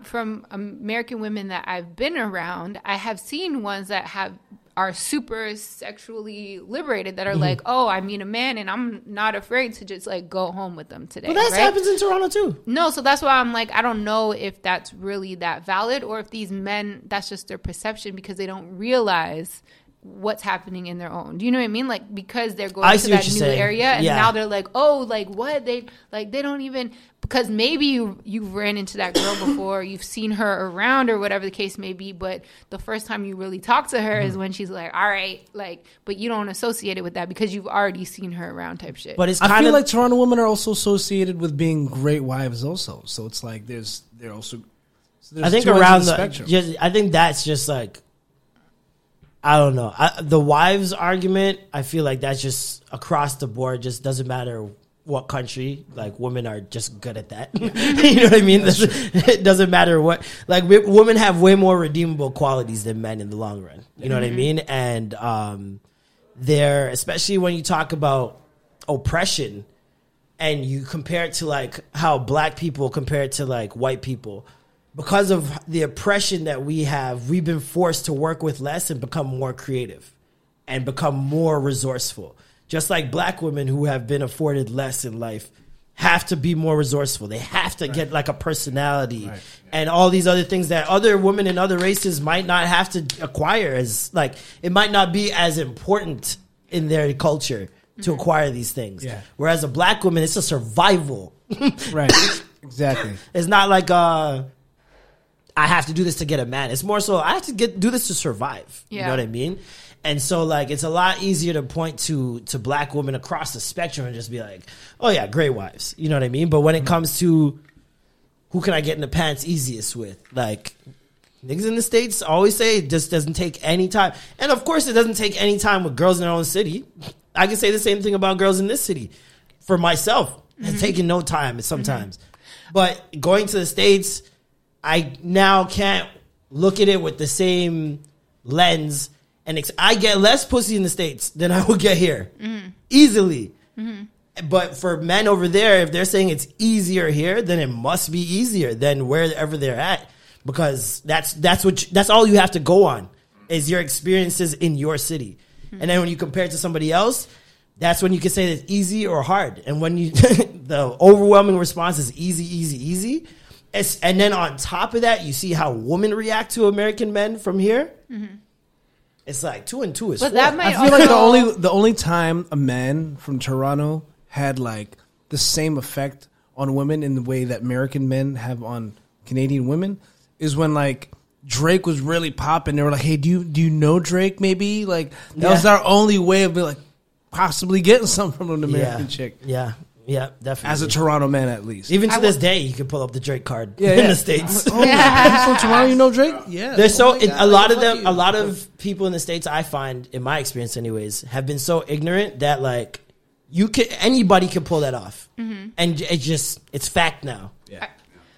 from American women that I've been around, I have seen ones that have are super sexually liberated that are Mm-hmm. like, oh, I meet a man and I'm not afraid to just like go home with them today. But that right? happens in Toronto too. No, so that's why I'm like, I don't know if that's really that valid or if these men, that's just their perception because they don't realize what's happening in their own. Do you know what I mean? Like because they're going I to that new saying. area and Yeah. now they're like, oh, like what? They like they don't even because maybe you you've ran into that girl [COUGHS] before, you've seen her around or whatever the case may be, but the first time you really talk to her is Mm-hmm. when she's like, all right, like, but you don't associate it with that because you've already seen her around type shit. But it's I feel of like Toronto women are also associated with being great wives, also. So it's like there's they're also. so there's I think two ends of around the the, spectrum. just, I think that's just like I don't know. I, the wives argument, I feel like that's just across the board. Just doesn't matter what country. Like women are just good at that. [LAUGHS] you know what I mean? [LAUGHS] it doesn't matter what. Like we, women have way more redeemable qualities than men in the long run. You know what I mean? And um, they're especially when you talk about oppression and you compare it to like how black people compare it to like white people because of the oppression that we have we've been forced to work with less and become more creative and become more resourceful. Just like black women who have been afforded less in life have to be more resourceful. They have to get like a personality and all these other things that other women in other races might not have to acquire as like it might not be as important in their culture to acquire these things. Yeah. whereas a black woman it's a survival. Right, [LAUGHS] exactly. it's not like uh I have to do this to get a man. It's more so I have to get do this to survive. You know what I mean? And so like it's a lot easier to point to to black women across the spectrum and just be like, "Oh yeah, great wives." You know what I mean? But when it mm-hmm. comes to who can I get in the pants easiest with? Like niggas in the states always say it just doesn't take any time. And of course it doesn't take any time with girls in their own city. I can say the same thing about girls in this city for myself. It's mm-hmm. taking no time sometimes. Mm-hmm. But going to the states, I now can't look at it with the same lens, and ex- I get less pussy in the states than I [LAUGHS] would get here mm-hmm. easily. Mm-hmm. But for men over there, if they're saying it's easier here, then it must be easier than wherever they're at because that's that's what you- that's all you have to go on is your experiences in your city. Mm-hmm. And then when you compare it to somebody else, that's when you can say that it's easy or hard. And when you [LAUGHS] the overwhelming response is easy, easy, easy. It's, and then on top of that, you see how women react to American men from here. Mm-hmm. It's like two and two is But four. that might I feel like the only the only time a man from Toronto had like the same effect on women in the way that American men have on Canadian women is when like Drake was really popping. They were like, "Hey, do you do you know Drake? Maybe like that was our only way of being like possibly getting [LAUGHS] something from an American yeah. chick Yeah, yeah, definitely. as a Toronto man at least." Even to I this wa- day, you can pull up the Drake card Yeah, in yeah. the states. oh, he's from Toronto. You know Drake? Yeah. There's so Oh it- a lot of them, you. a lot of people in the states. I find, in my experience, anyways, have been so ignorant that like you can anybody can pull that off, Mm-hmm. and it just it's fact now. Yeah.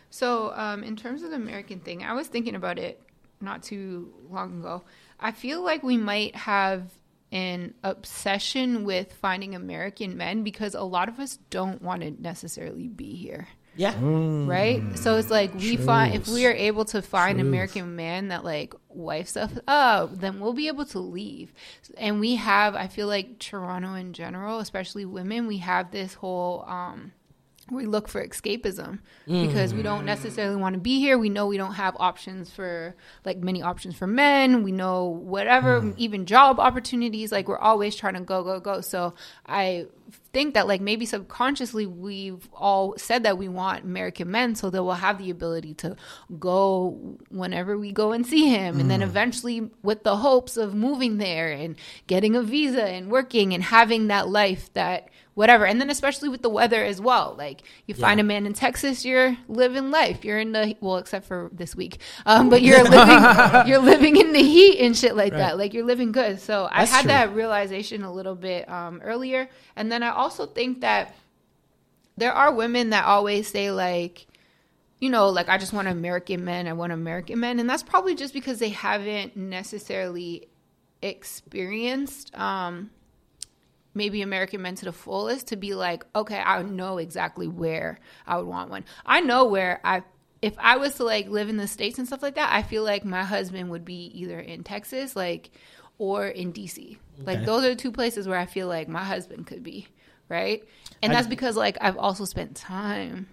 So, um, in terms of the American thing, I was thinking about it not too long ago. I feel like we might have an obsession with finding American men because a lot of us don't want to necessarily be here. Yeah, right? So it's like we find if we are able to find an American man that like wifes us up, then we'll be able to leave. And we have, I feel like Toronto in general, especially women, we have this whole um we look for escapism because we don't mm. necessarily want to be here. We know we don't have options for like many options for men. We know whatever, mm. even job opportunities. Like we're always trying to go, go, go. So I think that like maybe subconsciously we've all said that we want American men so that we'll have the ability to go whenever we go and see him. And then mm. eventually with the hopes of moving there and getting a visa and working and having that life that whatever. And then especially with the weather as well. Like you find a man in Texas, you're living life. You're in the well, except for this week. Um, but you're [LAUGHS] living you're living in the heat and shit like that. Like you're living good. So I That's had true. that realization a little bit um, earlier. And then I also think that there are women that always say like you know, like I just want American men, I want American men, and that's probably just because they haven't necessarily experienced um maybe American men to the fullest to be like, okay, I know exactly where I would want one. I know where I if I was to like live in the states and stuff like that, I feel like my husband would be either in Texas, like, or in DC. Like those are the two places where I feel like my husband could be, right? And that's because like I've also spent time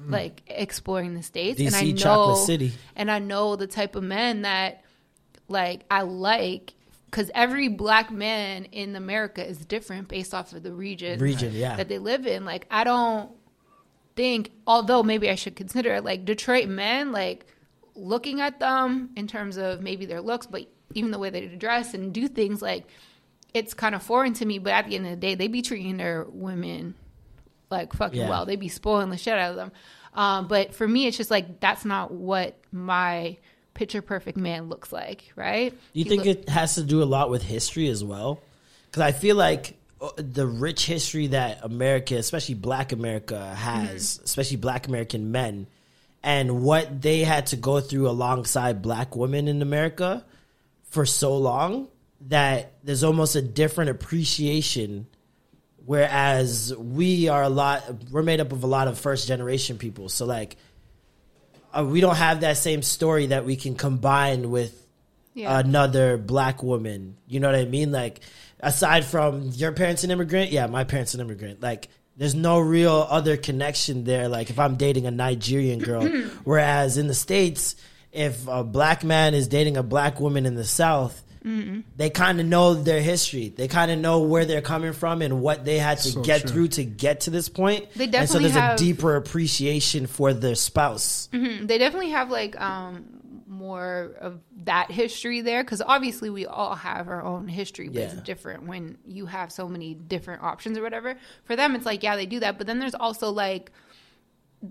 mm. like exploring the states, and I DC, know, Chocolate City. and I know the type of men that like I like because every black man in America is different based off of the region Region, yeah. that they live in. Like I don't think, although maybe I should consider it, like Detroit men, like looking at them in terms of maybe their looks, but even the way they dress and do things, like it's kind of foreign to me. But at the end of the day, they be treating their women like fucking Yeah. well. They be spoiling the shit out of them. Um, but for me, it's just like that's not what my picture perfect man looks like, right? You He think look- it has to do a lot with history as well? Because I feel like uh, the rich history that America, especially Black America, has, especially Black American men, and what they had to go through alongside Black women in America for so long that there's almost a different appreciation. Whereas we are a lot, we're made up of a lot of first generation people. So like, uh, we don't have that same story that we can combine with Yeah. another black woman. You know what I mean? Like, aside from your parents an immigrant, yeah, my parents an immigrant. Like, there's no real other connection there. Like, if I'm dating a Nigerian girl, [CLEARS THROAT] whereas in the states, if a black man is dating a black woman in the South, they kind of know their history. They kind of know where they're coming from and what they had to So get true. through to get to this point. They and so definitely there's have- a deeper appreciation for their spouse. Mhm. They definitely have like um more of that history there because obviously we all have our own history, but Yeah. it's different when you have so many different options or whatever. For them, it's like yeah, they do that, but then there's also like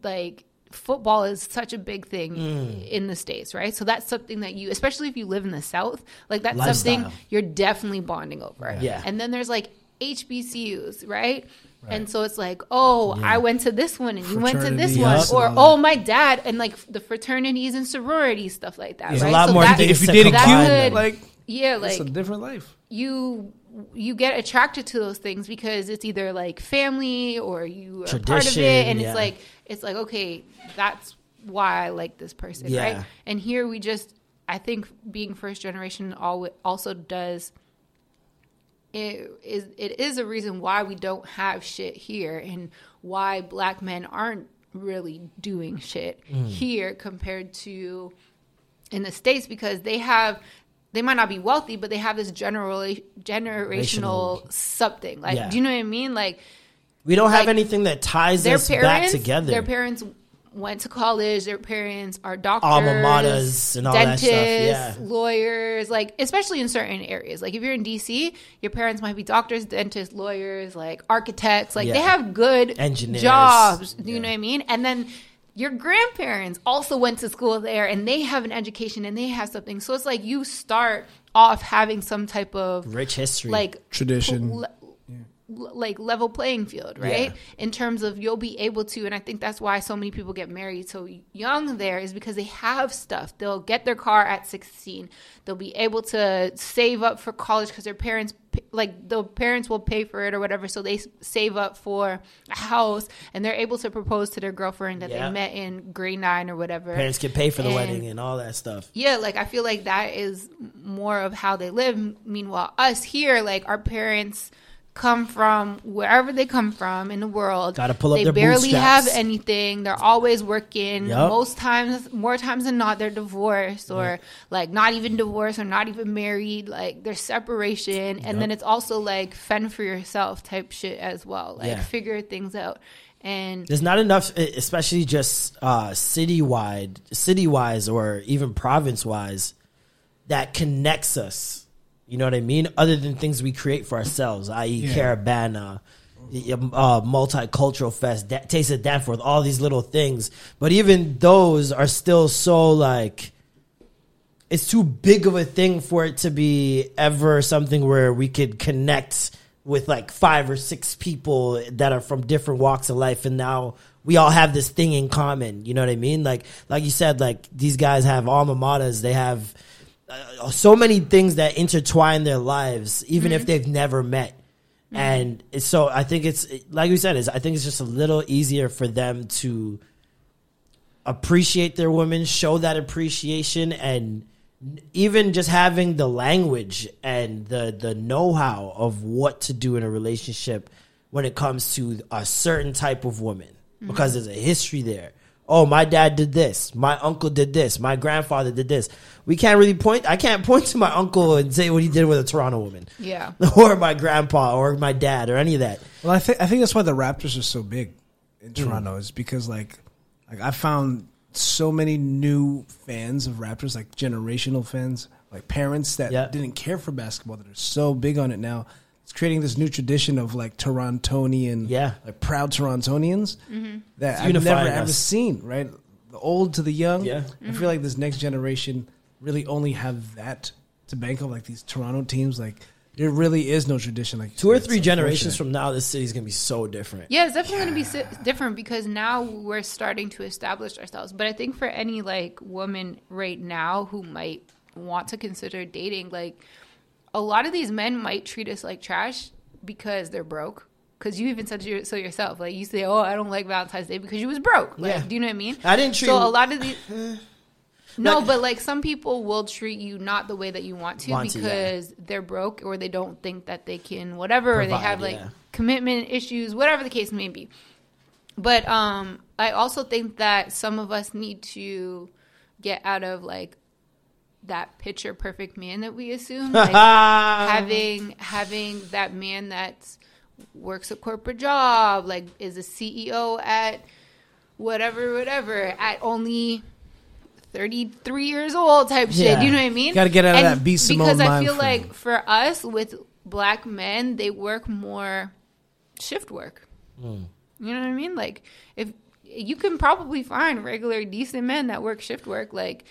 like football is such a big thing Mm. in the states, right? So that's something that you, especially if you live in the South, like that's Lifestyle. something you're definitely bonding over. Yeah. and then there's like HBCUs, right? And so it's like, oh, I went to this one and you went to this one, or oh, my dad, and like the fraternities and sororities, stuff like that. There's a right? lot So more that- if you did a that combine cute, them. could- like yeah, it's like a different life. you you get attracted to those things because it's either like family or you are part of it and yeah. it's like it's like okay that's why i like this person Yeah. right and here we just i think being first generation al- also does it is it is a reason why we don't have shit here and why black men aren't really doing shit Mm. here compared to in the states because they have they might not be wealthy but they have this general generational Generational. something like Yeah. do you know what i mean like We don't have anything that ties their us back parents together. their parents went to college their parents are doctors Alma maters and all that dentists stuff, yeah. lawyers like especially in certain areas like if you're in dc your parents might be doctors dentists lawyers like architects like they have good Engineers. jobs do you know what i mean and then your grandparents also went to school there and they have an education and they have something so it's like you start off having some type of Rich history. like Tradition. le- l- like level playing field, right? Yeah. In terms of you'll be able to, and I think that's why so many people get married so young there is because they have stuff. They'll get their car at 16. They'll be able to save up for college because their parents, like the parents will pay for it or whatever. So they save up for a house and they're able to propose to their girlfriend that Yeah. they met in grade nine or whatever. Parents can pay for the And- wedding and all that stuff. yeah, like I feel like that is more of how they live. Meanwhile, us here, like our parents come from wherever they come from in the world. Gotta pull up They their barely bootstraps. have anything. They're always working. Yup. Most times, more times than not, they're divorced or like not even divorced or not even married. Like there's separation, and then it's also like fend for yourself type shit as well. Like Yeah. figure things out. And There's not enough, especially just uh, citywide, city wise, or even province wise, that connects us. You know what I mean? Other than things we create for ourselves, i.e., Caribana, uh, multicultural fest, da- Taste of Danforth, all these little things. But even those are still so like it's too big of a thing for it to be ever something where we could connect with like five or six people that are from different walks of life and now we all have this thing in common you know what i mean like like you said like these guys have alma maters they have uh, so many things that intertwine their lives even if mm-hmm. they've never met. Mm-hmm. And so i think it's like you said is i think it's just a little easier for them to appreciate their women, show that appreciation, and even just having the language and the the know how of what to do in a relationship when it comes to a certain type of woman, because mm-hmm. there's a history there. Oh, my dad did this. My uncle did this. My grandfather did this. We can't really point. I can't point to my uncle and say what he did with a Toronto woman, yeah, [LAUGHS] or my grandpa, or my dad, or any of that. Well, I think I think that's why the Raptors are so big in Toronto is because like like I found so many new fans of Raptors, like generational fans, like parents that Yeah. didn't care for basketball that are so big on it now. It's creating this new tradition of like Torontonian, Yeah. like proud Torontonians mm-hmm. that It's I've never unifying ever seen. Right, the old to the young. Yeah. I feel like this next generation really only have that to bank on, like these Toronto teams. Like there really is no tradition. Like Two or three generations from now, this city's gonna be so different. Yeah, it's definitely going to be si- different because now we're starting to establish ourselves. But I think for any like woman right now who might want to consider dating, like a lot of these men might treat us like trash because they're broke. Because you even said so yourself, like you say, "Oh, I don't like Valentine's Day because you was broke." Like, Yeah. do you know what I mean? I didn't treat- So a lot of these. [LAUGHS] No, Like- but like some people will treat you not the way that you want to Want to, yeah. because they're broke or they don't think that they can whatever or they Provide, have like yeah. commitment issues, whatever the case may be. But um I also think that some of us need to get out of like that picture perfect man that we assume [LAUGHS] like having having that man that works a corporate job like is a CEO at whatever whatever at only 33 years old type shit. Yeah. Do you know what I mean? Gotta get out of that B. Simone Because I feel like for us with black men, they work more shift work. Hmm. You know what I mean? Like if you can probably find regular decent men that work shift work, like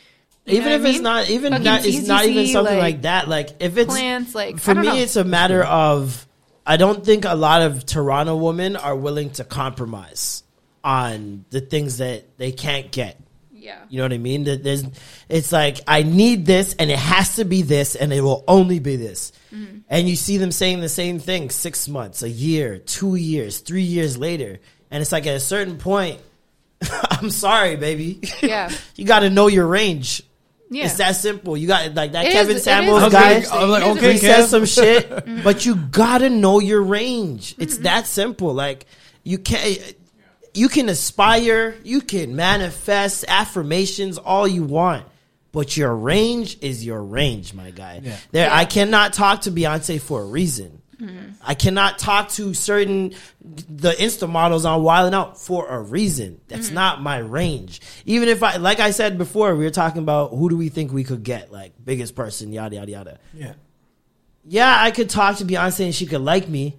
you even if it's mean? not even Fucking not it's not even something like, that like if it's plants, like, for me know. it's a matter of I don't think a lot of Toronto women are willing to compromise on the things that they can't get. Yeah. You know what I mean? That There's, it's like I need this, and it has to be this, and it will only be this. Mm-hmm. And you see them saying the same thing six months, a year, two years, three years later, and it's like at a certain point, [LAUGHS] I'm sorry, baby. Yeah. [LAUGHS] you got to know your range. Yeah. It's that simple. You got like that It is- Kevin it is Samuels guy. big thing. I'm like, he okay, says Kev. some shit, [LAUGHS] but you gotta know your range. It's mm-hmm. that simple. Like you can't. You can aspire, you can manifest affirmations all you want, but your range is your range, my guy. Yeah. There, I cannot talk to Beyonce for a reason. Mm-hmm. I cannot talk to certain the Insta models on Wildin' Out for a reason. That's mm-hmm. not my range. Even if I, like I said before, we were talking about who do we think we could get, like biggest person, yada yada yada. Yeah. Yeah, I could talk to Beyonce and she could like me,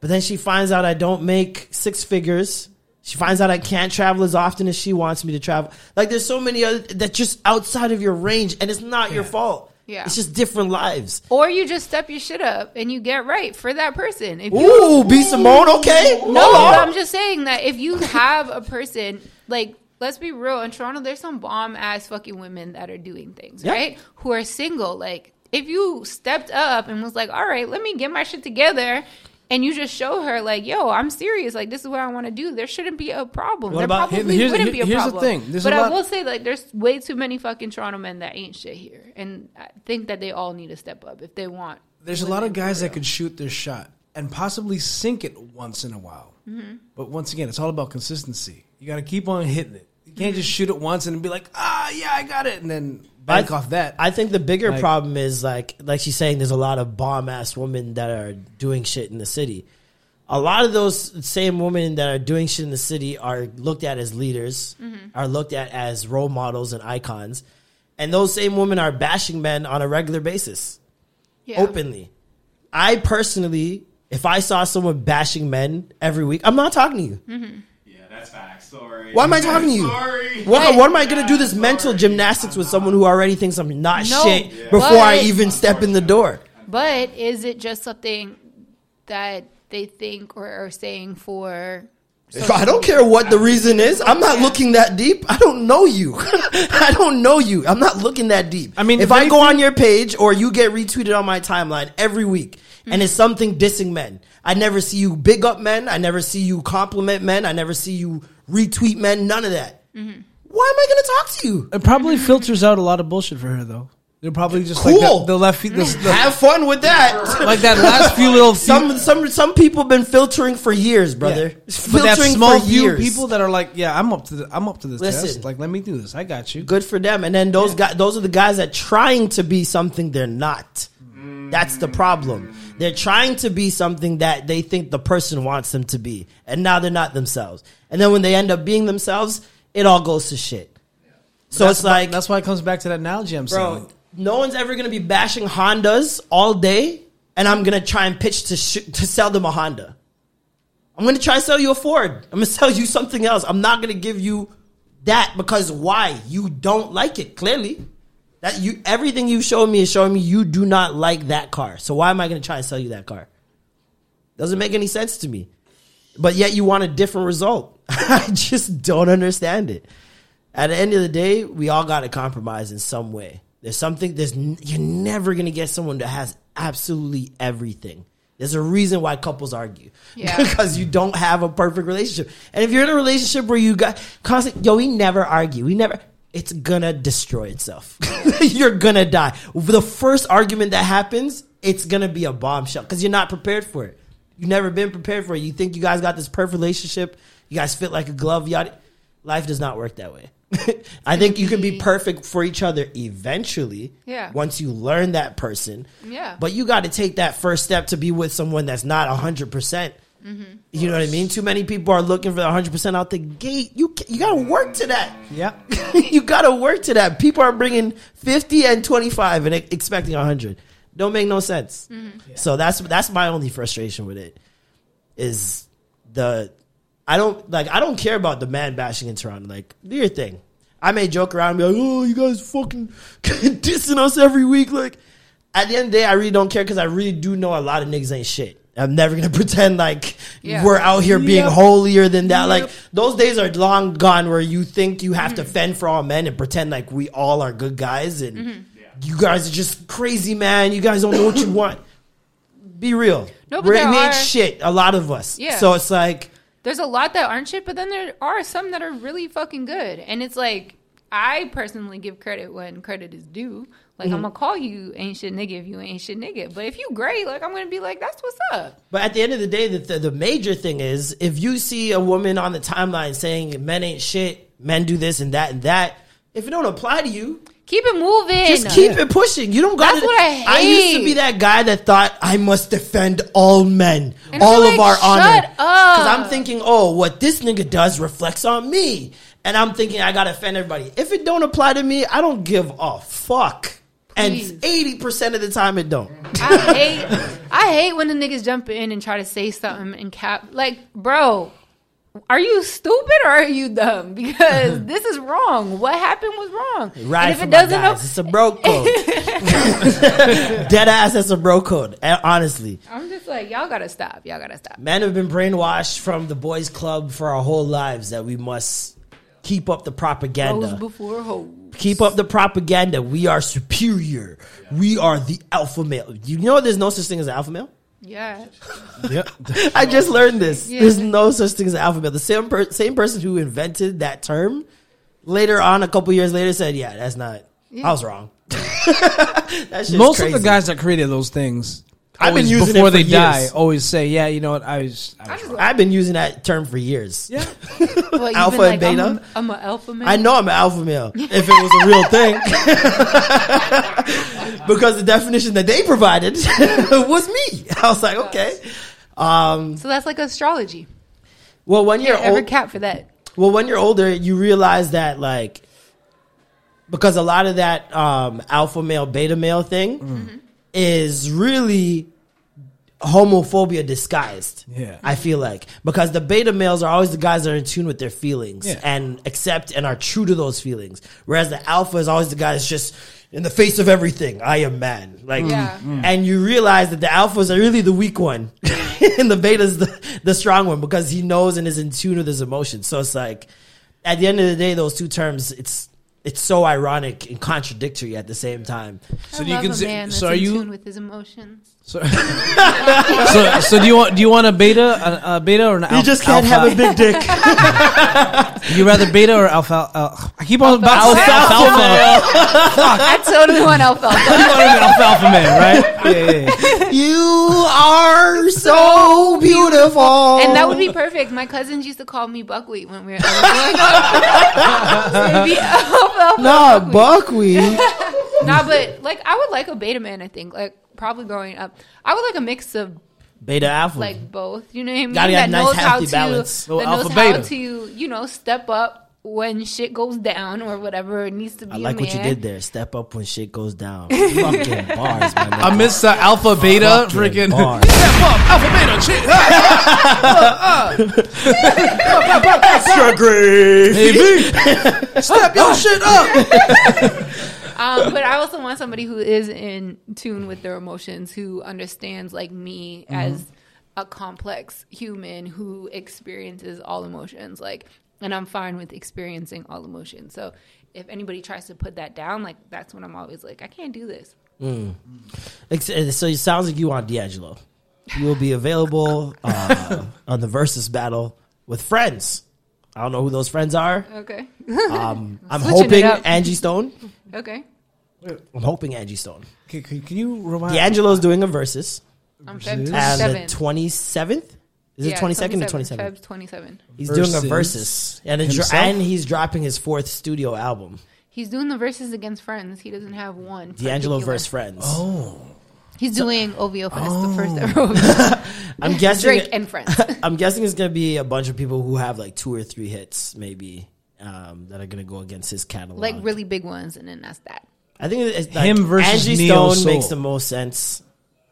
but then she finds out I don't make six figures. She finds out I can't travel as often as she wants me to travel. Like there's so many other that's just outside of your range, and it's not your fault. Yeah. it's just different lives. Or you just step your shit up and you get right for that person. If you, Ooh, B Simone, okay. No, but I'm just saying that if you have a person like let's be real, in Toronto there's some bomb ass fucking women that are doing things, Yeah. right? Who are single. Like if you stepped up and was like, "All right, let me get my shit together." And you just show her like, "Yo, I'm serious. Like this is what I want to do." There shouldn't be a problem. What there about- probably Here's- wouldn't be a here's the problem. thing. There's but I lot- will say like there's way too many fucking Toronto men that ain't shit here, and I think that they all need to step up if they want. There's a lot of guys that could shoot their shot and possibly sink it once in a while. Mm-hmm. But once again, it's all about consistency. You got to keep on hitting it. You can't just shoot it once and be like, ah, yeah, I got it, and then bank I- off that. I think the bigger Like- problem is like like she's saying there's a lot of bomb ass women that are doing shit in the city. A lot of those same women that are doing shit in the city are looked at as leaders, mm-hmm. are looked at as role models and icons. And those same women are bashing men on a regular basis, Yeah. openly. I personally, if I saw someone bashing men every week, I'm not talking to you. Mm-hmm. Yeah, that's facts. Sorry. Why am I talking to you? Sorry. What, what am I going to do this mental gymnastics with someone who already thinks I'm not No, shit before I but- even step in the door? But is it just something that they think or are saying for? I don't care what the reason is. I'm not looking that deep. I don't know you. [LAUGHS] I don't know you. I'm not looking that deep. I mean, if the I go on your page or you get retweeted on my timeline every week and hmm. it's something dissing men, I never see you big up men. I never see you compliment men. I never see you retweet men. None of that. Why am I going to talk to you? it probably filters out a lot of bullshit for her, though. They're probably just Cool. like the, the left feet. The, mm. the- Have fun with that. [LAUGHS] like that last few little [LAUGHS] some some some people have been filtering for years, brother. Yeah. But that Filtering small for few years. people that are like, yeah, I'm up to the, I'm up to this Listen. test. Like, let me do this. I got you. good for them. And then those guys, those are the guys that trying to be something they're not. That's the problem. They're trying to be something that they think the person wants them to be, and now they're not themselves. And then when they end up being themselves, it all goes to shit. So it's why- like, that's why it comes back to that analogy I'm bro, saying. no one's ever gonna be bashing Hondas all day, and I'm gonna try and pitch to sh- to sell them a Honda. I'm gonna try and sell you a Ford. I'm gonna [LAUGHS] sell you something else. I'm not gonna give you that because why? You don't like it. Clearly, that you everything you've shown me is showing me you do not like that car. So why am I gonna try and sell you that car? Doesn't make any sense to me. But yet you want a different result. [LAUGHS] I just don't understand it. At the end of the day, we all got to compromise in some way. There's something. There's you're never gonna get someone that has absolutely everything. There's a reason why couples argue Yeah. [LAUGHS] because you don't have a perfect relationship. And if you're in a relationship where you got constant, yo, we never argue. We never. It's gonna destroy itself. [LAUGHS] you're gonna die. The first argument that happens, it's gonna be a bombshell because you're not prepared for it. You've never been prepared for it. You think you guys got this perfect relationship. You guys fit like a glove. Yada. Life does not work that way. [LAUGHS] I think you can be perfect for each other eventually. Yeah. Once you learn that person. Yeah. But you got to take that first step to be with someone that's not 100%. percent mm-hmm. You know what I mean? Too many people are looking for 100% out the gate. You ca- you got to work to that. Yeah. [LAUGHS] you got to work to that. People are bringing 50 and 25 and expecting 100. Don't make no sense. Mm-hmm. So that's that's my only frustration with it is the I don't like I don't care about the man bashing in Toronto. Like, do your thing. I may joke around and be like, "Oh, you guys fucking [LAUGHS] dissing us every week." Like, at the end of the day, I really don't care because I really do know a lot of niggas ain't shit. I'm never gonna [LAUGHS] pretend like Yeah. we're out here being Yep. holier than that. Like those days are long gone where you think you have to Mm-hmm. fend for all men and pretend like we all are good guys and Mm-hmm. you guys are just crazy, man. You guys don't know what you [COUGHS] want. Be real. No, but We're- there we ain't shit. A lot of us. Yeah. So it's like There's a lot that aren't shit, but then there are some that are really fucking good. And it's like I personally give credit when credit is due. Like Mm-hmm. I'm gonna call you ain't shit nigga if you ain't shit nigga. But if you great, like I'm gonna be like, that's what's up. But at the end of the day, the, the, the major thing is if you see a woman on the timeline saying men ain't shit, men do this and that and that, if it don't apply to you, Keep it moving. just keep it pushing. You don't got That's what I hate. I used to be that guy that thought I must defend all men, And all of like, our honor. shut up. Because I'm thinking, oh, what this nigga does reflects on me, and I'm thinking I gotta offend everybody. If it don't apply to me, I don't give a fuck. Please. And eighty percent of the time, it don't. I hate I hate when the niggas jump in and try to say something and cap like, bro, are you stupid or are you dumb? [LAUGHS] Because [LAUGHS] this is wrong. What happened was wrong. Right if it doesn't guys. It's a bro [LAUGHS] code. Dead ass, that's a bro code. eh, Honestly, I'm just like, y'all gotta stop. Y'all gotta stop. men have been brainwashed from the boys' club for our whole lives that we must keep up the Rose propaganda. before hoes. Keep up the propaganda. We are superior. We are the alpha male. You know, there's no such thing as an alpha male. Yeah. Yep. [LAUGHS] I just learned this. Yeah. There's no such thing as an alpha male. The same per- same person who invented that term later on, a couple years later, said, "Yeah, that's not. I was wrong." [LAUGHS] that shit's Most crazy. of the guys that created those things, I've been always, using it before for they die, years. always say, "Yeah, you know what? I was. I was I've been using that term for years. Yeah, [LAUGHS] What, Alpha been and like, I'm beta? a- I'm an alpha man. I know I'm an alpha male [LAUGHS] if it was a real thing. [LAUGHS] because the definition that they provided was me. I was like, okay. Um, So that's like astrology. well, when you're Ever old, cap for that? well, when you're older, you realize that like because a lot of that um, alpha male beta male thing is really homophobia disguised. Yeah. I feel like because the beta males are always the guys that are in tune with their feelings Yeah. and accept and are true to those feelings, whereas the alpha is always the guy that's just in the face of everything. I am man, like, Yeah. Mm-hmm. and you realize that the alphas are really the weak one, [LAUGHS] and the beta's the the strong one because he knows and is in tune with his emotions. So it's like at the end of the day, those two terms, it's it's so ironic and contradictory at the same time. So I do you can a consider? man that's So are in you? tune with his emotions? So, [LAUGHS] so, so do you want? Do you want a beta, a, a beta or an alpha? You just can't have a big dick. [LAUGHS] You rather beta or alpha? Uh, I keep on about to say Alpha. alpha. alpha. [LAUGHS] I totally want alpha. You want an alpha, alpha man, right? Yeah, yeah, yeah. you are so beautiful, And that would be perfect. My cousins used to call me buckwheat when we were growing up. So be alpha, alpha, nah, buckwheat. buckwheat. Nah, but like I would like a beta man. I think like probably growing up, I would like a mix of Beta alpha. like both. You know what I mean? Gotta have that nice, knows how to balance. that Little knows alpha, how to you know step up when shit goes down or whatever it needs to be. I like a what you did there. Step up when shit goes down. Fucking [LAUGHS] bars, man. I miss the alpha beta freaking. bars. [LAUGHS] Step up, alpha beta, shit. [LAUGHS] Hey, B, step your shit up. Um, but I also want somebody who is in tune with their emotions, who understands like me Mm-hmm. as a complex human who experiences all emotions. Like, and I'm fine with experiencing all emotions. So if anybody tries to put that down, like that's when I'm always like, I can't do this. Ex- uh, So it sounds like you want D'Angelo. You will be available uh, [LAUGHS] on the versus battle with friends. I don't know who those friends are. Okay. [LAUGHS] Um, [LAUGHS] I'm Switching it hoping up. Angie Stone. Okay. I'm hoping Angie Stone. Can, can, can you remind? D'Angelo's doing a versus. I'm Feb And the 27. 27th? Is it 22nd or 27th? Feb 27. He's doing a Versus versus. And, a dro- himself? and he's dropping his fourth studio album. He's doing the verses against friends. He doesn't have one. D'Angelo particular. versus Friends. Oh. He's doing OVO Fest, the first ever OVO. [LAUGHS] I'm guessing Drake it- and friends. [LAUGHS] I'm guessing it's gonna be a bunch of people who have like two or three hits, maybe, um, that are gonna go against his catalog. like really big ones, and then that's that. I think it's like Him versus Angie Neo Stone makes the most sense.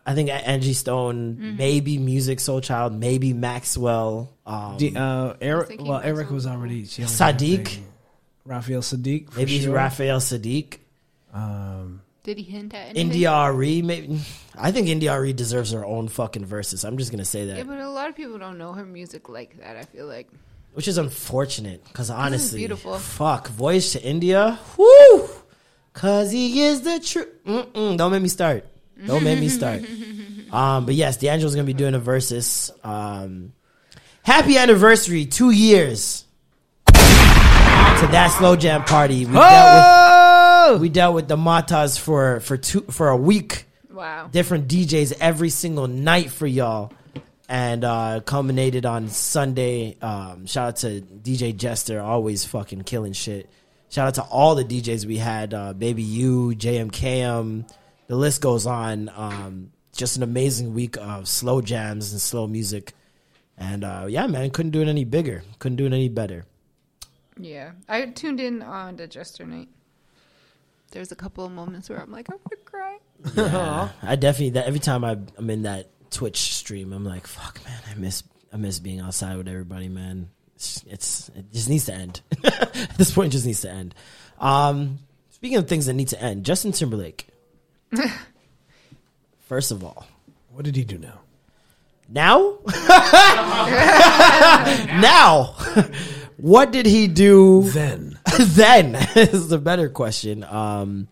I think Angie Stone, Mm-hmm. maybe Musiq Soulchild, maybe Maxwell, um, D- uh, Eric. thinking Well, about Eric some- was already. she already had a Saadiq, thing. Raphael Saadiq. for maybe sure. Raphael Saadiq. Um, Did he hint at anything? India.Arie, maybe. [LAUGHS] I think India.Arie deserves her own fucking verses. I'm just gonna say that, Yeah, but a lot of people don't know her music like that. I feel like. which is unfortunate because honestly, beautiful. fuck, voice to India, whoo, cause he is the truth. Don't make me start. Don't make me start. [LAUGHS] um, but yes, D'Angelo's gonna be doing a versus. Um, happy anniversary, two years to that slow jam party. We dealt with we dealt with the Matas for for two for a week. Wow. Different DJs every single night for y'all. And uh culminated on Sunday. Um, shout out to DJ Jester, always fucking killing shit. Shout out to all the DJs we had, uh, Baby U, JMKM, the list goes on. Um, just an amazing week of slow jams and slow music. And uh, yeah, man, couldn't do it any bigger. Couldn't do it any better. Yeah, I tuned in on the Jester night. There's a couple of moments where I'm like, I'm gonna cry. Yeah, I definitely that every time I, I'm in that Twitch stream, I'm like, fuck, man, I miss I miss being outside with everybody, man. It's, it's it just needs to end. At [LAUGHS] this point, it just needs to end. Um, speaking of things that need to end, Justin Timberlake. [LAUGHS] First of all, What did he do now? now, [LAUGHS] now, what did he do Then. [LAUGHS] then [LAUGHS] is the better question. Um,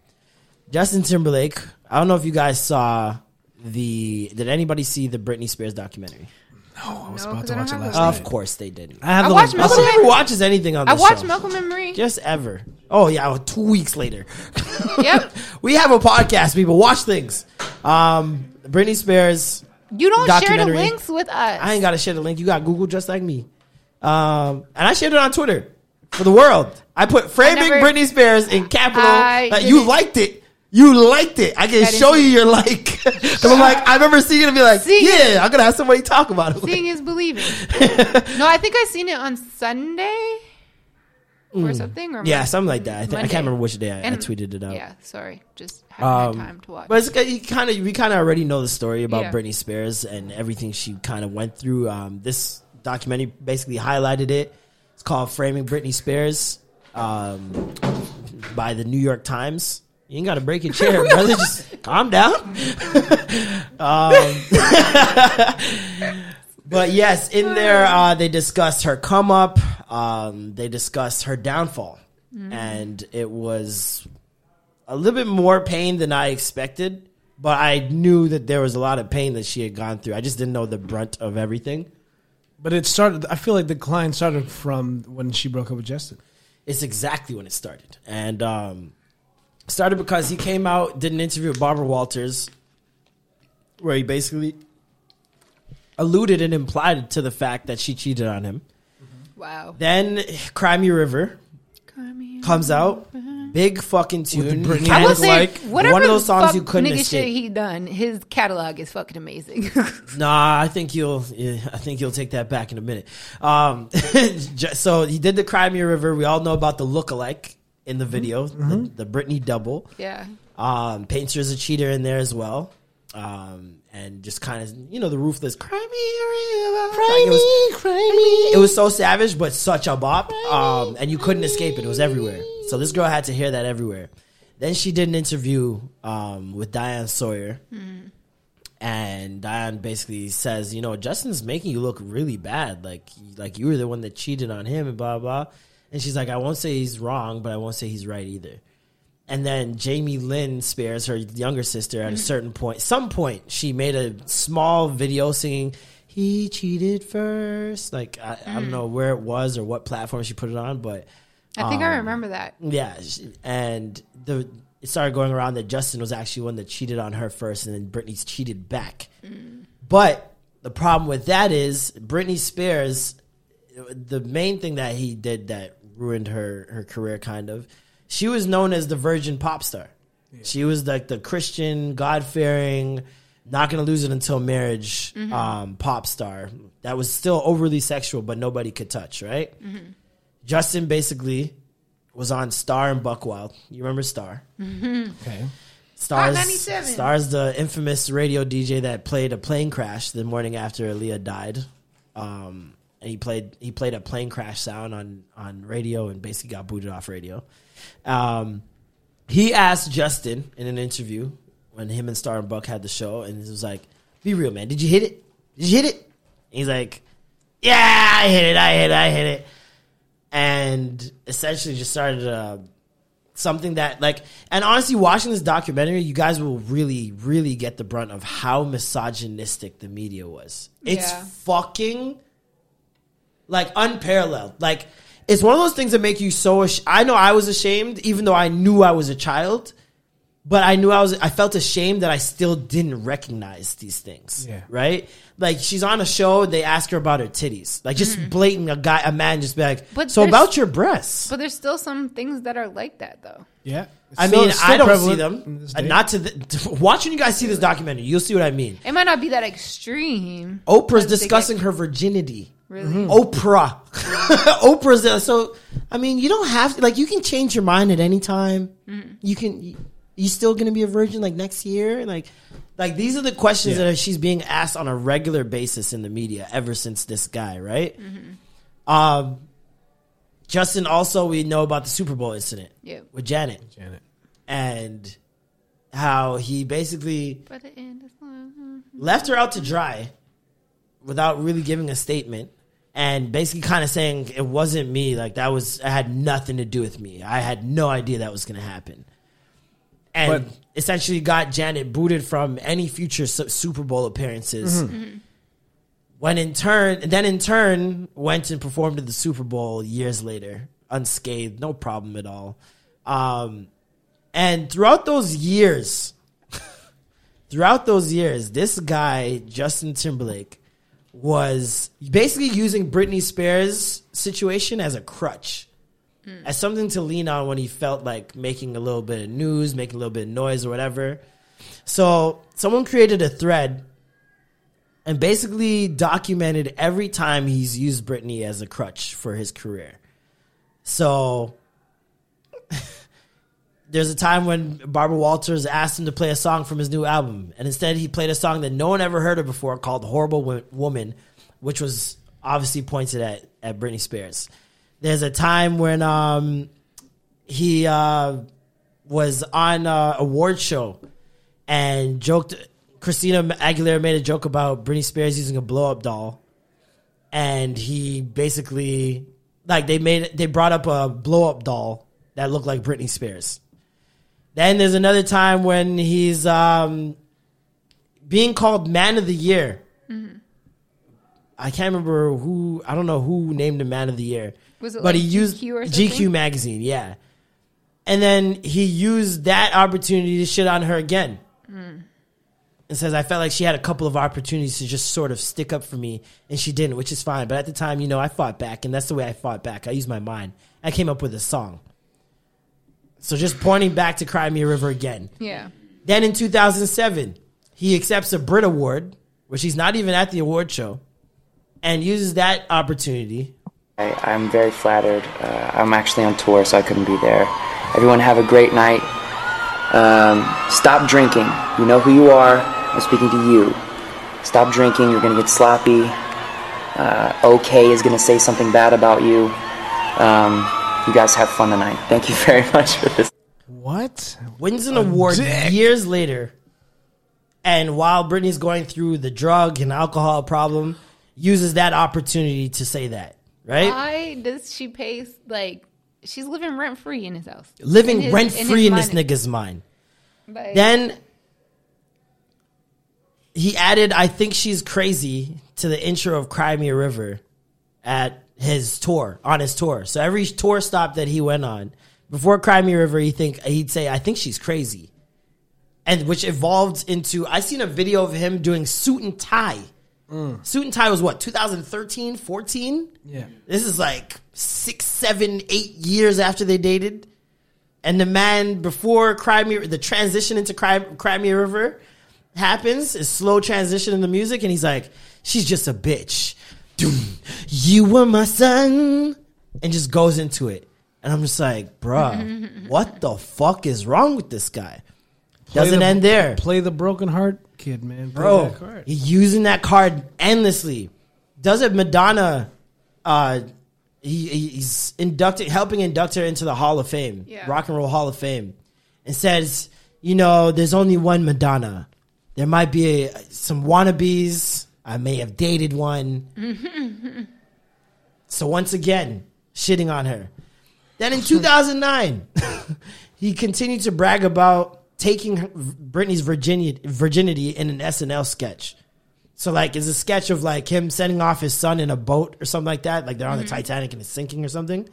Justin Timberlake. I don't know if you guys saw the. Did anybody see the Britney Spears documentary? No, I was No, about 'cause to I don't watch it have last it. night. Of course they didn't. I have I the watched link. Malcolm Nobody and- watches anything on I this watched show. Malcolm and Marie. Just ever. Oh yeah, well, two weeks later. [LAUGHS] Yep. we have a podcast. People watch things. Um, Britney Spears. You don't share the Documentary. links with us. I ain't got to share the link. You got Google just like me. Um, and I shared it on Twitter for the world. I put framing never- Britney Spears in capital. I Like, you liked it. You liked it. I can I show you your like. [LAUGHS] Because I'm like, I remember seeing it and be like, Seeing yeah, I'm going to have somebody talk about it. Seeing is believing. [LAUGHS] no, I think I seen it on Sunday or something. Or yeah, something like that. I, think, I can't remember which day I, I tweeted it out. Yeah, sorry, just haven't Um, had time to watch. But it's you kind of we kind of already know the story about Yeah. Britney Spears and everything she kind of went through. Um, this documentary basically highlighted it. It's called "Framing Britney Spears" um, by the New York Times. You ain't got to break your chair, [LAUGHS] brother. Just calm down. [LAUGHS] um, [LAUGHS] but yes, in there uh, they discussed her come up. Um, they discussed her downfall, and it was a little bit more pain than I expected, but I knew that there was a lot of pain that she had gone through. I just didn't know the brunt of everything. But it started. I feel like the decline started from when she broke up with Justin. It's exactly when it started. And um started because he came out, did an interview with Barbara Walters where he basically alluded and implied to the fact that she cheated on him. wow. Then Cry Me River comes out. Big fucking tune. Britney I will say, like whatever one of those songs you couldn't nigga escape. shit he done, his catalog is fucking amazing. [LAUGHS] Nah, I think you'll. Yeah, I think you'll take that back in a minute. Um, [LAUGHS] so he did the Cry Me a River. We all know about the lookalike in the video, the, the Britney double. yeah. Um, as a cheater in there as well. Um, and just kind of, you know, the ruthless cry me, river. Cry it was, cry me. It was so savage, but such a bop. Um, and you couldn't escape it. It was everywhere. So this girl had to hear that everywhere. Then she did an interview um, with Diane Sawyer. And Diane basically says, you know, Justin's making you look really bad. Like, like you were the one that cheated on him and blah, blah. And she's like, I won't say he's wrong, but I won't say he's right either. And then Jamie Lynn Spears, her younger sister, at a mm-hmm. certain point, some point, she made a small video singing, He cheated first. Like, I, I don't mm. know where it was or what platform she put it on, but I think I Um, remember that. yeah. she- And the it started going around that Justin was actually one that cheated on her first, and then Britney's cheated back. Mm. But the problem with that is Britney Spears, the main thing that he did that ruined her her career, kind of. She was known as the virgin pop star. She was like the Christian, God fearing, not gonna lose it until marriage um, pop star. That was still overly sexual, but nobody could touch. Right? Justin basically was on Star and Buc Wild. You remember Star? Okay. Stars, 97. Stars, the infamous radio DJ that played a plane crash the morning after Aaliyah died. Um, and he played he played a plane crash sound on on radio and basically got booted off radio. Um, he asked Justin in an interview when him and Star and Buck had the show, and he was like, "Be real, man. Did you hit it? Did you hit it?" he's like, "Yeah, I hit it. I hit it. I hit it." And essentially, just started uh, something that like, and honestly, watching this documentary, you guys will really, really get the brunt of how misogynistic the media was. It's Yeah. fucking like unparalleled. Like it's one of those things that make you so. Ash- I know I was ashamed, even though I knew I was a child. But I knew I was. I felt ashamed that I still didn't recognize these things. Yeah. Right. Like she's on a show. They ask her about her titties. Like just mm-hmm. blatant. A guy, a man, just be like, But "So about your breasts." But there's still some things that are like that though. Yeah. I Still- mean, still I don't see them. this not to the, watching you guys see this documentary. You'll see what I mean. It might not be that extreme. Oprah's discussing get- her virginity. Really? Mm-hmm. Oprah. [LAUGHS] Oprah's there. So, I mean, you don't have to, like, you can change your mind at any time. You can, you still going to be a virgin like next year? Like, like these are the questions Yeah. that she's being asked on a regular basis in the media ever since this guy, right? Um, Justin, also, we know about the Super Bowl incident Yeah. with Janet Janet. and how he basically By the end, it's like- left her out to dry without really giving a statement and basically kind of saying it wasn't me like that was it had nothing to do with me. I had no idea that was going to happen. And But- essentially got janet booted from any future Su- super bowl appearances. When in turn then in turn went and performed at the super bowl years later unscathed no problem at all. Um, and throughout those years [LAUGHS] throughout those years, this guy, Justin Timberlake, was basically using Britney Spears' situation as a crutch, hmm. as something to lean on when he felt like making a little bit of news, making a little bit of noise or whatever. So someone created a thread and basically documented every time he's used Britney as a crutch for his career. So [LAUGHS] there's a time when Barbara Walters asked him to play a song from his new album, and instead he played a song that no one ever heard of before called "Horrible Woman," which was obviously pointed at at Britney Spears. There's a time when um, he uh, was on a award show and joked. Christina Aguilera made a joke about Britney Spears using a blow up doll, and he basically like they made they brought up a blow up doll that looked like Britney Spears. Then there's another time when he's um, being called Man of the Year. I can't remember who. I don't know who named him Man of the Year. Was it but like he used GQ or GQ magazine, yeah. And then he used that opportunity to shit on her again. And says, I felt like she had a couple of opportunities to just sort of stick up for me, and she didn't, which is fine. But at the time, you know, I fought back, and that's the way I fought back. I used my mind. I came up with a song. So just pointing back to Cry Me a River again. Yeah. Then in 2007, he accepts a Brit Award, which he's not even at the award show, and uses that opportunity. I, I'm very flattered. Uh, I'm actually on tour, so I couldn't be there. Everyone have a great night. Um, stop drinking. You know who you are. I'm speaking to you. Stop drinking. You're gonna get sloppy. Uh, OK is gonna say something bad about you. Um, you guys have fun tonight. Thank you very [LAUGHS] much for this. What? Wins an award years later, and while Britney's going through the drug and alcohol problem, uses that opportunity to say that, right? Why does she pay like she's living rent free in his house? Living In his- rent his free in this nigga's mind. Like, Then he added, I think she's crazy to the intro of Cry Me a River at his tour, on his tour. So every tour stop that he went on, before Cry Me River, he think he'd say, I think she's crazy. And which evolved into I seen a video of him doing suit and tie. Mm. Suit and tie was what, 2013, 14? Yeah. This is like six, seven, eight years after they dated. And the man before Cry Me, the transition into Cry, Cry Me River happens, is slow transition in the music, and he's like, she's just a bitch. Doom, you were my sun. And just goes into it. And I'm just like, bruh, [LAUGHS] what the fuck is wrong with this guy? Doesn't the- end there. Play the broken heart kid, man. Play Bro, that card. he's using that card endlessly. Does it Madonna? Uh, he, he- he's inducting, helping induct her into the Hall of Fame, Yeah. Rock and Roll Hall of Fame, and says, you know, there's only one Madonna. There might be a, some wannabes. I may have dated one. So once again, shitting on her. Then in 2009, [LAUGHS] he continued to brag about taking Britney's virginity, virginity in an SNL sketch. So like, it's a sketch of like him sending off his son in a boat or something like that. Like they're on the mm-hmm. Titanic and it's sinking or something.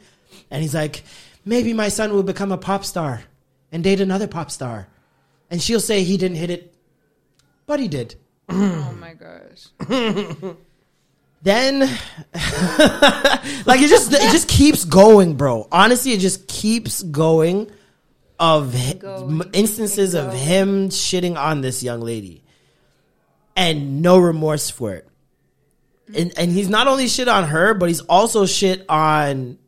And he's like, maybe my son will become a pop star and date another pop star. And she'll say he didn't hit it, but he did. Oh [CLEARS THROAT] my gosh. [LAUGHS] then [LAUGHS] like it just it just keeps going bro. Honestly it just keeps going of m- instances of him shitting on this young lady. And no remorse for it. And and he's not only shit on her but he's also shit on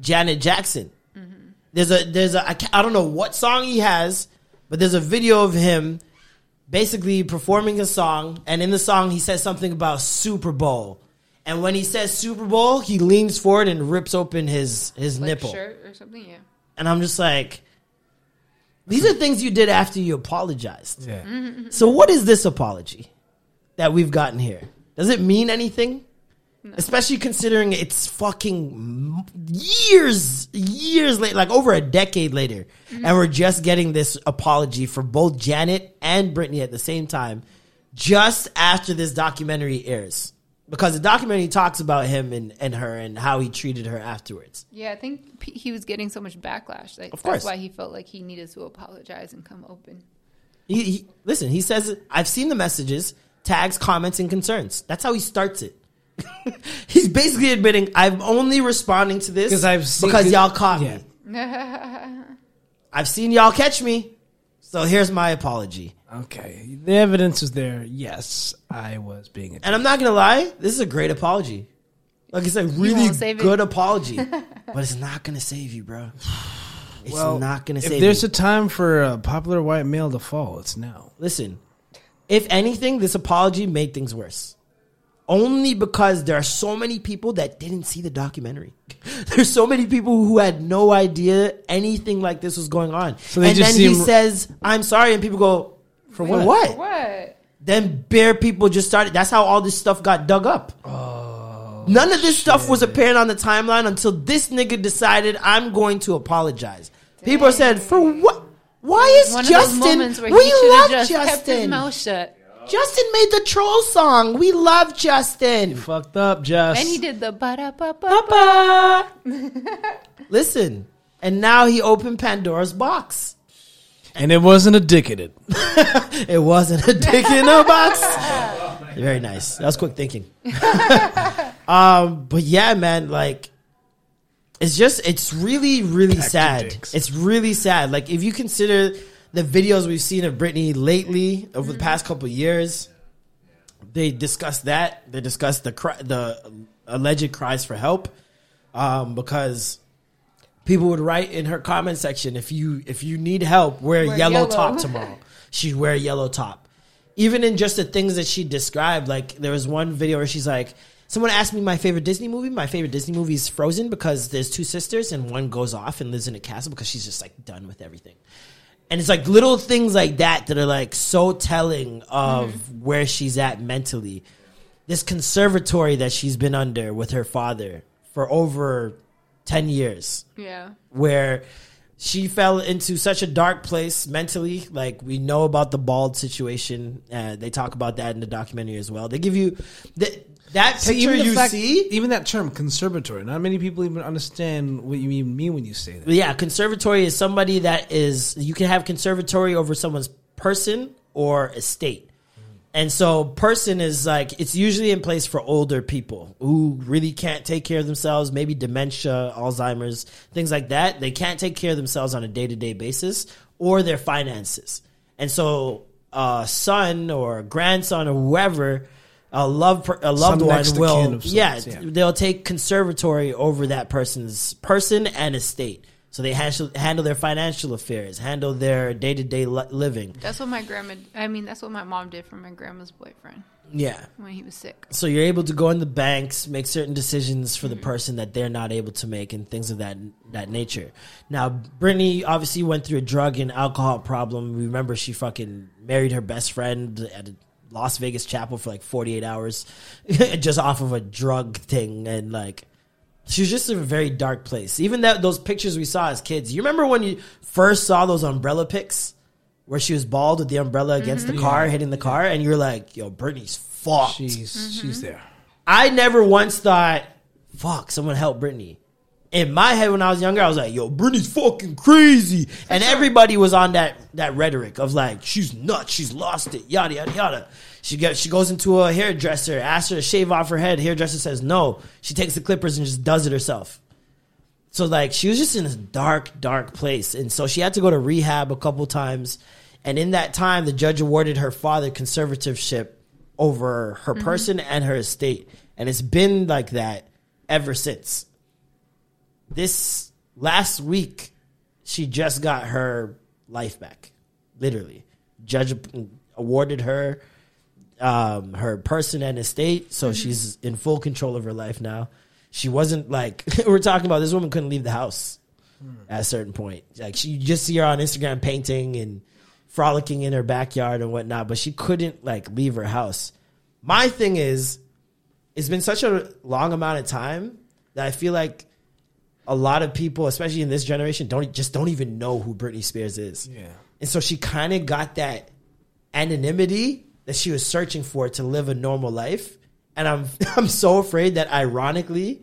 janet jackson. Mm-hmm. There's a there's a I, don't know what song he has but there's a video of him basically performing a song, and in the song he says something about Super Bowl. And when he says Super Bowl, he leans forward and rips open his his Like nipple. shirt or something, yeah. And I'm just like, these are things you did after you apologized. Yeah. Mm-hmm. So what is this apology that we've gotten here? Does it mean anything? Especially considering it's fucking years, years later, like over a decade later, mm-hmm. and we're just getting this apology for both Janet and Britney at the same time, just after this documentary airs. Because the documentary talks about him and, and her and how he treated her afterwards. Yeah, I think he was getting so much backlash. Like, Of course. That's why he felt like he needed to apologize and come open. He, he listen. He says, "I've seen the messages, tags, comments, and concerns." That's how he starts it. [LAUGHS] He's basically admitting, "I'm only responding to this 'Cause I've seen- because y'all caught Yeah. me. I've seen y'all catch me, so here's my apology." Okay, the evidence is there. Yes, I was being. A And I'm not gonna lie, this is a great apology. Like it's a really won't save it? good apology, [LAUGHS] but it's not gonna save you, bro. It's not gonna save you. if save there's you. a time for a popular white male to fall, it's now. Listen, if anything, this apology made things worse. Only because there are so many people that didn't see the documentary. [LAUGHS] There's so many people who had no idea anything like this was going on. So they and just then he seem- says, I'm sorry, and people go, For what? what? What? Then bare people just started. That's how all this stuff got dug up. Oh, None of this stuff was apparent on the timeline until this nigga decided I'm going to apologize. People said, For what? Why is One of Justin? those moments where we he should love have just Justin. Kept his mouth shut. Justin made the troll song. We love Justin. Fucked up, Just. And he did the ba da ba ba [LAUGHS] Listen, and now he opened Pandora's box. and it wasn't a dick in it. It wasn't a dick in a box. Very nice. That was quick thinking. [LAUGHS] um, but yeah, man, like it's just it's really really Pack your sad. dicks. It's really sad. Like if you consider the videos we've seen of Britney lately over the past couple of years, they discuss that. They discuss the the alleged cries for help, um, because people would write in her comment section if you if you need help, wear, Wear yellow, yellow. top [LAUGHS] tomorrow. She'd wear a yellow top. Even in just the things that she described, like there was one video where she's like, Someone asked me my favorite Disney movie. My favorite Disney movie is Frozen because there's two sisters and one goes off and lives in a castle because she's just like done with everything. And it's like little things like that that are like so telling of where she's at mentally. This conservatory that she's been under with her father for over 10 years Yeah. where she fell into such a dark place mentally. Like we know about the bald situation. Uh, they talk about that in the documentary as well. They give you the, that picture even you fact- see. even that term conservatory. Not many people even understand what you mean, mean when you say that. Yeah, conservatory is somebody that is you can have conservatory over someone's person or estate. And so person is like it's usually in place for older people who really can't take care of themselves, maybe dementia, Alzheimer's, things like that. They can't take care of themselves on a day-to-day basis or their finances. And so a son or grandson or whoever a loved per- a loved Some one will kin yeah, sorts, yeah. they'll take conservatory over that person's person and estate So they handle handle their financial affairs, handle their day to day living. That's what my grandma. I mean, that's what my mom did for my grandma's boyfriend. Yeah. when he was sick. So you're able to go in the banks, make certain decisions for the mm-hmm. person that they're not able to make, and things of that that nature. Now, Britney obviously went through a drug and alcohol problem. Remember, she fucking married her best friend at a Las Vegas chapel for like 48 hours, [LAUGHS] just off of a drug thing, and like she was just in a very dark place. Even that those pictures we saw as kids. You remember when you first saw those umbrella pics? Where she was bald with the umbrella against the mm-hmm. car, hitting the car, and you're like, "Yo, Britney's fucked." She's she's mm-hmm. there. I never once thought, fuck, someone help Britney. In my head when I was younger, I was like, yo, Britney's fucking crazy. And everybody was on that that rhetoric of like, she's nuts, she's lost it, yada yada yada. She gets she goes into a hairdresser, asks her to shave off her head. Hairdresser says no. She takes the clippers and just does it herself. So like she was just in a dark, dark place. And so she had to go to rehab a couple times. And in that time, the judge awarded her father conservatorship over her mm-hmm. person and her estate. And it's been like that ever since. This last week, she just got her life back. Literally. Judge awarded her um, her person and estate, so she's in full control of her life now. She wasn't like [LAUGHS] we're talking about. This woman couldn't leave the house at a certain point. Like she you just see her on Instagram painting and frolicking in her backyard and whatnot, but she couldn't like leave her house. My thing is, it's been such a long amount of time that I feel like a lot of people, especially in this generation, don't just don't even know who Britney Spears is. Yeah. And so she kind of got that anonymity that she was searching for to live a normal life. And I'm [LAUGHS] I'm so afraid that ironically,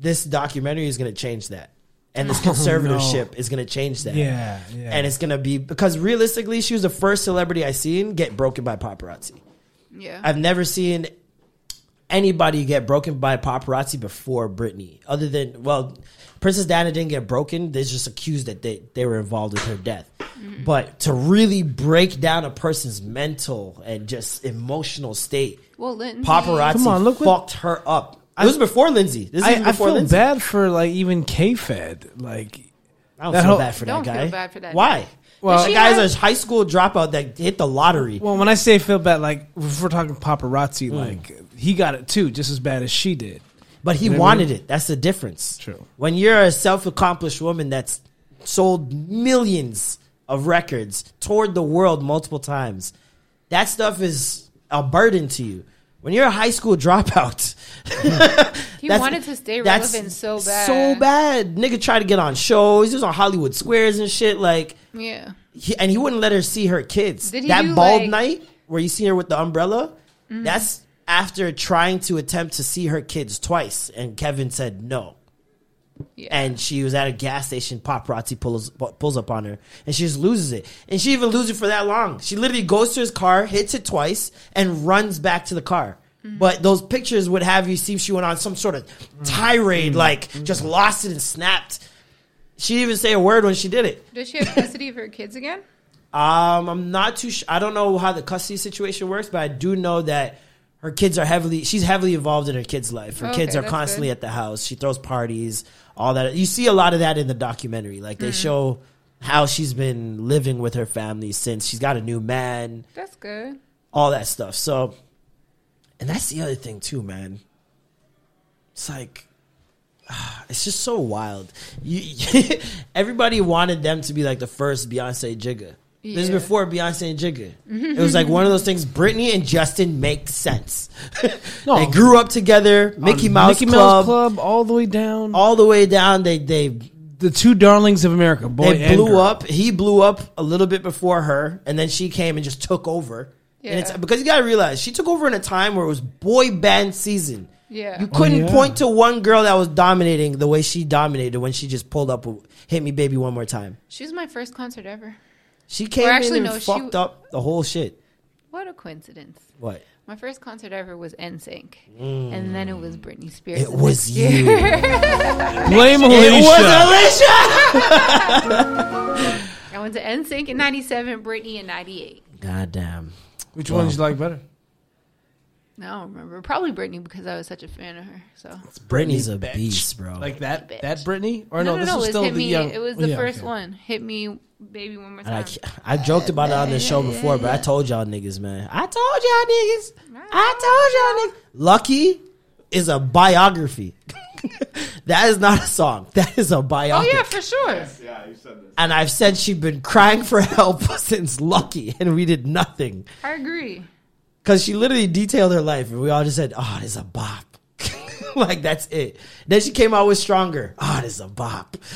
this documentary is going to change that. And this [LAUGHS] Oh, no. conservatorship is going to change that. Yeah, yeah. And it's going to be because realistically, she was the first celebrity I seen get broken by paparazzi. Yeah. I've never seen anybody get broken by paparazzi before Britney. Other than well, Princess Diana didn't get broken. They're just accused that they, they were involved with her death. But to really break down a person's mental and just emotional state, Well, Lindsay, paparazzi Come on, look what- fucked her up. It was before Lindsay. This is I, even I feel Lindsay. bad for like even K Fed. Like I don't that feel whole- bad for that Don't feel guy. bad for that Why? guy. Well- that guy's has- a high school dropout that hit the lottery. Well, when I say feel bad, like if we're talking paparazzi, Hmm. like he got it too, just as bad as she did. But he You know what I wanted it. That's the difference. True. When you're a self-accomplished woman that's sold millions of records, toured the world multiple times, that stuff is a burden to you. When you're a high school dropout, [LAUGHS] He wanted to stay that's relevant so bad. So bad. Nigga tried to get on shows. He was on Hollywood Squares and shit. Like, Yeah. he, and he wouldn't let her see her kids. Did he that do, bald like- night where you see her with the umbrella, Mhm. that's after trying to attempt to see her kids twice, and Kevin said no. And she was at a gas station. Paparazzi pulls pulls up on her, and she just loses it. And she even loses it for that long. She literally goes to his car, hits it twice, and runs back to the car. Mm-hmm. But those pictures would have you see if she went on some sort of tirade, mm-hmm. like mm-hmm. just lost it and snapped. She didn't even say a word when she did it. Does she have custody of her kids again? [LAUGHS] Um, I'm not too. Sh- I don't know how the custody situation works, but I do know that her kids are heavily. She's heavily involved in her kids' life. Her Okay, kids are constantly good. at the house. She throws parties, all that. You see a lot of that in the documentary. Like they Mhm. show how she's been living with her family since she's got a new man, That's good. all that stuff. So, and that's the other thing too, man. It's like. It's just so wild. You, [LAUGHS] everybody wanted them to be like the first Beyonce Jigga. This is before Beyonce and Jigga. It was like one of those things. Britney and Justin make sense. [LAUGHS] they grew up together. Mickey Mouse Mickey Club, Mouse Club, all the way down, all the way down. They they the two darlings of America, boy they blew girl. up. He blew up a little bit before her, and then she came and just took over. And it's because you gotta realize she took over in a time where it was boy band season. Yeah. You couldn't Oh, yeah. point to one girl that was dominating the way she dominated when she just pulled up with "Hit Me, Baby, One More Time." She was my first concert ever. She came actually, in and no, she- fucked up the whole shit. What a coincidence. What? My first concert ever was NSYNC. Mm. And then it was Britney Spears. It was you. Blame Alicia. It Alicia. was Alicia. [LAUGHS] [LAUGHS] I went to NSYNC in 97, Britney in 98. God damn. Which one did you like better? I don't remember. Probably Britney because I was such a fan of her. So Britney's a beast, bro. Like that that Britney? Or no, no, no, this no. was It still hit the me. young. It was oh, the yeah, first okay. one. Hit me, baby, one more And I, time. I joked about it on the show before, but I told y'all niggas, man. I told y'all niggas. I told y'all niggas. Lucky is a biography. [LAUGHS] that is not a song. That is a oh, biography. Oh biography. yeah, for sure. Yeah, you said this. And I've said she's been crying for help [LAUGHS] since Lucky, and we did nothing. I agree. Because she literally detailed her life, and we all just said, oh, this is a bop. [LAUGHS] like, that's it. Then she came out with Stronger. Oh, this is a bop. [LAUGHS]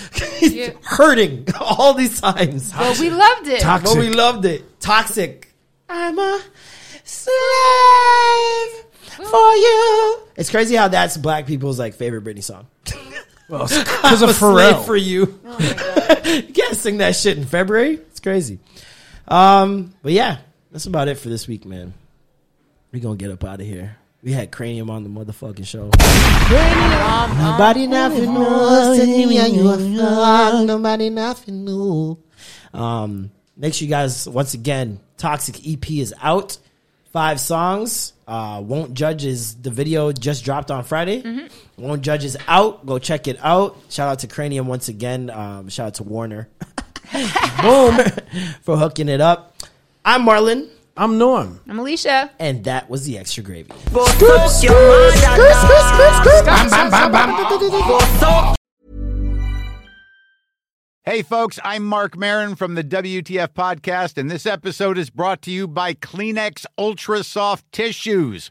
Yeah. Hurting [LAUGHS] all these times. But we loved it. But we loved it. Toxic. I'm a slave for you. It's crazy how that's black people's like favorite Britney song. Well, because I'm of a slave Pharrell. for you. you can't sing that shit in February. It's crazy. Um, but yeah, that's about it for this week, man. We gonna get up out of here. We had Kranium on the motherfucking show. Nobody nothing knows. Tell me how you. Nobody nothing knew. Um, make sure you guys once again, Toxic EP is out. Five songs. Uh, Won't Judge is the video just dropped on Friday. Won't Judge is out. Go check it out. Shout out to Kranium once again. Um, shout out to Warner. [LAUGHS] Boom [LAUGHS] for hooking it up. I'm Marlon. I'm Norm. I'm Alicia. And that was the extra gravy. Hey, folks, I'm Marc Maron from the WTF Podcast, and this episode is brought to you by Kleenex Ultra Soft Tissues,